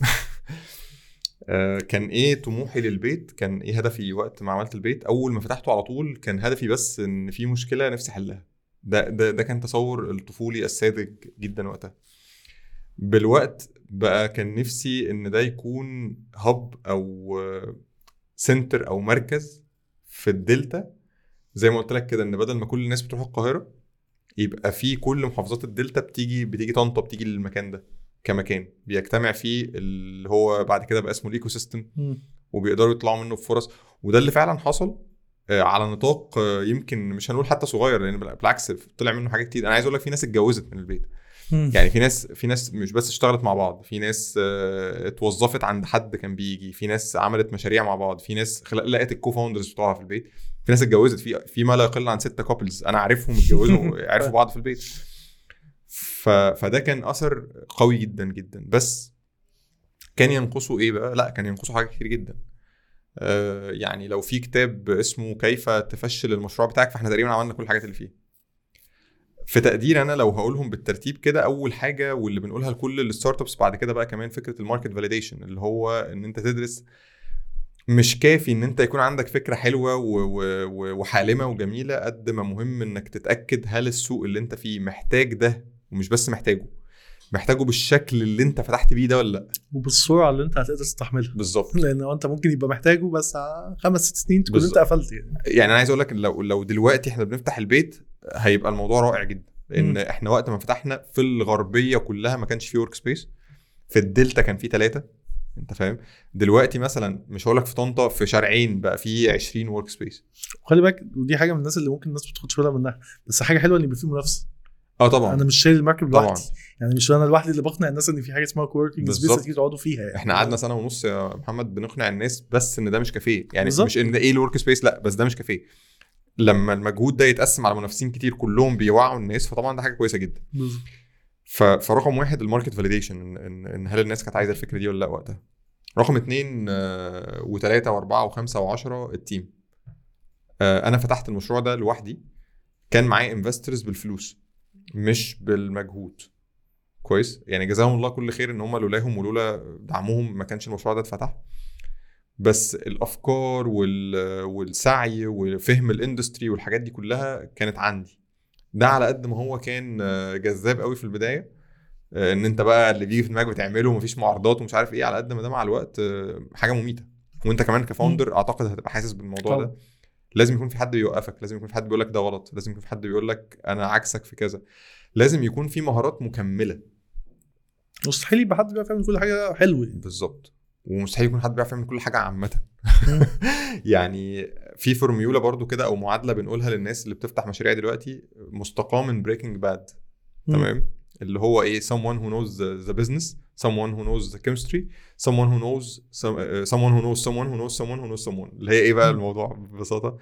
آه، كان إيه طموحي للبيت؟ كان إيه هدفي وقت ما عملت البيت؟ أول ما فتحته على طول كان هدفي بس إن في مشكلة نفسي أحلها. ده ده ده كان تصور الطفولي الساذج جدا وقتها. بالوقت بقى كان نفسي إن ده يكون هب أو center أو مركز في الدلتا. زي ما قلت لك كده إن بدل ما كل الناس بتروح القاهرة يبقى في كل محافظات الدلتا بتيجي بتيجي طنطا بتيجي للمكان ده. كمكان بيجتمع فيه اللي هو بعد كده بقى اسمه ال ecosystem وبيقدروا يطلعوا منه بفرص. وده اللي فعلا حصل آه، على نطاق آه، يمكن مش هنقول حتى صغير لأن بالعكس طلع منه حاجات كتير. أنا عايز أقول لك في ناس اتجوزت من البيت. يعني في ناس في ناس مش بس اشتغلت مع بعض في ناس آه، اتوظفت عند حد كان بيجي في ناس عملت مشاريع مع بعض في ناس خلق لقت ال co-founders بتوعها في البيت. في ناس اتجوزت في في ما لا يقل عن ستة couples أنا عارفهم اتجوزوا عرفوا بعض في البيت. ف... فده كان أثر قوي جدا جدا. بس كان ينقصه إيه بقى؟ لا كان ينقصه حاجات كتير جدا. آه يعني لو في كتاب اسمه كيف تفشل المشروع بتاعك فإحنا تقريبا عملنا كل الحاجات اللي فيه. في تقدير أنا لو هقولهم بالترتيب كده أول حاجة واللي بنقولها لكل ال startups بعد كده بقى كمان فكرة ال market validation اللي هو إن أنت تدرس مش كافي إن أنت يكون عندك فكرة حلوة وحالمة وجميلة قد ما مهم إنك تتأكد هل السوق اللي أنت فيه محتاج ده ومش بس محتاجه. محتاجه بالشكل اللي انت فتحت بيه ده ولا لأ؟ وبالسرعه اللي انت هتقدر تستحملها. بالظبط. لأن انت ممكن يبقى محتاجه بس خمس ست سنين تكون بالظبط. انت قفلت يعني. يعني أنا عايز أقول لك لو لو دلوقتي إحنا بنفتح البيت هيبقى الموضوع رائع جدا. لأن مم. إحنا وقت ما فتحنا في الغربية كلها ما كانش فيه workspace في الدلتا كان فيه ثلاثة أنت فاهم؟ دلوقتي مثلا مش هقول لك في طنطا في شارعين بقى فيه 20 workspace وخلي بالك ودي حاجة من الناس اللي ممكن الناس ما بتاخدش بالها منها. بس حاجة حلوة إن يبقى في منافسة. آه طبعا. أنا مش شايل المركب طبعا. لوحدي يعني مش أنا لوحدي اللي بقنع الناس ان في حاجة اسمها co-working space. تيجي تقعدوا فيها يعني. إحنا قعدنا سنة ونص يا محمد بنقنع الناس بس ان ده مش كافيه. يعني بالظبط. مش ان ده إيه ال workspace لا بس ده مش كافيه. لما المجهود ده يتقسم على منافسين كتير كلهم بيوعوا الناس فطبعا ده حاجة كويسة جدا. بالظبط. ف... فرقم واحد ال market validation إن, ان إن هل الناس كانت عايزة الفكرة دي ولا لأ وقتها. رقم اثنين آه، وثلاثه وأربعة وخمسة وعشرة ال team. آه، أنا فتحت المشروع ده لوحدي. كان معايا investors بالفلوس. مش بالمجهود. كويس؟ يعني جزاهم الله كل خير إن هم لولاهم ولولا دعمهم ما كانش المشروع ده اتفتح. بس الأفكار وال... والسعي وفهم ال industry والحاجات دي كلها كانت عندي. ده على قد ما هو كان جذاب قوي في البداية إن أنت بقى اللي بيجي في دماغك بتعمله ومفيش معارضات ومش عارف إيه على قد ما ده مع الوقت حاجة مميتة. وأنت كمان ك founder أعتقد هتبقى حاسس بالموضوع طبعا. ده لازم يكون في حد بيوقفك لازم يكون في حد بيقول لك ده غلط لازم يكون في حد بيقول لك أنا عكسك في كذا. لازم يكون في مهارات مكملة. مستحيل يبقى حد بيعرف يعمل كل حاجة حلوة. بالظبط. ومستحيل يكون حد بيعرف يعمل كل حاجة عامة. يعني في فورميولا برضو كده أو معادلة بنقولها للناس اللي بتفتح مشاريع دلوقتي مستقاة من Breaking Bad تمام؟ اللي هو إيه someone who knows the, the business. Someone who knows the chemistry someone who knows some, uh, someone who knows someone who knows someone who knows someone. اللي هي إيه بقى. الموضوع ببساطة؟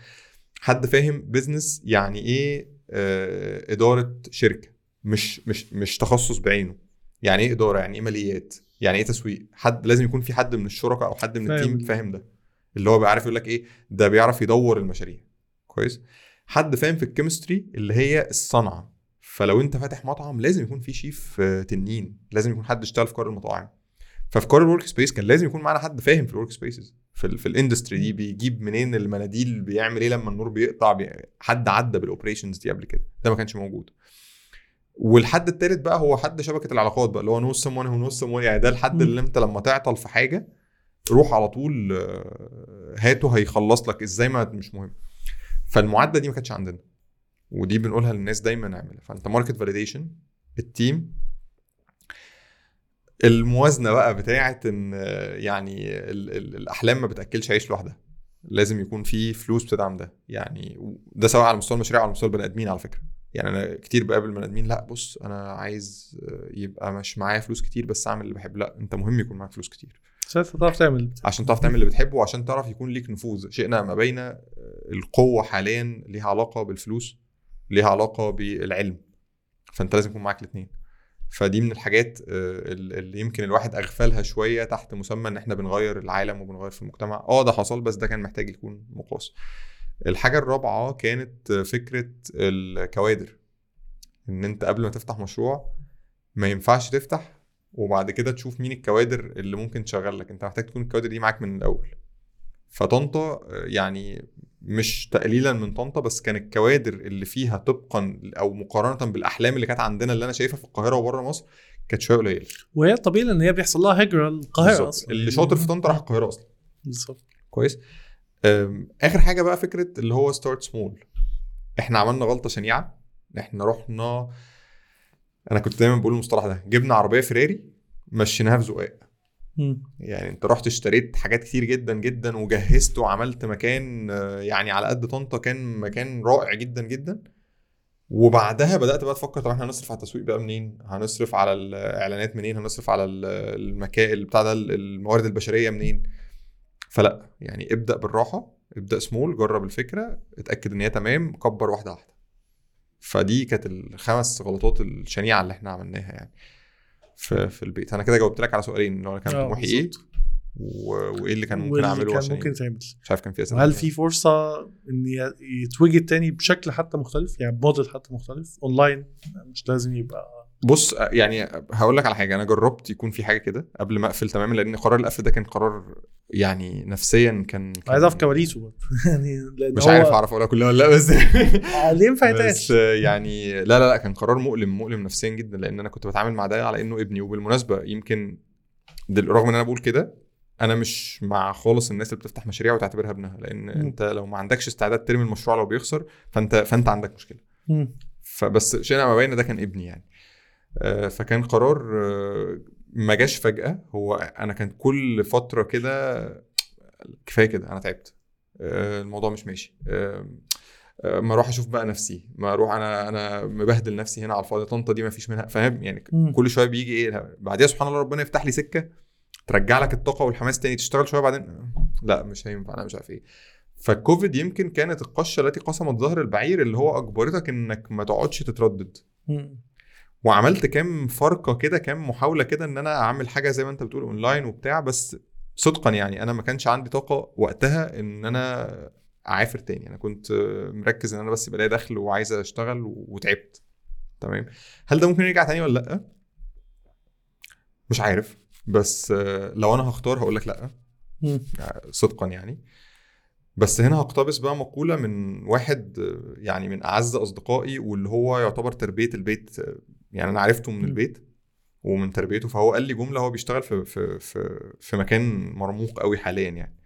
حد فاهم business يعني إيه آه إدارة شركة مش مش مش تخصص بعينه. يعني إيه إدارة؟ يعني إيه ماليات؟ يعني إيه تسويق؟ حد لازم يكون في حد من الشركاء أو حد من. ال team فاهم. ده. اللي هو بيعرف يقول لك إيه ده بيعرف يدور المشاريع. كويس؟ حد فاهم في ال chemistry اللي هي الصنعة. فلو انت فاتح مطعم لازم يكون في شيف آه، تنين لازم يكون حد اشتغل في كار المطاعم. ففي كار ال workspace كان لازم يكون معانا حد فاهم في ال workspaces في في ال industry دي بيجيب منين المناديل بيعمل إيه لما النور بيقطع بي... حد عدى بال operations دي قبل كده. ده ما كانش موجود. والحد التالت بقى هو حد شبكة العلاقات بقى اللي هو نوز سمون هو نوز سمون يعني ده الحد. اللي انت لما تعطل في حاجة روح على طول آه، هاته هيخلص لك إزاي ما مش مهم. فالمعادلة دي ما كانتش عندنا. ودي بنقولها للناس دايما نعملها. فأنت market validation ال team الموازنة بقى بتاعه إن يعني ال ال الأحلام ما بتأكلش عيش لوحدها. لازم يكون في فلوس بتدعم ده. يعني ده سواء على مستوى المشاريع أو على مستوى البني آدمين على فكرة. يعني أنا كتير بقابل بني آدمين لأ بص أنا عايز آه، يبقى مش معايا فلوس كتير بس أعمل اللي بحبه لأ أنت مهم يكون معاك فلوس كتير. ساعتها تعرف تعمل عشان تعرف تعمل اللي بتحبه وعشان تعرف يكون ليك نفوذ. شئنا ما بين القوة حاليا ليها علاقة بالفلوس. ليها علاقة بالعلم. فأنت لازم يكون معاك الاثنين فدي من الحاجات آه، اللي يمكن الواحد أغفلها شوية تحت مسمى إن إحنا بنغير العالم وبنغير في المجتمع. آه ده حصل بس ده كان محتاج يكون مقاس. الحاجة الرابعة كانت فكرة الكوادر. إن أنت قبل ما تفتح مشروع ما ينفعش تفتح وبعد كده تشوف مين الكوادر اللي ممكن تشغل لك. أنت محتاج تكون الكوادر دي معاك من الأول. فطنطا آه، يعني مش تقليلا من طنطا بس كان الكوادر اللي فيها طبقا أو مقارنة بالأحلام اللي كانت عندنا اللي أنا شايفها في القاهرة وبره مصر كانت شوية قليلة. وهي الطبيعي إن هي بيحصل لها هجرة للقاهره. أصلا. اللي شاطر في طنطا راح القاهرة أصلا. بالظبط. كويس. آخر حاجة بقى فكرة اللي هو start small إحنا عملنا غلطة شنيعة. إحنا رحنا أنا كنت دايما بقول المصطلح ده جبنا عربية فيراري مشيناها في زقاق. يعني انت رحت اشتريت حاجات كتير جدا جدا وجهزت وعملت مكان آه، يعني على قد طنطا كان مكان رائع جدا جدا. وبعدها بدأت بقى تفكر طب إحنا هنصرف على التسويق بقى منين؟ هنصرف على الإعلانات منين؟ هنصرف على المكان بتاع ده الموارد البشرية منين؟ فلا يعني ابدأ بالراحة ابدأ سمول جرب الفكرة اتأكد إن هي تمام كبر واحدة واحدة. فدي كانت الخمس غلطات الشنيعة اللي إحنا عملناها يعني. في في البيت. أنا كده جاوبت لك على سؤالين اللي هو أنا كان آه، طموحي إيه. وإيه اللي كان ممكن أعمله كان عشان ممكن يتعمل مش عارف كان في أسئلة تانية. في فرصة إن يتوجد تاني بشكل حتى مختلف؟ يعني موديل حتى مختلف أونلاين مش لازم يبقى بص يعني هقول لك على حاجة. أنا جربت يكون في حاجة كده قبل ما أقفل تماما لأن قرار القفل ده كان قرار يعني نفسيا كان, كان عايز أعرف كواليسه برضه. يعني مش عارف أعرف أقولها كلها ولا لأ بس ليه ينفع بس يعني لا لا لا كان قرار مؤلم مؤلم نفسيا جدا لأن أنا كنت بتعامل مع ده على إنه ابني. وبالمناسبة يمكن رغم إن أنا بقول كده أنا مش مع خالص الناس اللي بتفتح مشاريع وتعتبرها ابنها. لأن مم. أنت لو ما عندكش استعداد ترمي المشروع لو بيخسر فأنت فأنت عندك مشكلة. مم. فبس شئنا ما بين ده كان ابني يعني. فكان قرار آه، ما جاش فجأة. هو أنا كان كل فترة كده كفاية كده أنا تعبت. آه، الموضوع مش ماشي. آه، آه، ما أروح أشوف بقى نفسي. ما أروح أنا أنا مبهدل نفسي هنا على الفاضي طنطا دي ما فيش منها فاهم؟ يعني مم. كل شوية بيجي إيه بعديها سبحان الله ربنا يفتح لي سكة ترجع لك الطاقة والحماس تاني تشتغل شوية بعدين. لا مش هينفع أنا مش عارف إيه. فالكوفيد يمكن كانت القشة التي قسمت ظهر البعير اللي هو أجبرتك إنك ما تقعدش تتردد. مم. وعملت كام فرقه كده كام محاولة كده إن أنا أعمل حاجة زي ما أنت بتقول اونلاين وبتاع بس صدقا يعني أنا ما كانش عندي طاقة وقتها إن أنا أعافر تاني. أنا كنت مركز إن أنا بس بلاقي دخل وعايز أشتغل وتعبت. تمام؟ هل ده ممكن يرجع تاني ولا لأ؟ مش عارف بس لو أنا هختار هقول لك لأ. صدقا يعني. بس هنا هقتبس بقى مقولة من واحد يعني من أعز أصدقائي واللي هو يعتبر تربية البيت يعني أنا عرفته من. البيت ومن تربيته فهو قال لي جملة هو بيشتغل في في في في مكان مرموق قوي حاليا يعني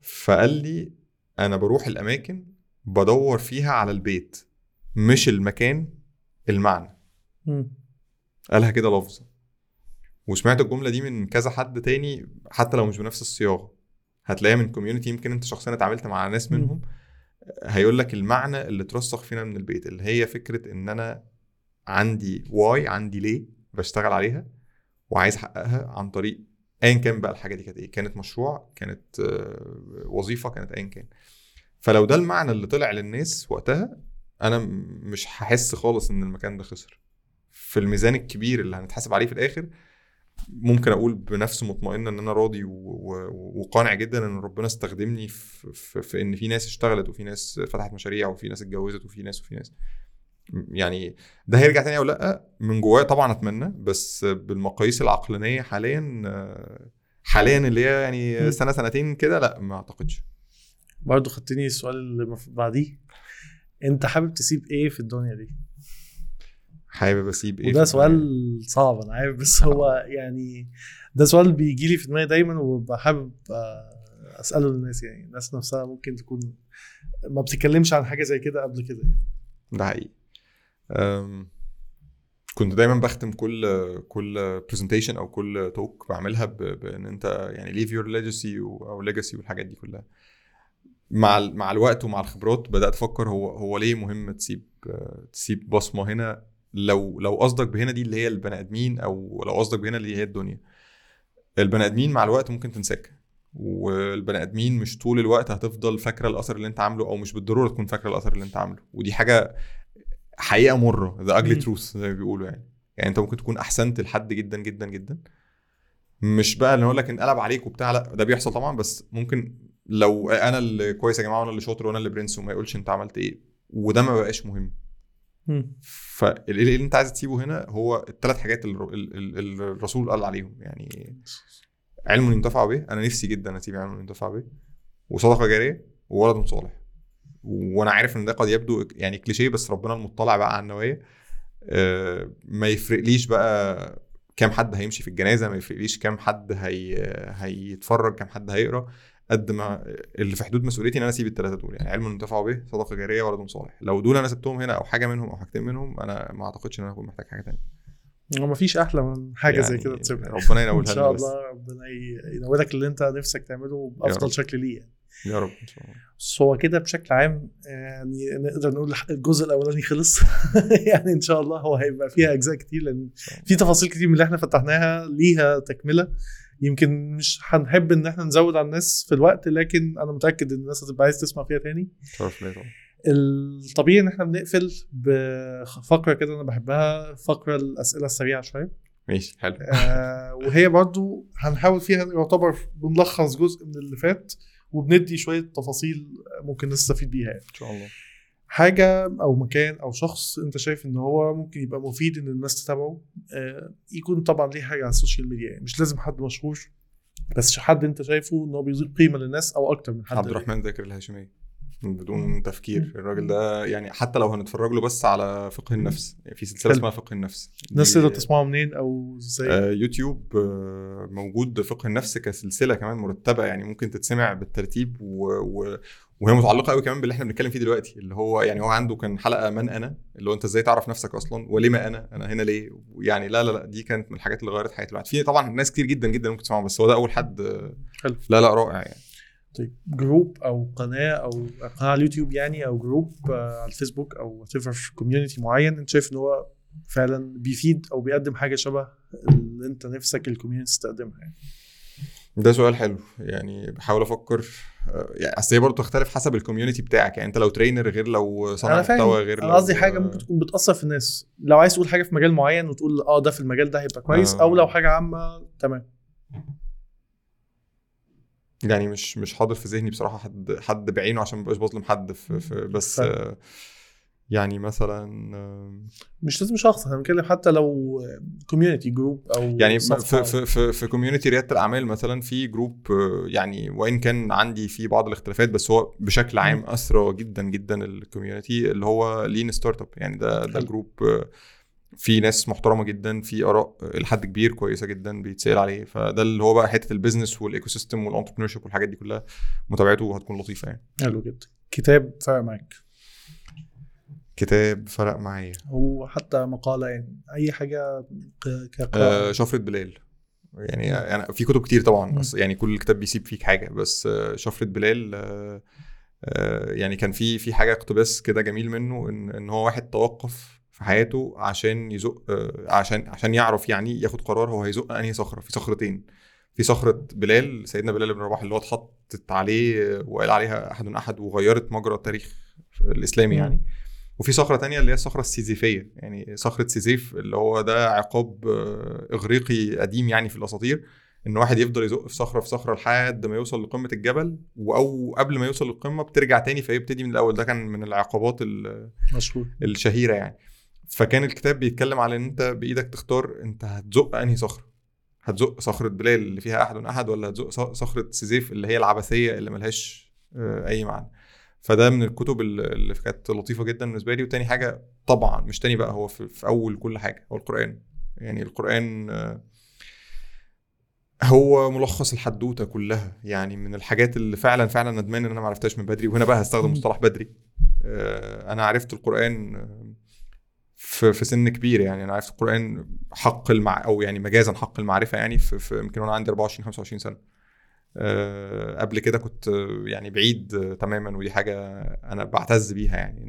فقال لي أنا بروح الأماكن بدور فيها على البيت مش المكان المعنى. قالها كده لفظ وسمعت الجملة دي من كذا حد تاني حتى لو مش بنفس الصياغة هتلاقيها من community يمكن أنت شخصيا اتعاملت مع ناس. منهم هيقول لك المعنى اللي اترسخ فينا من البيت اللي هي فكرة إن أنا عندي why عندي ليه بشتغل عليها وعايز أحققها عن طريق ايا كان بقى الحاجة دي كانت إيه؟ كانت مشروع كانت آه، وظيفة كانت ايا كان. فلو ده المعنى اللي طلع للناس وقتها أنا مش هحس خالص إن المكان ده خسر. في الميزان الكبير اللي هنتحاسب عليه في الآخر ممكن أقول بنفس مطمئنة إن أنا راضي وقانع جدا إن ربنا استخدمني في, في, في إن في ناس اشتغلت وفي ناس فتحت مشاريع وفي ناس اتجوزت وفي ناس وفي ناس. يعني ده هيرجع تاني أو لأ من جوايا طبعا أتمنى بس بالمقاييس العقلانية حاليا آه، حاليا اللي هي يعني. سنة سنتين كده لأ ما أعتقدش برضه خدتني السؤال اللي بعديه أنت حابب تسيب إيه في الدنيا دي؟ حابب أسيب إيه وده سؤال؟ صعب أنا عارف بس هو يعني ده سؤال بيجي لي في دماغي دايما حابب آه، أسأله للناس يعني الناس نفسها ممكن تكون ما بتتكلمش عن حاجة زي كده قبل كده يعني. ده حقيقي كنت دايما بختم كل كل presentation أو كل talk بعملها بإن أنت يعني leave your legacy أو legacy والحاجات دي كلها. مع مع الوقت ومع الخبرات بدأت أفكر هو هو ليه مهم تسيب تسيب بصمة هنا؟ لو لو قصدك بهنا دي اللي هي البني آدمين أو لو قصدك بهنا اللي هي الدنيا. البني آدمين مع الوقت ممكن تنساك. والبني آدمين مش طول الوقت هتفضل فاكرة الأثر اللي أنت عامله أو مش بالضرورة تكون فاكرة الأثر اللي أنت عامله. ودي حاجة حقيقة مره ذا اجلي. تروث زي ما بيقولوا يعني. يعني انت ممكن تكون أحسنت لحد جدا جدا جدا. مش بقى اللي أقول لك انقلب عليك وبتاع لا ده بيحصل طبعا. بس ممكن لو أنا اللي كويس يا جماعة وأنا اللي شاطر وأنا اللي برنس وما يقولش أنت عملت إيه. وده ما بقاش مهم. فاللي اللي أنت عايز تسيبه هنا هو الثلاث حاجات اللي الرسول قال عليهم. يعني علم ينتفع به. أنا نفسي جدا أسيب علم ينتفع به. وصدقة جارية وولد صالح. وأنا عارف إن ده قد يبدو يعني كليشيه بس ربنا المطلع بقى على النوايا. آه، ما يفرقليش بقى كام حد هيمشي في الجنازة ما يفرقليش كام حد هي هيتفرج كام حد هيقرأ قد ما اللي في حدود مسؤوليتي إن أنا أسيب الثلاثه دول. يعني علم ينتفع به صدقة جارية ولد صالح. لو دول أنا سبتهم هنا أو حاجة منهم أو حاجتين منهم أنا ما أعتقدش إن أنا هكون محتاج حاجة تانية. هو مفيش أحلى من حاجة زي يعني كده تسيبها. ربنا إن ينولها شاء لنا بس. الله ربنا ينولك اللي أنت نفسك تعمله. بأفضل شكل ليه يعني. يا رب إن شاء الله. بس هو كده بشكل عام يعني نقدر نقول الجزء الأولاني خلص. يعني إن شاء الله هو هيبقى فيها أجزاء كتير لأن في تفاصيل كتير من اللي إحنا فتحناها ليها تكملة. يمكن مش هنحب إن إحنا نزود على الناس في الوقت لكن أنا متأكد إن الناس هتبقى عايز تسمع فيها تاني. الطبيعي إن إحنا بنقفل بفقره كده أنا بحبها فقرة الأسئلة السريعة شوية. ماشي حلو. آه وهي برضو هنحاول فيها يعتبر بنلخص جزء من اللي فات. وبندي شوية تفاصيل ممكن نستفيد بيها يعني. إن شاء الله. حاجة أو مكان أو شخص أنت شايف إن هو ممكن يبقى مفيد إن الناس تتابعه آه يكون طبعا ليه حاجة على ال social media يعني. مش لازم حد مشهور بس حد أنت شايفه إن هو بيضيف قيمة للناس أو أكتر من حد عبد الرحمن ذاكر الهاشمي. بدون تفكير. الراجل ده يعني حتى لو هنتفرج له بس على فقه النفس. يعني في سلسلة. اسمها فقه النفس. الناس تقدر تسمعه منين أو إزاي؟ آه، يوتيوب آه، موجود فقه النفس كسلسلة كمان مرتبة يعني ممكن تتسمع بالترتيب و... و... وهي متعلقة قوي كمان باللي إحنا بنتكلم فيه دلوقتي. اللي هو يعني هو عنده كان حلقة من أنا اللي هو أنت إزاي تعرف نفسك أصلا؟ ولما أنا؟ أنا هنا ليه؟ يعني لا لا لا دي كانت من الحاجات اللي غيرت حياه الواحد. في طبعا ناس كتير جدا جدا ممكن تسمعه بس هو ده أول حد حلو. لا لا رائع يعني. طيب جروب أو قناة أو قناة على اليوتيوب يعني أو group آه، على الفيسبوك أو what في community معين أنت شايف إن هو فعلا بيفيد أو بيقدم حاجة شبه اللي أنت نفسك ال community تقدمها يعني؟ ده سؤال حلو. يعني بحاول أفكر آه، يعني أصل هي برضه تختلف حسب ال community بتاعك. يعني أنت لو trainer غير لو صانع محتوى غير أنا قصدي حاجة ممكن تكون بتأثر في الناس. لو عايز تقول حاجة في مجال معين وتقول آه ده في المجال ده هيبقى كويس آه. أو لو حاجة عامة تمام. يعني مش مش حاضر في ذهني بصراحة حد حد بعينه عشان مبقاش بظلم حد في, في بس. آه، يعني مثلا آه، مش لازم شخص إحنا بنتكلم حتى لو community group أو يعني في في في, في community ريادة الأعمال مثلا في group يعني وإن كان عندي فيه بعض الاختلافات بس هو بشكل عام أثرى جدا جدا ال community اللي هو lean startup يعني ده ده. group آه، في ناس محترمة جدا في آراء لحد كبير كويسة جدا بيتسأل عليه. فده اللي هو بقى حتة ال business وال ecosystem وال entrepreneurship والحاجات دي كلها متابعته هتكون لطيفة يعني. حلو جدا. كتاب فرق معاك. كتاب فرق معايا. هو حتى مقالة يعني. أي حاجة ك- آه كقراءه شفرة بلال. يعني يعني في كتب كتير طبعا. بس يعني كل كتاب بيسيب فيك حاجة. بس آه شفرة بلال آه آه يعني كان في في حاجة اقتباس كده جميل منه إن إن هو واحد توقف في حياته عشان يزق آه عشان عشان يعرف يعني ياخد قرار هو هيزق أنهي صخرة في صخرتين. في صخرة بلال سيدنا بلال بن رباح اللي هو اتحطت عليه وقال عليها أحد أحد وغيرت مجرى التاريخ الإسلامي. يعني. وفي صخرة تانية اللي هي الصخرة السيزيفية يعني صخرة سيزيف اللي هو ده عقاب آه، إغريقي قديم يعني في الأساطير إن واحد يفضل يزق في صخرة في صخرة لحد ما يوصل لقمة الجبل أو قبل ما يوصل للقمة بترجع تاني فيبتدي من الأول. ده كان من العقابات ال- مشهور. الشهيرة يعني. فكان الكتاب بيتكلم على إن أنت بإيدك تختار أنت هتزق أنهي صخرة. هتزق صخرة بلال اللي فيها أحد أحد ولا هتزق صخرة سيزيف اللي هي العبثية اللي ملهاش آه، أي معنى. فده من الكتب اللي كانت لطيفة جدا بالنسبة لي. وتاني حاجة طبعا مش تاني بقى هو في, في أول كل حاجة هو القرآن. يعني القرآن آه، هو ملخص الحدوتة كلها. يعني من الحاجات اللي فعلا فعلا ندمان إن أنا ما عرفتهاش من بدري. وهنا بقى هستخدم. مصطلح بدري. آه، أنا عرفت القرآن في في سن كبير يعني. أنا عرفت القرآن حق المع أو يعني مجازا حق المعرفة يعني في في يمكن وأنا عندي 24 25 سنة. آه، قبل كده كنت يعني بعيد تماما ودي حاجة أنا بعتز بيها يعني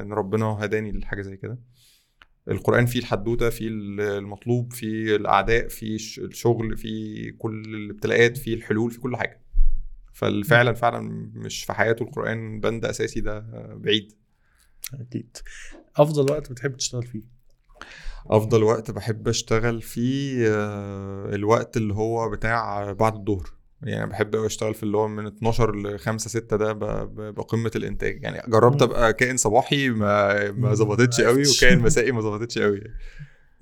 إن ربنا هداني لحاجة زي كده. القرآن فيه الحدوتة فيه المطلوب فيه الأعداء فيه الش- الشغل فيه كل الابتلاءات فيه الحلول في كل حاجة. ففعلا فعلا مش في حياته القرآن بند أساسي ده بعيد. أكيد. أفضل وقت بتحب تشتغل فيه؟ أفضل وقت بحب أشتغل فيه آه، الوقت اللي هو بتاع بعد الظهر. يعني بحب قوي أشتغل في اللي هو من 12 ل 5 6 ده بقمة الإنتاج. يعني جربت. أبقى كائن صباحي ما ما ظبطتش قوي. وكائن مسائي ما ظبطتش قوي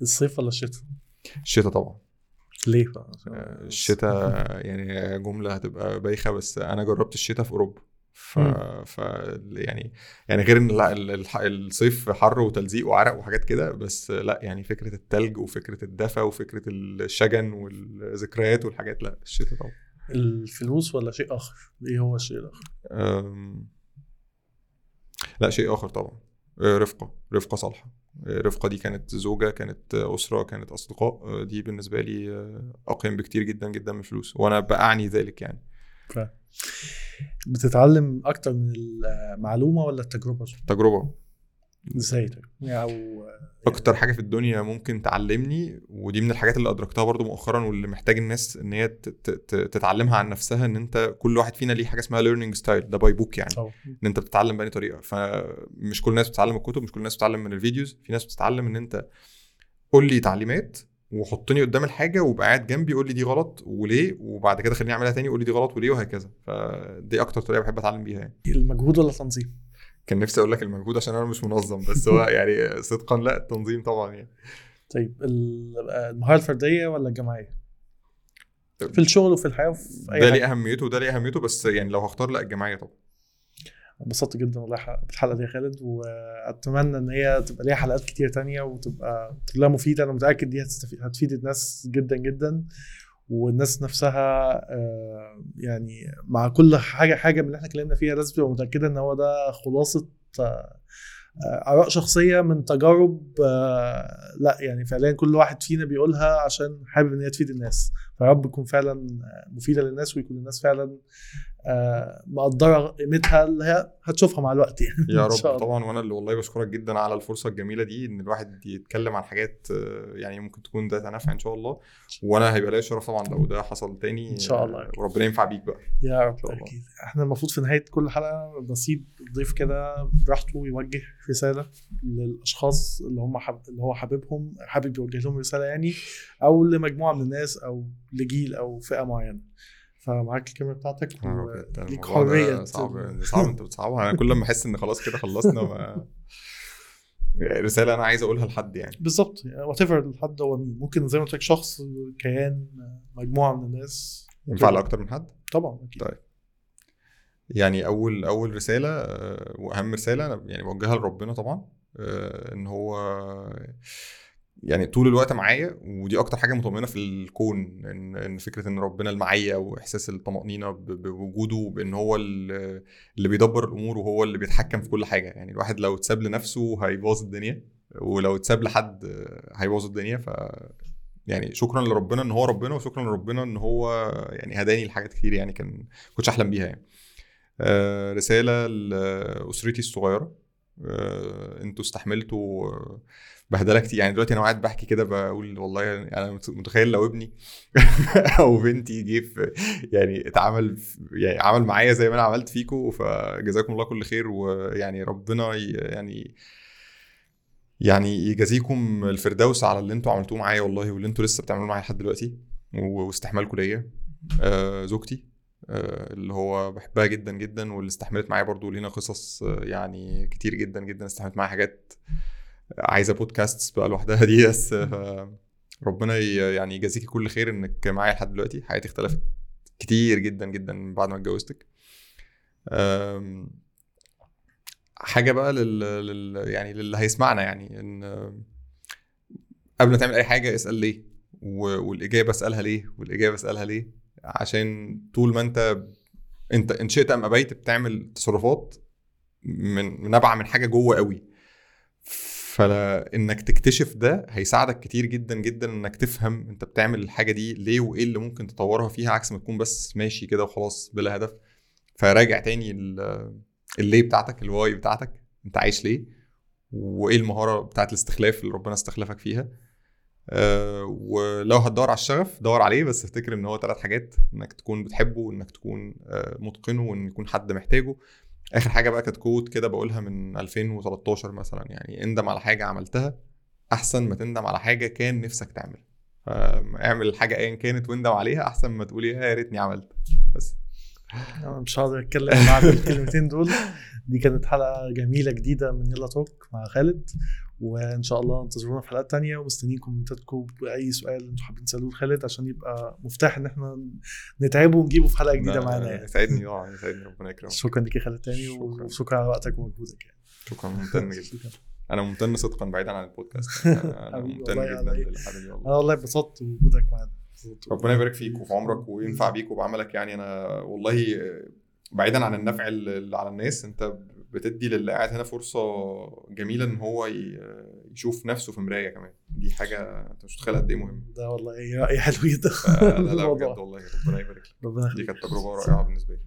الصيف ولا الشتاء؟ الشتاء طبعا. ليه بقى؟ آه، الشتاء يعني جملة هتبقى بايخة بس أنا جربت الشتاء في أوروبا. ف... مم. ف يعني يعني غير إن لا، الصيف حر وتلزيق وعرق وحاجات كده بس لا يعني فكرة التلج وفكرة الدفا وفكرة الشجن والذكريات والحاجات لا الشتاء طبعا. الفلوس ولا شيء آخر؟ إيه هو الشيء الآخر؟ أم... لا شيء آخر طبعا. آه، رفقة رفقة صالحة. آه، رفقة دي كانت زوجة كانت أسرة كانت أصدقاء. آه، دي بالنسبة لي أقيم بكتير جدا جدا من الفلوس وأنا بأعني ذلك يعني. ف... بتتعلم أكتر من المعلومة ولا التجربة؟ تجربة. إزاي طيب؟ أو أكتر حاجة في الدنيا ممكن تعلمني ودي من الحاجات اللي أدركتها برضو مؤخرا واللي محتاج الناس إن هي تتعلمها عن نفسها إن أنت كل واحد فينا ليه حاجة اسمها learning style ده by book يعني. طبعا. إن أنت بتتعلم بأي طريقة. فمش كل الناس بتتعلم الكتب مش كل الناس بتتعلم من ال videos. في ناس بتتعلم إن أنت قول لي تعليمات وحطني قدام الحاجة وابقى قاعد جنبي قول لي دي غلط وليه وبعد كده خليني أعملها تاني قول لي دي غلط وليه وهكذا. فدي أكتر طريقة بحب أتعلم بيها يعني. المجهود ولا التنظيم؟ كان نفسي أقول لك المجهود عشان أنا مش منظم بس هو يعني صدقا لا التنظيم طبعا يعني. طيب ال- المهارة الفردية ولا الجماعية؟ في الشغل وفي الحياة وفي أي ده ليه أهميته وده ليه أهميته بس يعني لو هختار لا الجماعية طبعا. انبسطت جدا والله بالحلقة دي يا خالد وأتمنى إن هي تبقى ليها حلقات كتير تانية وتبقى كلها مفيدة. أنا متأكد دي هتفيد الناس جدا جدا والناس نفسها آه، يعني مع كل حاجة حاجة من اللي إحنا اتكلمنا فيها لازم تبقى متأكدة إن هو ده خلاصة آه، آراء شخصية من تجارب آه، لا يعني فعليا كل واحد فينا بيقولها عشان حابب إن هي تفيد الناس. فيا رب تكون فعلا مفيدة للناس ويكون الناس فعلا مقدرة قيمتها اللي هي هتشوفها مع الوقت يعني يا رب. طبعا وأنا اللي والله بشكرك جدا على الفرصة الجميلة دي إن الواحد يتكلم عن حاجات آه، يعني ممكن تكون ذات نفع إن شاء الله وأنا هيبقى ليا شرف طبعا لو ده حصل تاني إن شاء الله. آه، وربنا ينفع بيك بقى يا رب. أكيد إحنا المفروض في نهاية كل حلقة بسيب الضيف كده براحته يوجه رسالة للأشخاص اللي هم حب... اللي هو حاببهم حابب يوجه لهم رسالة يعني أو لمجموعة من الناس أو لجيل أو فئة معينة فمعاك الكاميرا بتاعتك ده حرية صعب صعب انت بتصعبها أنا كل ما احس ان خلاص كده خلصنا ما... رسالة أنا عايز اقولها لحد يعني. بالظبط وات ايفر الحد هو مين ممكن زي ما قلت لك شخص كيان مجموعة من الناس ينفع لأكتر من حد؟ طبعا أكيد. طيب. يعني أول أول رسالة آه، وأهم رسالة يعني بوجهها لربنا طبعا آه، إن هو يعني طول الوقت معايا ودي أكتر حاجة مطمئنة في الكون إن إن فكرة إن ربنا المعية وإحساس الطمأنينة بوجوده بإن هو ال- اللي بيدبر الأمور وهو اللي بيتحكم في كل حاجة. يعني الواحد لو اتساب لنفسه هيبوظ الدنيا ولو اتساب لحد هيبوظ الدنيا. ف يعني شكرا لربنا إن هو ربنا وشكرا لربنا إن هو يعني هداني لحاجات كتير يعني كان كنتش أحلم بيها يعني. آه، رسالة لأسرتي الصغيرة. آه، أنتوا استحملتوا بهدله كتير. يعني دلوقتي أنا قاعد بحكي كده بقول والله يعني أنا مت- متخيل لو ابني أو بنتي جه يعني اتعامل يعني عمل معايا زي ما أنا عملت فيكم فجزاكم الله كل خير ويعني ربنا يعني يعني يجازيكم الفردوس على اللي أنتوا عملتوه معايا والله واللي أنتوا لسه بتعملوه معايا لحد دلوقتي واستحمالكم ليا. آه زوجتي آه اللي هو بحبها جدا جدا واللي استحملت معايا برضو لينا قصص آه يعني كتير جدا جدا استحملت معايا حاجات عايزة بودكاست بقى لوحدها دي بس ربنا يعني يجازيكي كل خير إنك معايا لحد دلوقتي. حياتي اختلفت كتير جدا جدا من بعد ما اتجوزتك. حاجة بقى لل... لل... يعني للي هيسمعنا يعني إن قبل ما تعمل أي حاجة اسأل ليه و... والإجابة اسألها ليه والإجابة اسألها ليه. عشان طول ما أنت أنت إن شئت أم أبيت بتعمل تصرفات من من نابعه من حاجة جوه قوي. فانك تكتشف ده هيساعدك كتير جدا جدا إنك تفهم أنت بتعمل الحاجة دي ليه وإيه اللي ممكن تطورها فيها عكس ما تكون بس ماشي كده وخلاص بلا هدف. فراجع تاني ال- الليه بتاعتك الواي بتاعتك أنت عايش ليه وإيه المهارة بتاعت الاستخلاف اللي ربنا استخلفك فيها. أه ولو هتدور على الشغف دور عليه بس افتكر إن هو ثلاث حاجات إنك تكون بتحبه وإنك تكون أه متقنه وإن يكون حد محتاجه. آخر حاجة بقى كانت كوت كده بقولها من 2013 مثلا يعني اندم على حاجة عملتها أحسن ما تندم على حاجة كان نفسك تعملها. فاعمل الحاجة ايا كانت واندم عليها أحسن ما تقول يا ريتني عملت. بس. أنا مش هقدر أتكلم بعد الكلمتين دول. دي كانت حلقة جميلة جديدة من يلا توك مع خالد. وإن شاء الله انتظرونا في حلقات تانية ومستنيين كومنتاتكم بأي سؤال أنتم حابين تسألوه لخالد عشان يبقى مفتاح إن إحنا نتعبه ونجيبه في حلقة جديدة معانا يعني. يسعدني آه يسعدني ربنا يكرمك. شكرا لك يا خالد تاني شكراً. وشكرا على وقتك ومجهودك يعني. شكرا ممتن جدا. أنا ممتن صدقا بعيدا عن البودكاست. أنا ممتن جدا. للحاجه دي والله أنا والله اتبسطت بوجودك معانا. ربنا يبارك فيك وفي عمرك وينفع بيك وبعملك يعني. أنا والله بعيدا عن النفع اللي على الناس أنت بتدي للي قاعد هنا فرصة جميلة إن هو يشوف نفسه في مراية كمان. دي حاجة أنت مش متخيل قد إيه مهم ده والله رأي حلو جدا. لا لا. بجد والله. ربنا يبارك لك. دي كانت تجربة رائعة بالنسبة لي.